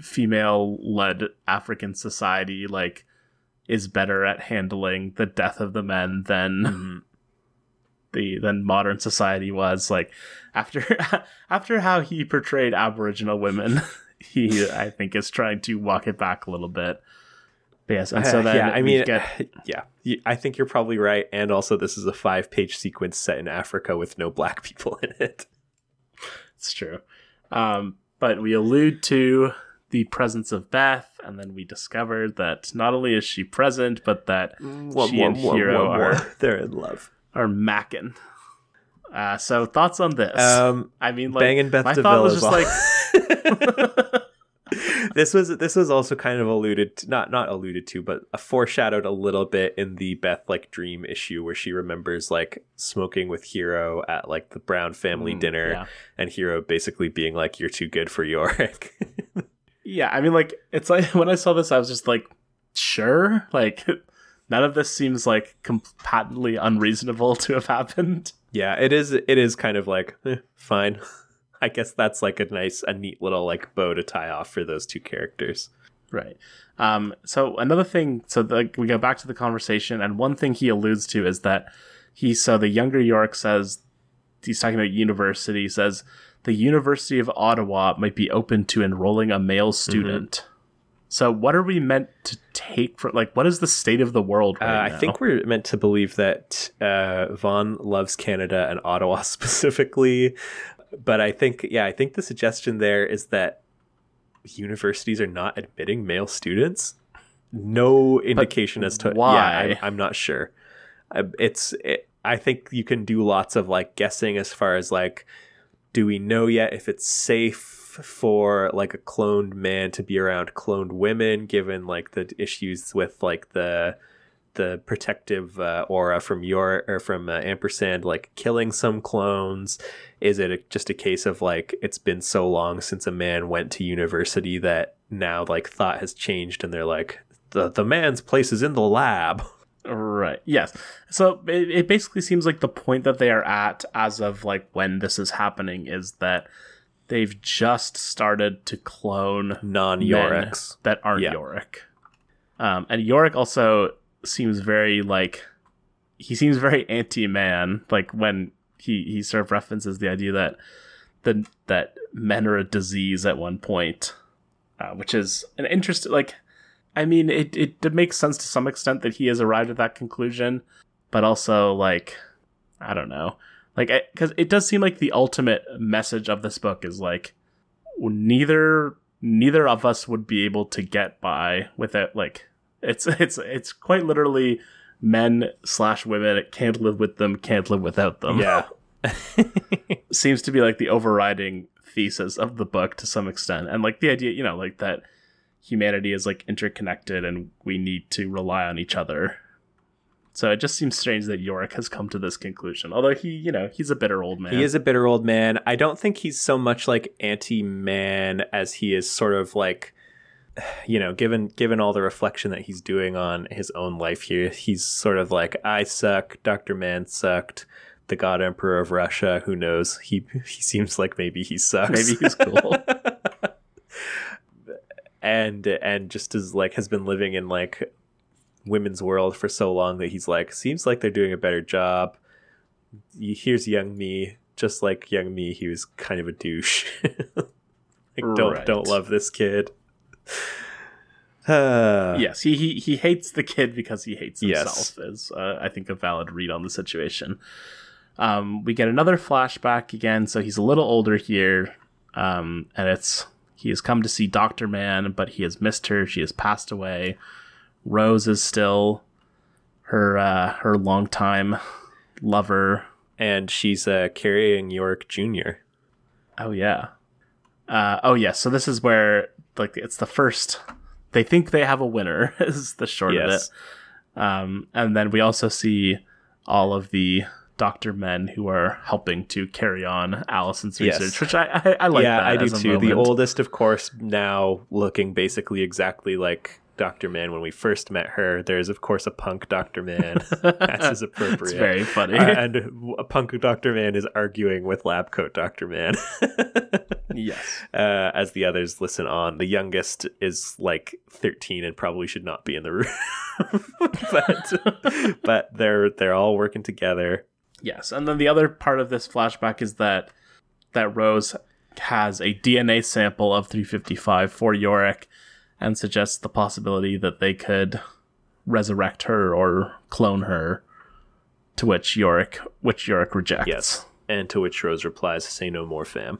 female led African society like is better at handling the death of the men than mm-hmm. the than modern society was. Like after after how he portrayed Aboriginal women, he I think is trying to walk it back a little bit. But yes, and so then yeah, I mean, get... yeah, I think you're probably right. And also, this is a five page sequence set in Africa with no black people in it. It's true. Um, but we allude to the presence of Beth, and then we discover that not only is she present, but that one, she one, and one, Hero are they're in love, are macking. Uh, so thoughts on this? Um, I mean, like, banging Beth my DeVille thought was just like. this was this was also kind of alluded to, not not alluded to but foreshadowed a little bit in the beth like dream issue where she remembers like smoking with hero at like the brown family mm, dinner yeah. and hero basically being like you're too good for yorick yeah i mean like it's like when i saw this i was just like sure? Like none of this seems like patently unreasonable to have happened. Yeah it is it is kind of like eh, fine I guess that's like a nice, a neat little like bow to tie off for those two characters. Right. Um, so another thing, so the, we go back to the conversation, and one thing he alludes to is that he, so the younger York says, he's talking about university, says the University of Ottawa might be open to enrolling a male mm-hmm. student. Mm-hmm. So what are we meant to take for like what is the state of the world right uh, I think we're meant to believe that uh, Vaughan loves Canada and Ottawa specifically but I think yeah, I think the suggestion there is that universities are not admitting male students. No indication as to why? Yeah, I'm, I'm not sure. Uh, it's. It, I think you can do lots of like guessing as far as like, do we know yet if it's safe for like a cloned man to be around cloned women, given like the issues with like the the protective uh, aura from your or from uh, ampersand like killing some clones is it a, just a case of like it's been so long since a man went to university that now like thought has changed and they're like the the man's place is in the lab Right. Yes. So it, it basically seems like the point that they are at as of like when this is happening is that they've just started to clone non Yoriks. that aren't Yeah. Yorick. Um, and Yorick also seems very like he seems very anti-man. Like when he he sort of references the idea that the that men are a disease at one point, uh, which is an interesting like. I mean, it, it it makes sense to some extent that he has arrived at that conclusion, but also like I don't know, like because it does seem like the ultimate message of this book is like neither neither of us would be able to get by without like it's it's it's quite literally men slash women can't live with them can't live without them. Yeah. Seems to be like the overriding thesis of the book to some extent. And like the idea you know like that humanity is like interconnected and we need to rely on each other. So it just seems strange that Yorick has come to this conclusion although he you know he's a bitter old man. He is a bitter old man. I don't think he's so much like anti-man as he is sort of like you know, given given all the reflection that he's doing on his own life here, he's sort of like I suck, Dr. Mann sucked, the God Emperor of Russia, who knows? He he seems like maybe he sucks. maybe he's cool and and just as like has been living in like women's world for so long that he's like seems like they're doing a better job here's young me just like young me he was kind of a douche like don't don't love this kid uh, yes, he, he he hates the kid because he hates Yes. himself. Is uh, I think a valid read on the situation. Um, we get another flashback again, so he's a little older here, um, and it's he has come to see Doctor Mann, but he has missed her. She has passed away. Rose is still her uh, her longtime lover. and she's uh carrying york jr Oh yeah. Uh, oh yeah. So this is where like it's the first. They think they have a winner. Is the short of it. yes Um, and then we also see all of the doctor men who are helping to carry on Allison's Yes. research, which I I, I like. yeah that i do too the oldest of course now looking basically exactly like dr Mann when we first met her there's of course a punk dr Mann that's as is appropriate It's very funny. Uh, and a punk dr Mann is arguing with lab coat dr Mann yes. uh, as the others listen on the youngest is like 13 and probably should not be in the room but but they're they're all working together Yes. And then the other part of this flashback is that that Rose has a DNA sample of 355 for Yorick and suggests the possibility that they could resurrect her or clone her. To which Yorick, which Yorick rejects. yes and to which rose replies say no more fam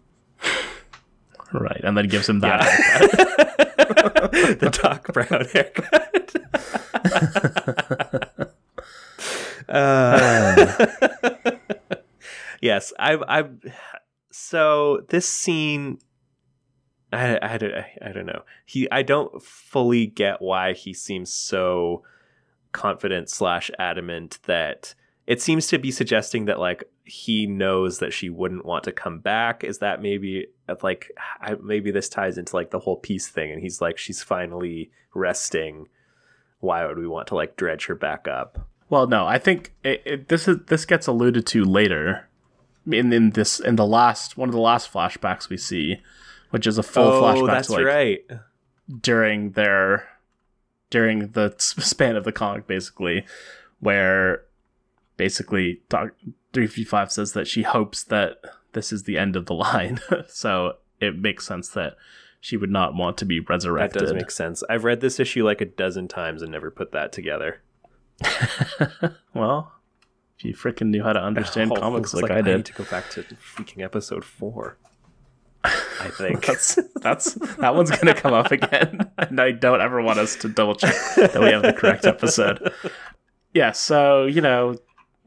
Right, and then gives him that. the Doc Brown haircut. Uh, yes, I, I. So this scene, I, I, I, don't know. He, I don't fully get why he seems so confident slash adamant that it seems to be suggesting that like he knows that she wouldn't want to come back. Is that maybe uh, like I, maybe this ties into like the whole peace thing, and he's like she's finally resting. Why would we want to like dredge her back up? Well, no, I think it, it, this is this gets alluded to later in in this in the last one of the last flashbacks we see, which is a full oh, flashback Oh, that's to like right. during their during the span of the comic, basically, where basically Doc three fifty five says that she hopes that this is the end of the line, so it makes sense that she would not want to be resurrected. That does make sense. I've read this issue like a dozen times and never put that together. well, if you freaking knew how to understand Oh, comics looks like, I I did. need to go back to freaking episode four. I think. That's that's that one's gonna come up again, and I don't ever want us to double check that we have the correct episode. Yeah, so you know,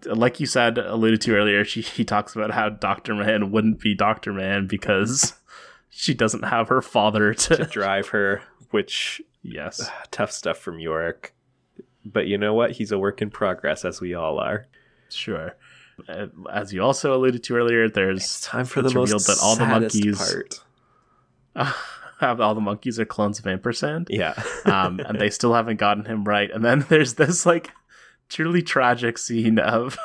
like you said, alluded to earlier, she he talks about how Doctor Mann wouldn't be Doctor Mann because she doesn't have her father to, to drive her, which yes, uh, tough stuff from Yorick. But you know what? He's a work in progress, as we all are. Sure. Uh, As you also alluded to earlier, there's It's time for the most revealed that all the monkeys- part. have all the monkeys are clones of ampersand. Yeah. um, and they still haven't gotten him right. And then there's this like truly tragic scene of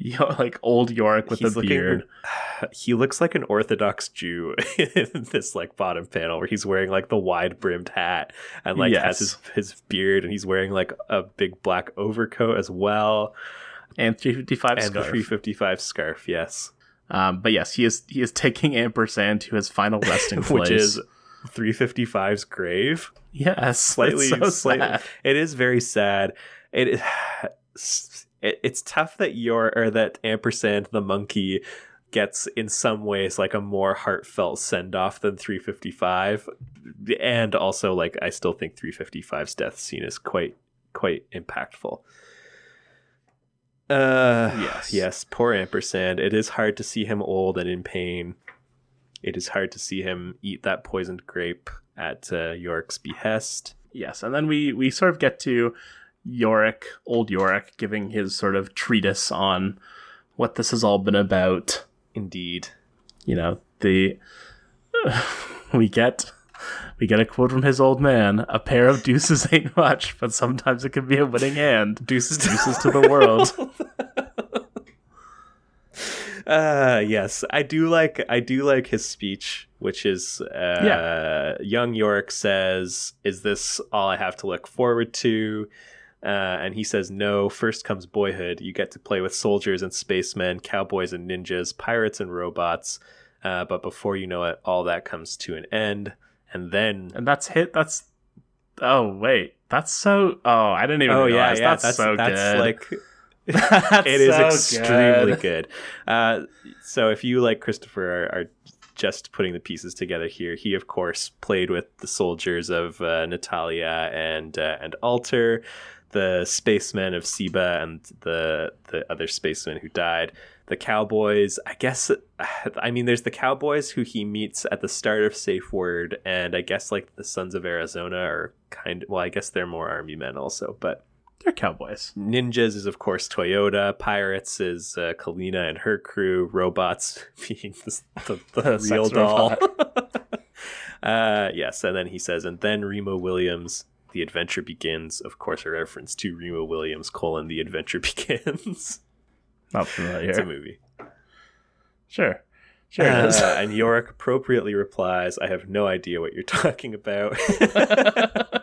you know, like old York with He's a looking- beard. he looks like an Orthodox Jew in this like bottom panel where he's wearing like the wide brimmed hat and like has his his beard and he's wearing like a big black overcoat as well And 355 and scarf. 355 scarf. Yes, Um, but yes, he is he is taking ampersand to his final resting place. which is 355's grave. yes, Slightly, so slightly. It is very sad. It is. it it's tough that your or that ampersand the monkey gets in some ways like a more heartfelt send off than 355 and also like I still think 355's death scene is quite quite impactful. Uh Yes. yes, poor ampersand. It is hard to see him old and in pain. It is hard to see him eat that poisoned grape at uh, York's behest. Yes, and then we we sort of get to Yorick, old Yorick, giving his sort of treatise on what this has all been about. Indeed. You know, the we get we get a quote from his old man: "A pair of deuces ain't much, but sometimes it can be a winning hand." Deuces Deuces to the world. Uh yes, I do like I do like his speech, which is uh Yeah. young York says, "Is this all I have to look forward to?" Uh, and he says, "No. First comes boyhood. You get to play with soldiers and spacemen, cowboys and ninjas, pirates and robots. Uh, but before you know it, all that comes to an end. And then, and that's hit. That's oh wait, that's so. Oh, I didn't even. oh yeah, realize. yeah, that's, that's so that's good. like That's it is so extremely good. good. Uh, so if you like Christopher are, are just putting the pieces together here, he of course played with the soldiers of uh, Natalia and uh, and Alter, the spacemen of Ciba, and the the other spacemen who died. The cowboys, I guess. I mean, there's the cowboys who he meets at the start of Safe Word, and I guess like the Sons of Arizona are kind. Well, I guess they're more army men also, but They're cowboys. Ninjas is of course Toyota. Pirates is uh, Kalina and her crew. Robots being the, the, the real doll. uh, yes, and then he says, and then Remo Williams. The adventure begins. Of course, a reference to Remo Williams: colon The adventure begins. Not familiar. it's a movie. Sure, sure. Uh, and Yorick appropriately replies, "I have no idea what you're talking about."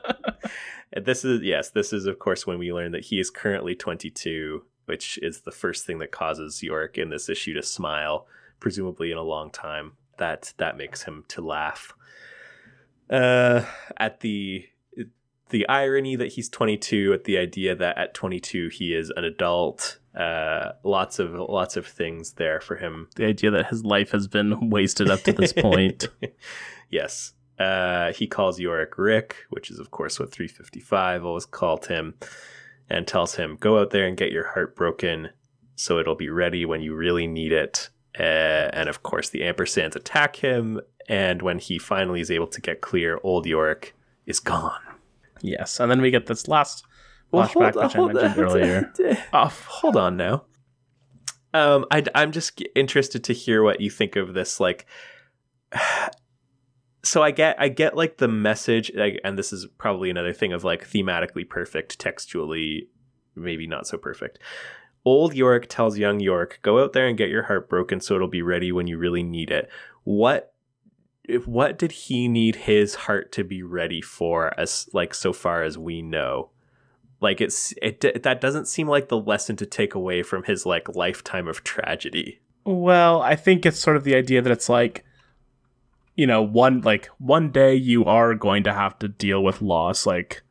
This is yes, this is of course when we learn that he is currently 22, which is the first thing that causes Yorick in this issue to smile, presumably in a long time. That that makes him to laugh. Uh, at the the irony that he's 22, at the idea that at 22 he is an adult. Uh, lots of lots of things there for him the idea that his life has been wasted up to this point. yes. Uh, he calls Yorick Rick, which is, of course, what 355 always called him, and tells him, Go out there and get your heart broken so it'll be ready when you really need it. Uh, and of course, the ampersands attack him. And when he finally is able to get clear, old Yorick is gone. yes, and then we get this last flashback, which I mentioned earlier. Oh, hold on now. Um, I, I'm just interested to hear what you think of this. Like, so I get, I get like the message, like, and this is probably another thing of like thematically perfect, textually maybe not so perfect. Old York tells young York, "Go out there and get your heart broken, so it'll be ready when you really need it." What? If, what did he need his heart to be ready for as like so far as we know like it's it that doesn't seem like the lesson to take away from his like lifetime of tragedy Well, I think it's sort of the idea that it's like, you know, one like one day you are going to have to deal with loss. Like,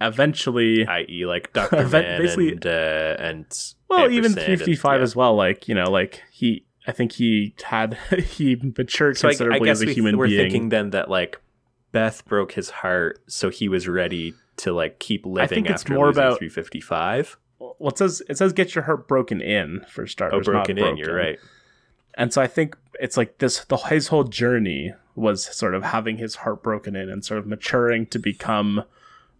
eventually, i.e. like Dr. Event- basically- and uh, and well, even Ampersand three and- fifty five yeah. as well. Like, you know, like he I think he had he matured So I, I considerably guess as a we, human we're being. thinking then that like Beth broke his heart, so he was ready to like keep living think it's after more about- 355. well, it says it says get your heart broken in for starters. Oh, not broken in. You're right. And so I think it's like this the his whole journey was sort of having his heart broken in and sort of maturing to become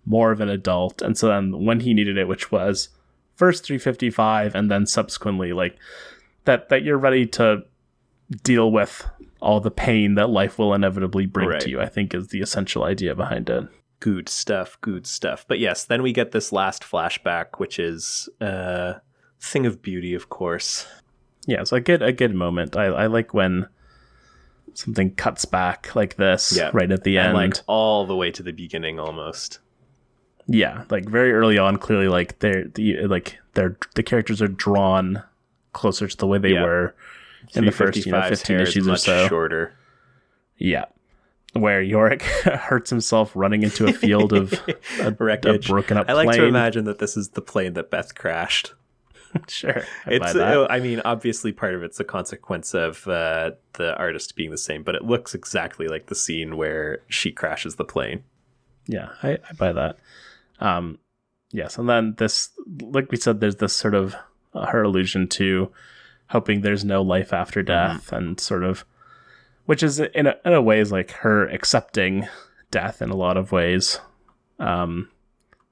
more of an adult. And so then when he needed it, which was first 355 and then subsequently like that that you're ready to deal with all the pain that life will inevitably bring Right. to you, I think is the essential idea behind it. Good stuff. Good stuff. But yes, then we get this last flashback, which is uh, thing of beauty, of course. Yeah, so a good a good moment. I, I like when something cuts back like this Yeah. right at the And end. like all the way to the beginning, almost. Yeah, like very early on, clearly like they're the like they're the characters are drawn closer to the way they Yeah. were in the first you know fifteen issues or so. shorter. Yeah, where Yorick hurts himself running into a field of a, a Wreckage. broken up I like plane. to imagine that this is the plane that Beth crashed. sure, I It's, buy that. uh, I mean, obviously, part of it's a consequence of uh, the artist being the same, but it looks exactly like the scene where she crashes the plane. yeah, I, I buy that. Um, yes, and then this, like we said, there's this sort of uh, her allusion to hoping there's no life after death, and sort of, which is in a, in a way is like her accepting death in a lot of ways. Um,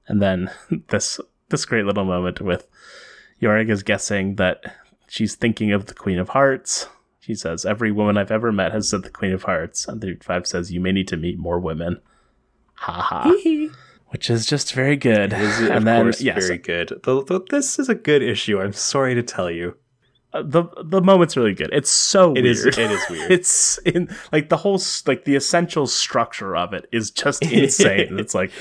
and then this this great little moment with Yorick is guessing that she's thinking of the Queen of Hearts. She says, "Every woman I've ever met has said the Queen of Hearts." And the five says, "You may need to meet more women." Ha ha which is just very good. Is and of then course yes, very good. The, the, this is a good issue. I'm sorry to tell you. Uh, the the moment's really good. It's so It weird. is. It is weird. it's in like the whole like the essential structure of it is just insane. it's like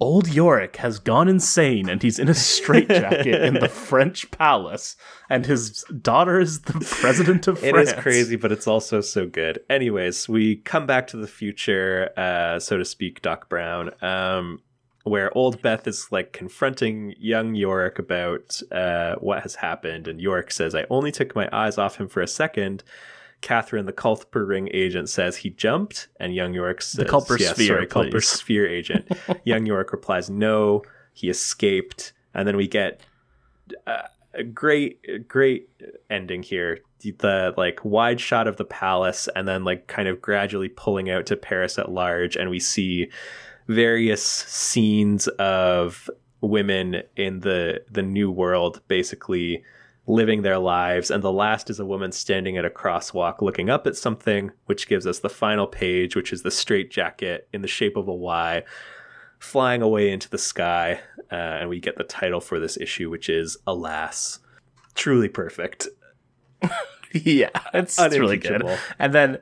old Yorick has gone insane and he's in a straitjacket in the French palace and his daughter is the president of France. It is crazy, but it's also so good. Anyways, we come back to the future, uh, so to speak, Doc Brown, um, where old Beth is like confronting young Yorick about uh, what has happened, and Yorick says, "I only took my eyes off him for a second. Catherine, the Culper Ring agent, says he jumped, and young Yorick says, "The Culper yeah, Sphere, sorry, Culper. Sphere agent. young Yorick replies, "No, he escaped." And then we get uh, a great, great ending here. The like wide shot of the palace, and then like kind of gradually pulling out to Paris at large, and we see various scenes of women in the the new world, basically living their lives. And the last is a woman standing at a crosswalk, looking up at something, which gives us the final page, which is the straight jacket in the shape of a Y. Flying away into the sky, uh, and we get the title for this issue, which is "Alas." Truly perfect. yeah, it's, it's really good. And then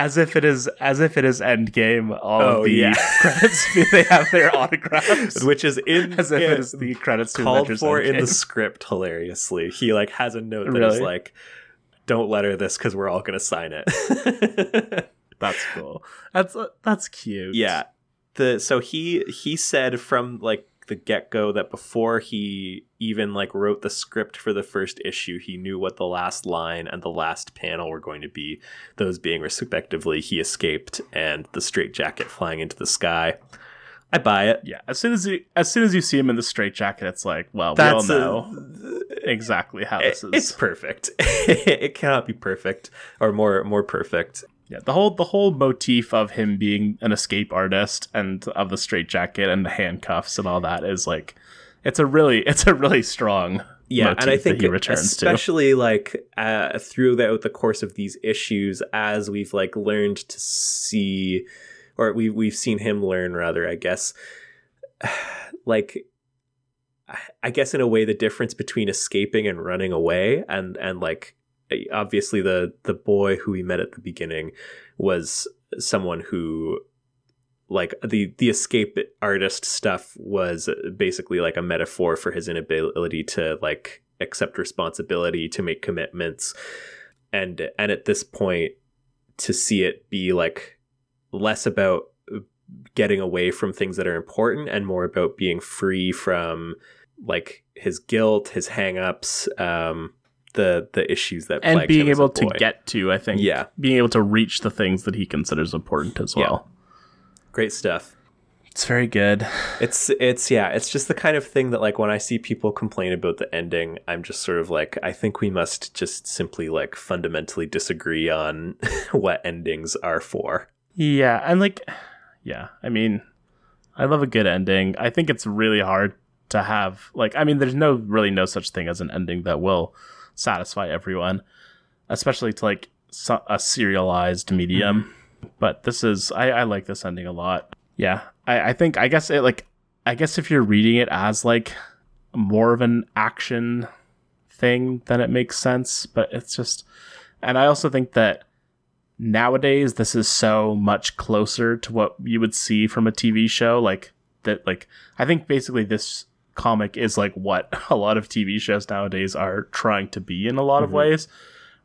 as if it is as if it is Endgame, all Oh, of the yeah. credits they have their autographs. Which is in as if it is the credits to called Avengers for in the script hilariously. He like has a note that is Really? like, "Don't let her this because we're all gonna sign it." That's cool. That's uh, that's cute. yeah. The so he he said from like the get go that before he even like wrote the script for the first issue, he knew what the last line and the last panel were going to be. Those being respectively, he escaped and the straight jacket flying into the sky. I buy it. yeah. As soon as you as soon as you see him in the straitjacket, it's like, well, That's we a- all know exactly how It- this is. it's perfect. it cannot be perfect or more more perfect. Yeah, the whole the whole motif of him being an escape artist and of the straitjacket and the handcuffs and all that is like, it's a really it's a really strong Yeah, and I think returns to. especially like uh, throughout the course of these issues, as we've like learned to see, or we we've seen him learn rather, I guess. Like, I guess in a way, the difference between escaping and running away, and and like obviously the the boy who we met at the beginning was someone who like the the escape artist stuff was basically like a metaphor for his inability to like accept responsibility to make commitments. And and at this point to see it be like less about getting away from things that are important and more about being free from like his guilt his hangups um the the issues that and being him as a able to get to, I think, Yeah. being able to reach the things that he considers important as Yeah. well. great stuff. It's very good. It's it's yeah, it's just the kind of thing that like when I see people complain about the ending, I'm just sort of like I think we must just simply like fundamentally disagree on what endings are for. Yeah, and like, yeah, I mean, I love a good ending. I think it's really hard to have like, I mean, there's no really no such thing as an ending that will satisfy everyone, especially to like a serialized medium. Mm-hmm. But this is, I, I like this ending a lot. Yeah, I, I think, I guess it like, I guess if you're reading it as like more of an action thing, then it makes sense. But it's just, and I also think that nowadays this is so much closer to what you would see from a TV show like that like I think basically this comic is like what a lot of TV shows nowadays are trying to be in a lot of Mhm. ways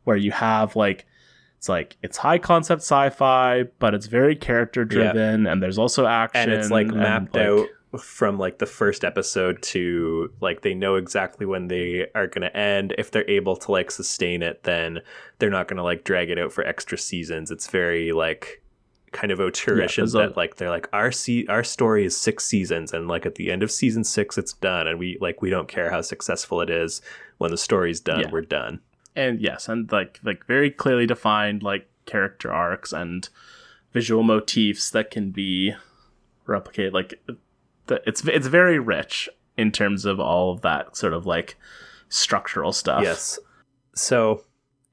where you have like it's like it's high concept sci-fi but it's very character driven and there's also action and it's like mapped like- out from like the first episode to like they know exactly when they are going to end. If they're able to like sustain it then they're not going to like drag it out for extra seasons. It's very like kind of auteurish Yeah, in that like they're like our se- our story is six seasons and like at the end of season six it's done and we like we don't care how successful it is when the story's done Yeah. we're done and yes and like like very clearly defined like character arcs and visual motifs that can be replicated like the, it's it's very rich in terms of all of that sort of like structural stuff Yes. So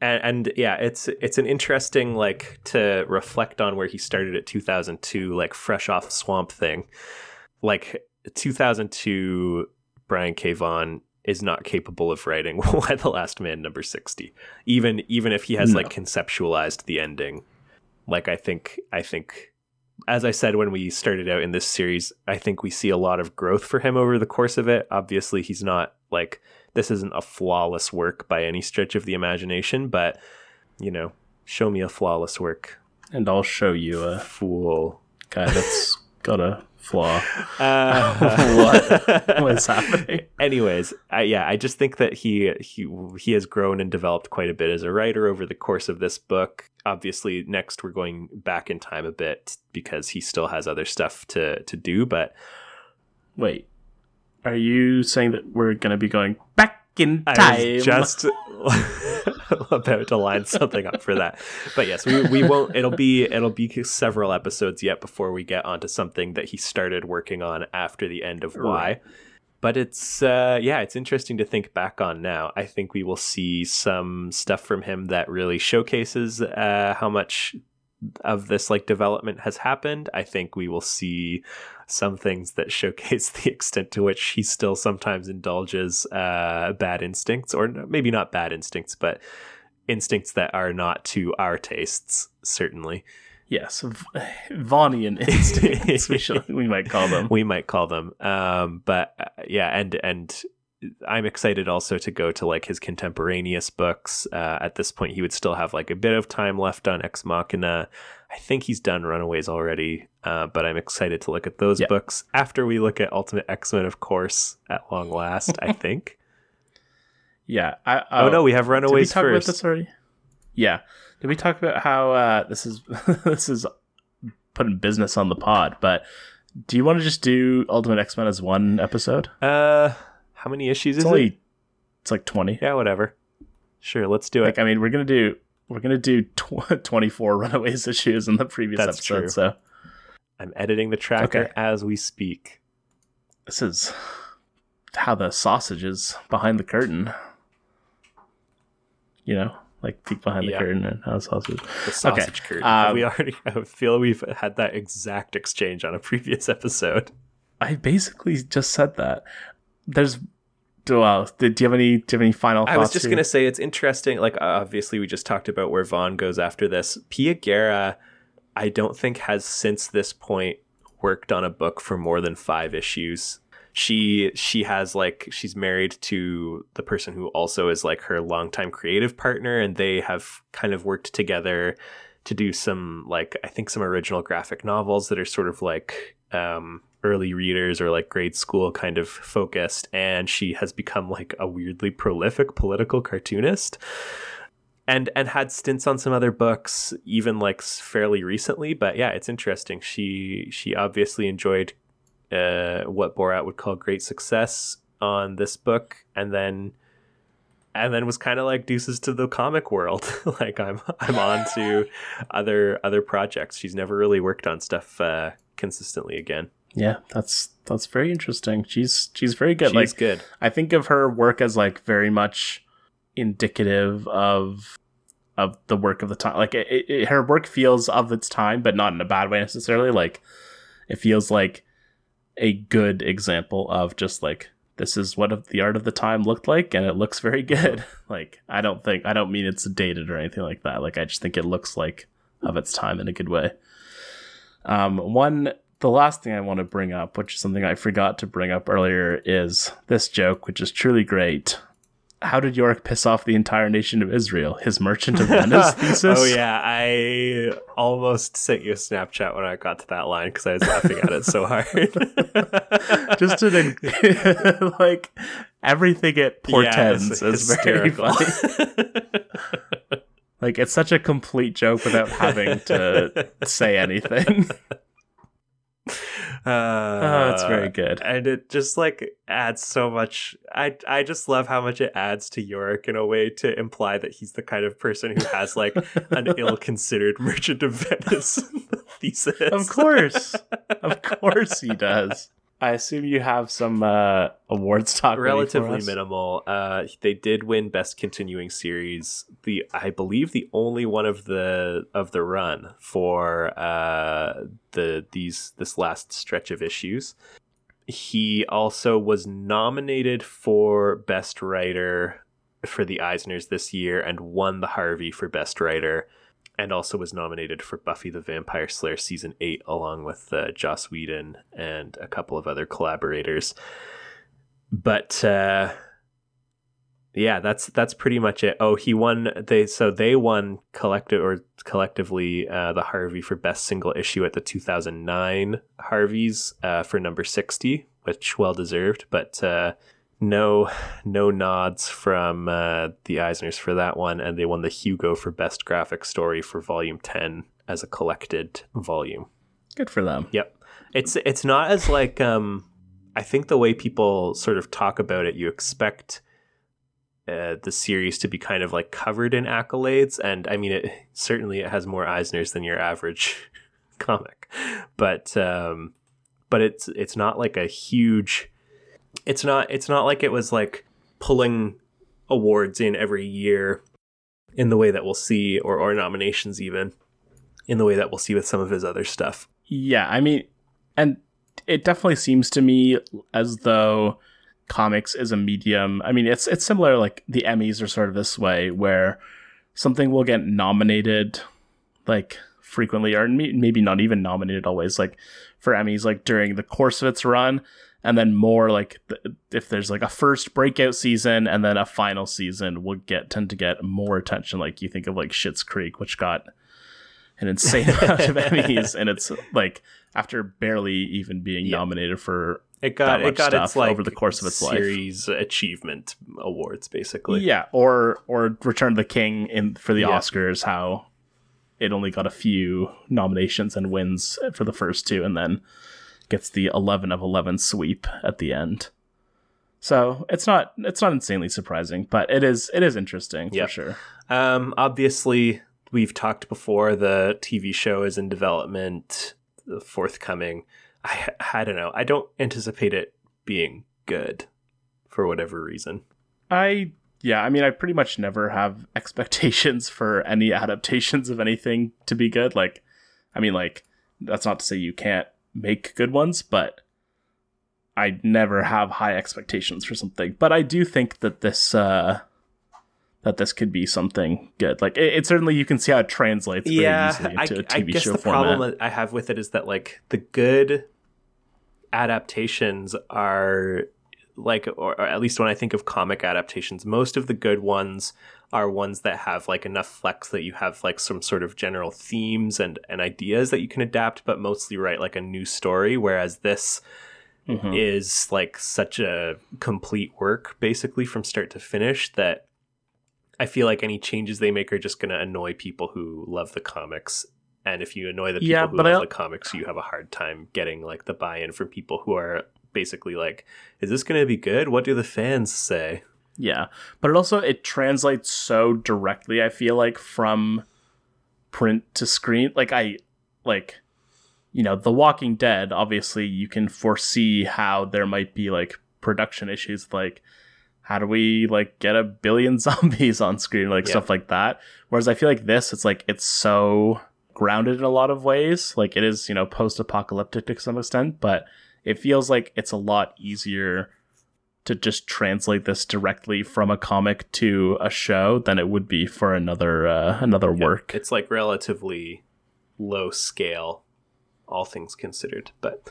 and, and yeah, it's it's an interesting like to reflect on where he started at 2002 like fresh off Swamp Thing. Like 2002 Brian K. Vaughan is not capable of writing Y the Last Man number 60. Even even if he has No. like conceptualized the ending. Like I think I think as I said when we started out in this series, I think we see a lot of growth for him over the course of it. Obviously, he's not like this isn't a flawless work by any stretch of the imagination, but you know, show me a flawless work, and i'll show you a fool. guy that's got a flaw Uh, What? what's happening Anyways, I, yeah, I just think that he he he has grown and developed quite a bit as a writer over the course of this book. Obviously, next we're going back in time a bit because he still has other stuff to to do, but wait are you saying that we're gonna be going back in time I was just about to line something up for that. But yes, we, we won't it'll be it'll be several episodes yet before we get onto something that he started working on after the end of Y. Right. But it's uh yeah, it's interesting to think back on now. I think we will see some stuff from him that really showcases uh how much of this like development has happened. I think we will see some things that showcase the extent to which he still sometimes indulges uh, bad instincts, or maybe not bad instincts, but instincts that are not to our tastes, certainly. yes v- vaughanian instincts we, should, we might call them We might call them. Um, but uh, yeah, and and I'm excited also to go to like his contemporaneous books. Uh, at this point, he would still have like a bit of time left on Ex Machina. I think he's done Runaways already, uh, but I'm excited to look at those Yeah. books after we look at Ultimate X Men, of course, at long last. I think. yeah I, Oh, no, we have Did we Runaways talk first. about this already? Yeah. Did we talk about how uh, this is this is putting business on the pod? But do you want to just do Ultimate X Men as one episode? Uh, how many issues It's is only it? it's like twenty. Yeah, whatever. Sure, let's do Like it. I mean, we're gonna do we're gonna do tw- twenty four Runaways issues in the previous That's episode. true. So I'm editing the tracker Okay. as we speak. this is how the sausage is behind the curtain. You know, like peek behind Yeah. the curtain and how the sausage. The sausage curtain. um, we already I feel we've had that exact exchange on a previous episode. I basically just said that. There's well, did, do you have any do you have any final thoughts? I was just gonna say it's interesting. Like obviously, we just talked about where Vaughan goes after this. Pia Guerra, I don't think has since this point worked on a book for more than five issues. She she has like she's married to the person who also is like her longtime creative partner, and they have kind of worked together to do some like I think some original graphic novels that are sort of like um early readers or like grade school kind of focused and she has become like a weirdly prolific political cartoonist and and had stints on some other books even like fairly recently but yeah it's interesting. She she obviously enjoyed uh, what Borat would call great success on this book and then and then was kind of like deuces to the comic world. Like i'm i'm on to other other projects. She's never really worked on stuff uh, consistently again Yeah, that's that's very interesting. She's she's very good. she's like good I think of her work as like very much indicative of of the work of the time. Like it, it, her work feels of its time, but not in a bad way necessarily. Like it feels like a good example of just like this is what the art of the time looked like, and it looks very good. like I don't think I don't mean it's dated or anything like that. Like I just think it looks like of its time in a good way. Um, one, the last thing I want to bring up, which is something I forgot to bring up earlier, is this joke, which is truly great. How did York piss off the entire nation of Israel? His Merchant of Venice oh, thesis. oh yeah i almost sent you a snapchat when i got to that line because i was laughing at it so hard just an like everything it portends Yeah, is very funny. Like it's such a complete joke without having to say anything. Uh, oh, it's very good. and it just like adds so much i i just love how much it adds to Yorick in a way to imply that he's the kind of person who has like an ill-considered merchant of venice thesis Of course. Of course he does. I assume you have some uh, awards talk. relatively minimal. Uh they did win best continuing series. The i believe the only one of the of the run for uh the these this last stretch of issues. He also was nominated for best writer for the eisners this year and won the harvey for best writer and also was nominated for Buffy the Vampire Slayer season 8 along with uh, Joss Whedon and a couple of other collaborators. But uh yeah that's that's pretty much it. Oh he won they so they won collective or collectively uh the harvey for best single issue at the 2009 harveys uh for number 60 which well deserved but uh no no nods from uh the eisners for that one and they won the hugo for best graphic story for volume 10 as a collected volume Good for them. Yep. It's it's not as like um I think the way people sort of talk about it, you expect uh, the series to be kind of like covered in accolades, and I mean, it certainly it has more Eisners than your average comic, but um, but it's it's not like a huge. It's not it's not like it was like pulling awards in every year in the way that we'll see, or or nominations even in the way that we'll see with some of his other stuff. Yeah, I mean, and it definitely seems to me as though comics is a medium. I mean, it's it's similar. Like the Emmys are sort of this way, where something will get nominated, like frequently, or maybe not even nominated always, like for Emmys, like during the course of its run, and then more like th- if there's like a first breakout season and then a final season will get tend to get more attention. Like you think of like Schitt's Creek, which got an insane amount of Emmys, and it's like after barely even being Yeah. nominated for It got it got its like over the course of its life. series achievement awards basically. yeah, or or Return of the King in for the Yeah. Oscars, how it only got a few nominations and wins for the first two, and then gets the eleven of eleven sweep at the end. So it's not it's not insanely surprising, but it is it is interesting Yep. for sure. Um obviously we've talked before the TV show is in development, the forthcoming. I I don't know. I don't anticipate it being good for whatever reason. I yeah, I mean I pretty much never have expectations for any adaptations of anything to be good. Like I mean like that's not to say you can't make good ones, but I never have high expectations for something. But I do think that this uh that this could be something good. Like it, it certainly you can see how it translates very easily I, into a I TV guess show the format. problem that I have with it is that like the good adaptations are like or, or at least when I think of comic adaptations, most of the good ones are ones that have like enough flex that you have like some sort of general themes and and ideas that you can adapt, but mostly write like a new story. Whereas this Mhm. is like such a complete work basically from start to finish that I feel like any changes they make are just going to annoy people who love the comics. And if you annoy the people Yeah, who love I- the comics, you have a hard time getting like the buy-in from people who are basically like, "Is this going to be good? What do the fans say?" Yeah, but it also it translates so directly. I feel like from print to screen. Like I like you know, The Walking Dead. Obviously, you can foresee how there might be like production issues. Like how do we like get a billion zombies on screen, like Yeah. stuff like that. Whereas I feel like this, it's like it's so grounded in a lot of ways. Like it is, you know, post-apocalyptic to some extent, but it feels like it's a lot easier to just translate this directly from a comic to a show than it would be for another uh, another work. It's like relatively low scale, all things considered. But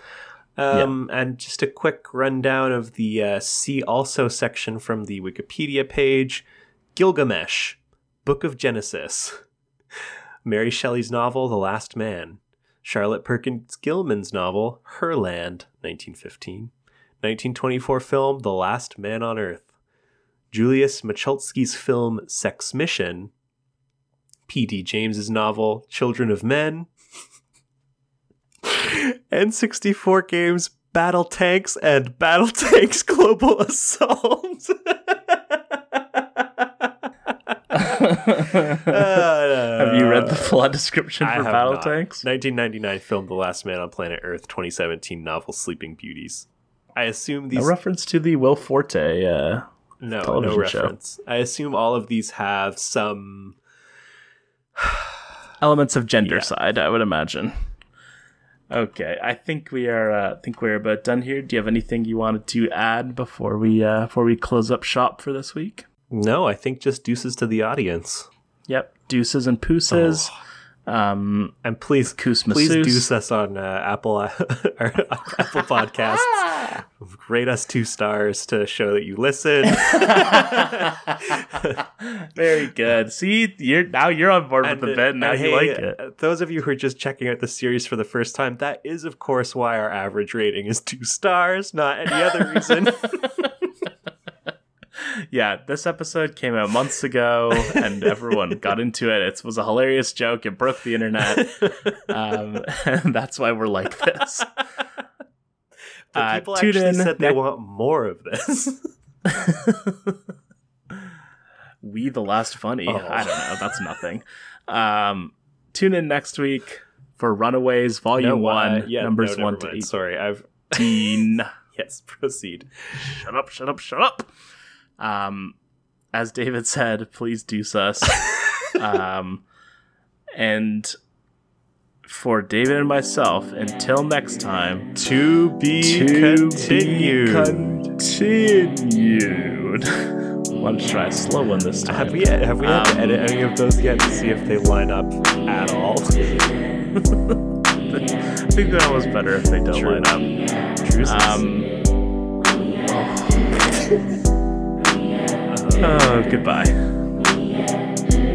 um, and just a quick rundown of the uh, see also section from the Wikipedia page: Gilgamesh, Book of Genesis, Mary Shelley's novel *The Last Man*, Charlotte Perkins Gilman's novel *Herland*, (1915), 1924 film *The Last Man on Earth*, Julius Machulski's film *Sex Mission*. P.D. James's novel *Children of Men*, N64 games BattleTanx and Battle Tanks Global Assault. have you read the uh, full description I for Battle not. Tanks? 1999 film The Last Man on Planet Earth, 2017 novel Sleeping Beauties. I assume A reference to the Will Forte. Uh, no no television show. reference. I assume all of these have some elements of gender Yeah. side, I would imagine. Okay, I think we are. Uh, I think we're about done here. Do you have anything you wanted to add before we uh, before we close up shop for this week? No, I think just deuces to the audience. Yep, deuces and pooses. Um, And please please deuce us on uh, Apple our Apple Podcasts. Rate us two stars to show that you listen. Very good. See, you're now you're on board with the bit. Now you hey, like it. uh, Those of you who are just checking out the series for the first time, that is, of course, why our average rating is two stars, not any other reason. Yeah, this episode came out months ago, and everyone got into it. It was a hilarious joke. It broke the internet, um, and that's why we're like this. but Uh, people tune actually in said they want more of this. we the last funny. Oh. I don't know. That's nothing. Um, tune in next week for Runaways Volume No, uh, One, yeah, numbers no, one never to mind. Sorry, I've yes. Proceed. shut up! Shut up! Shut up! Um, as David said, please do sus. um, and for David and myself, until next time. To be to continued. Be continued. Want to try a slow one this time? have we have we had to Um, edit any of those yet to see if they line up at all? I think that was better if they don't True. line up. Truces. Um. Oh, goodbye.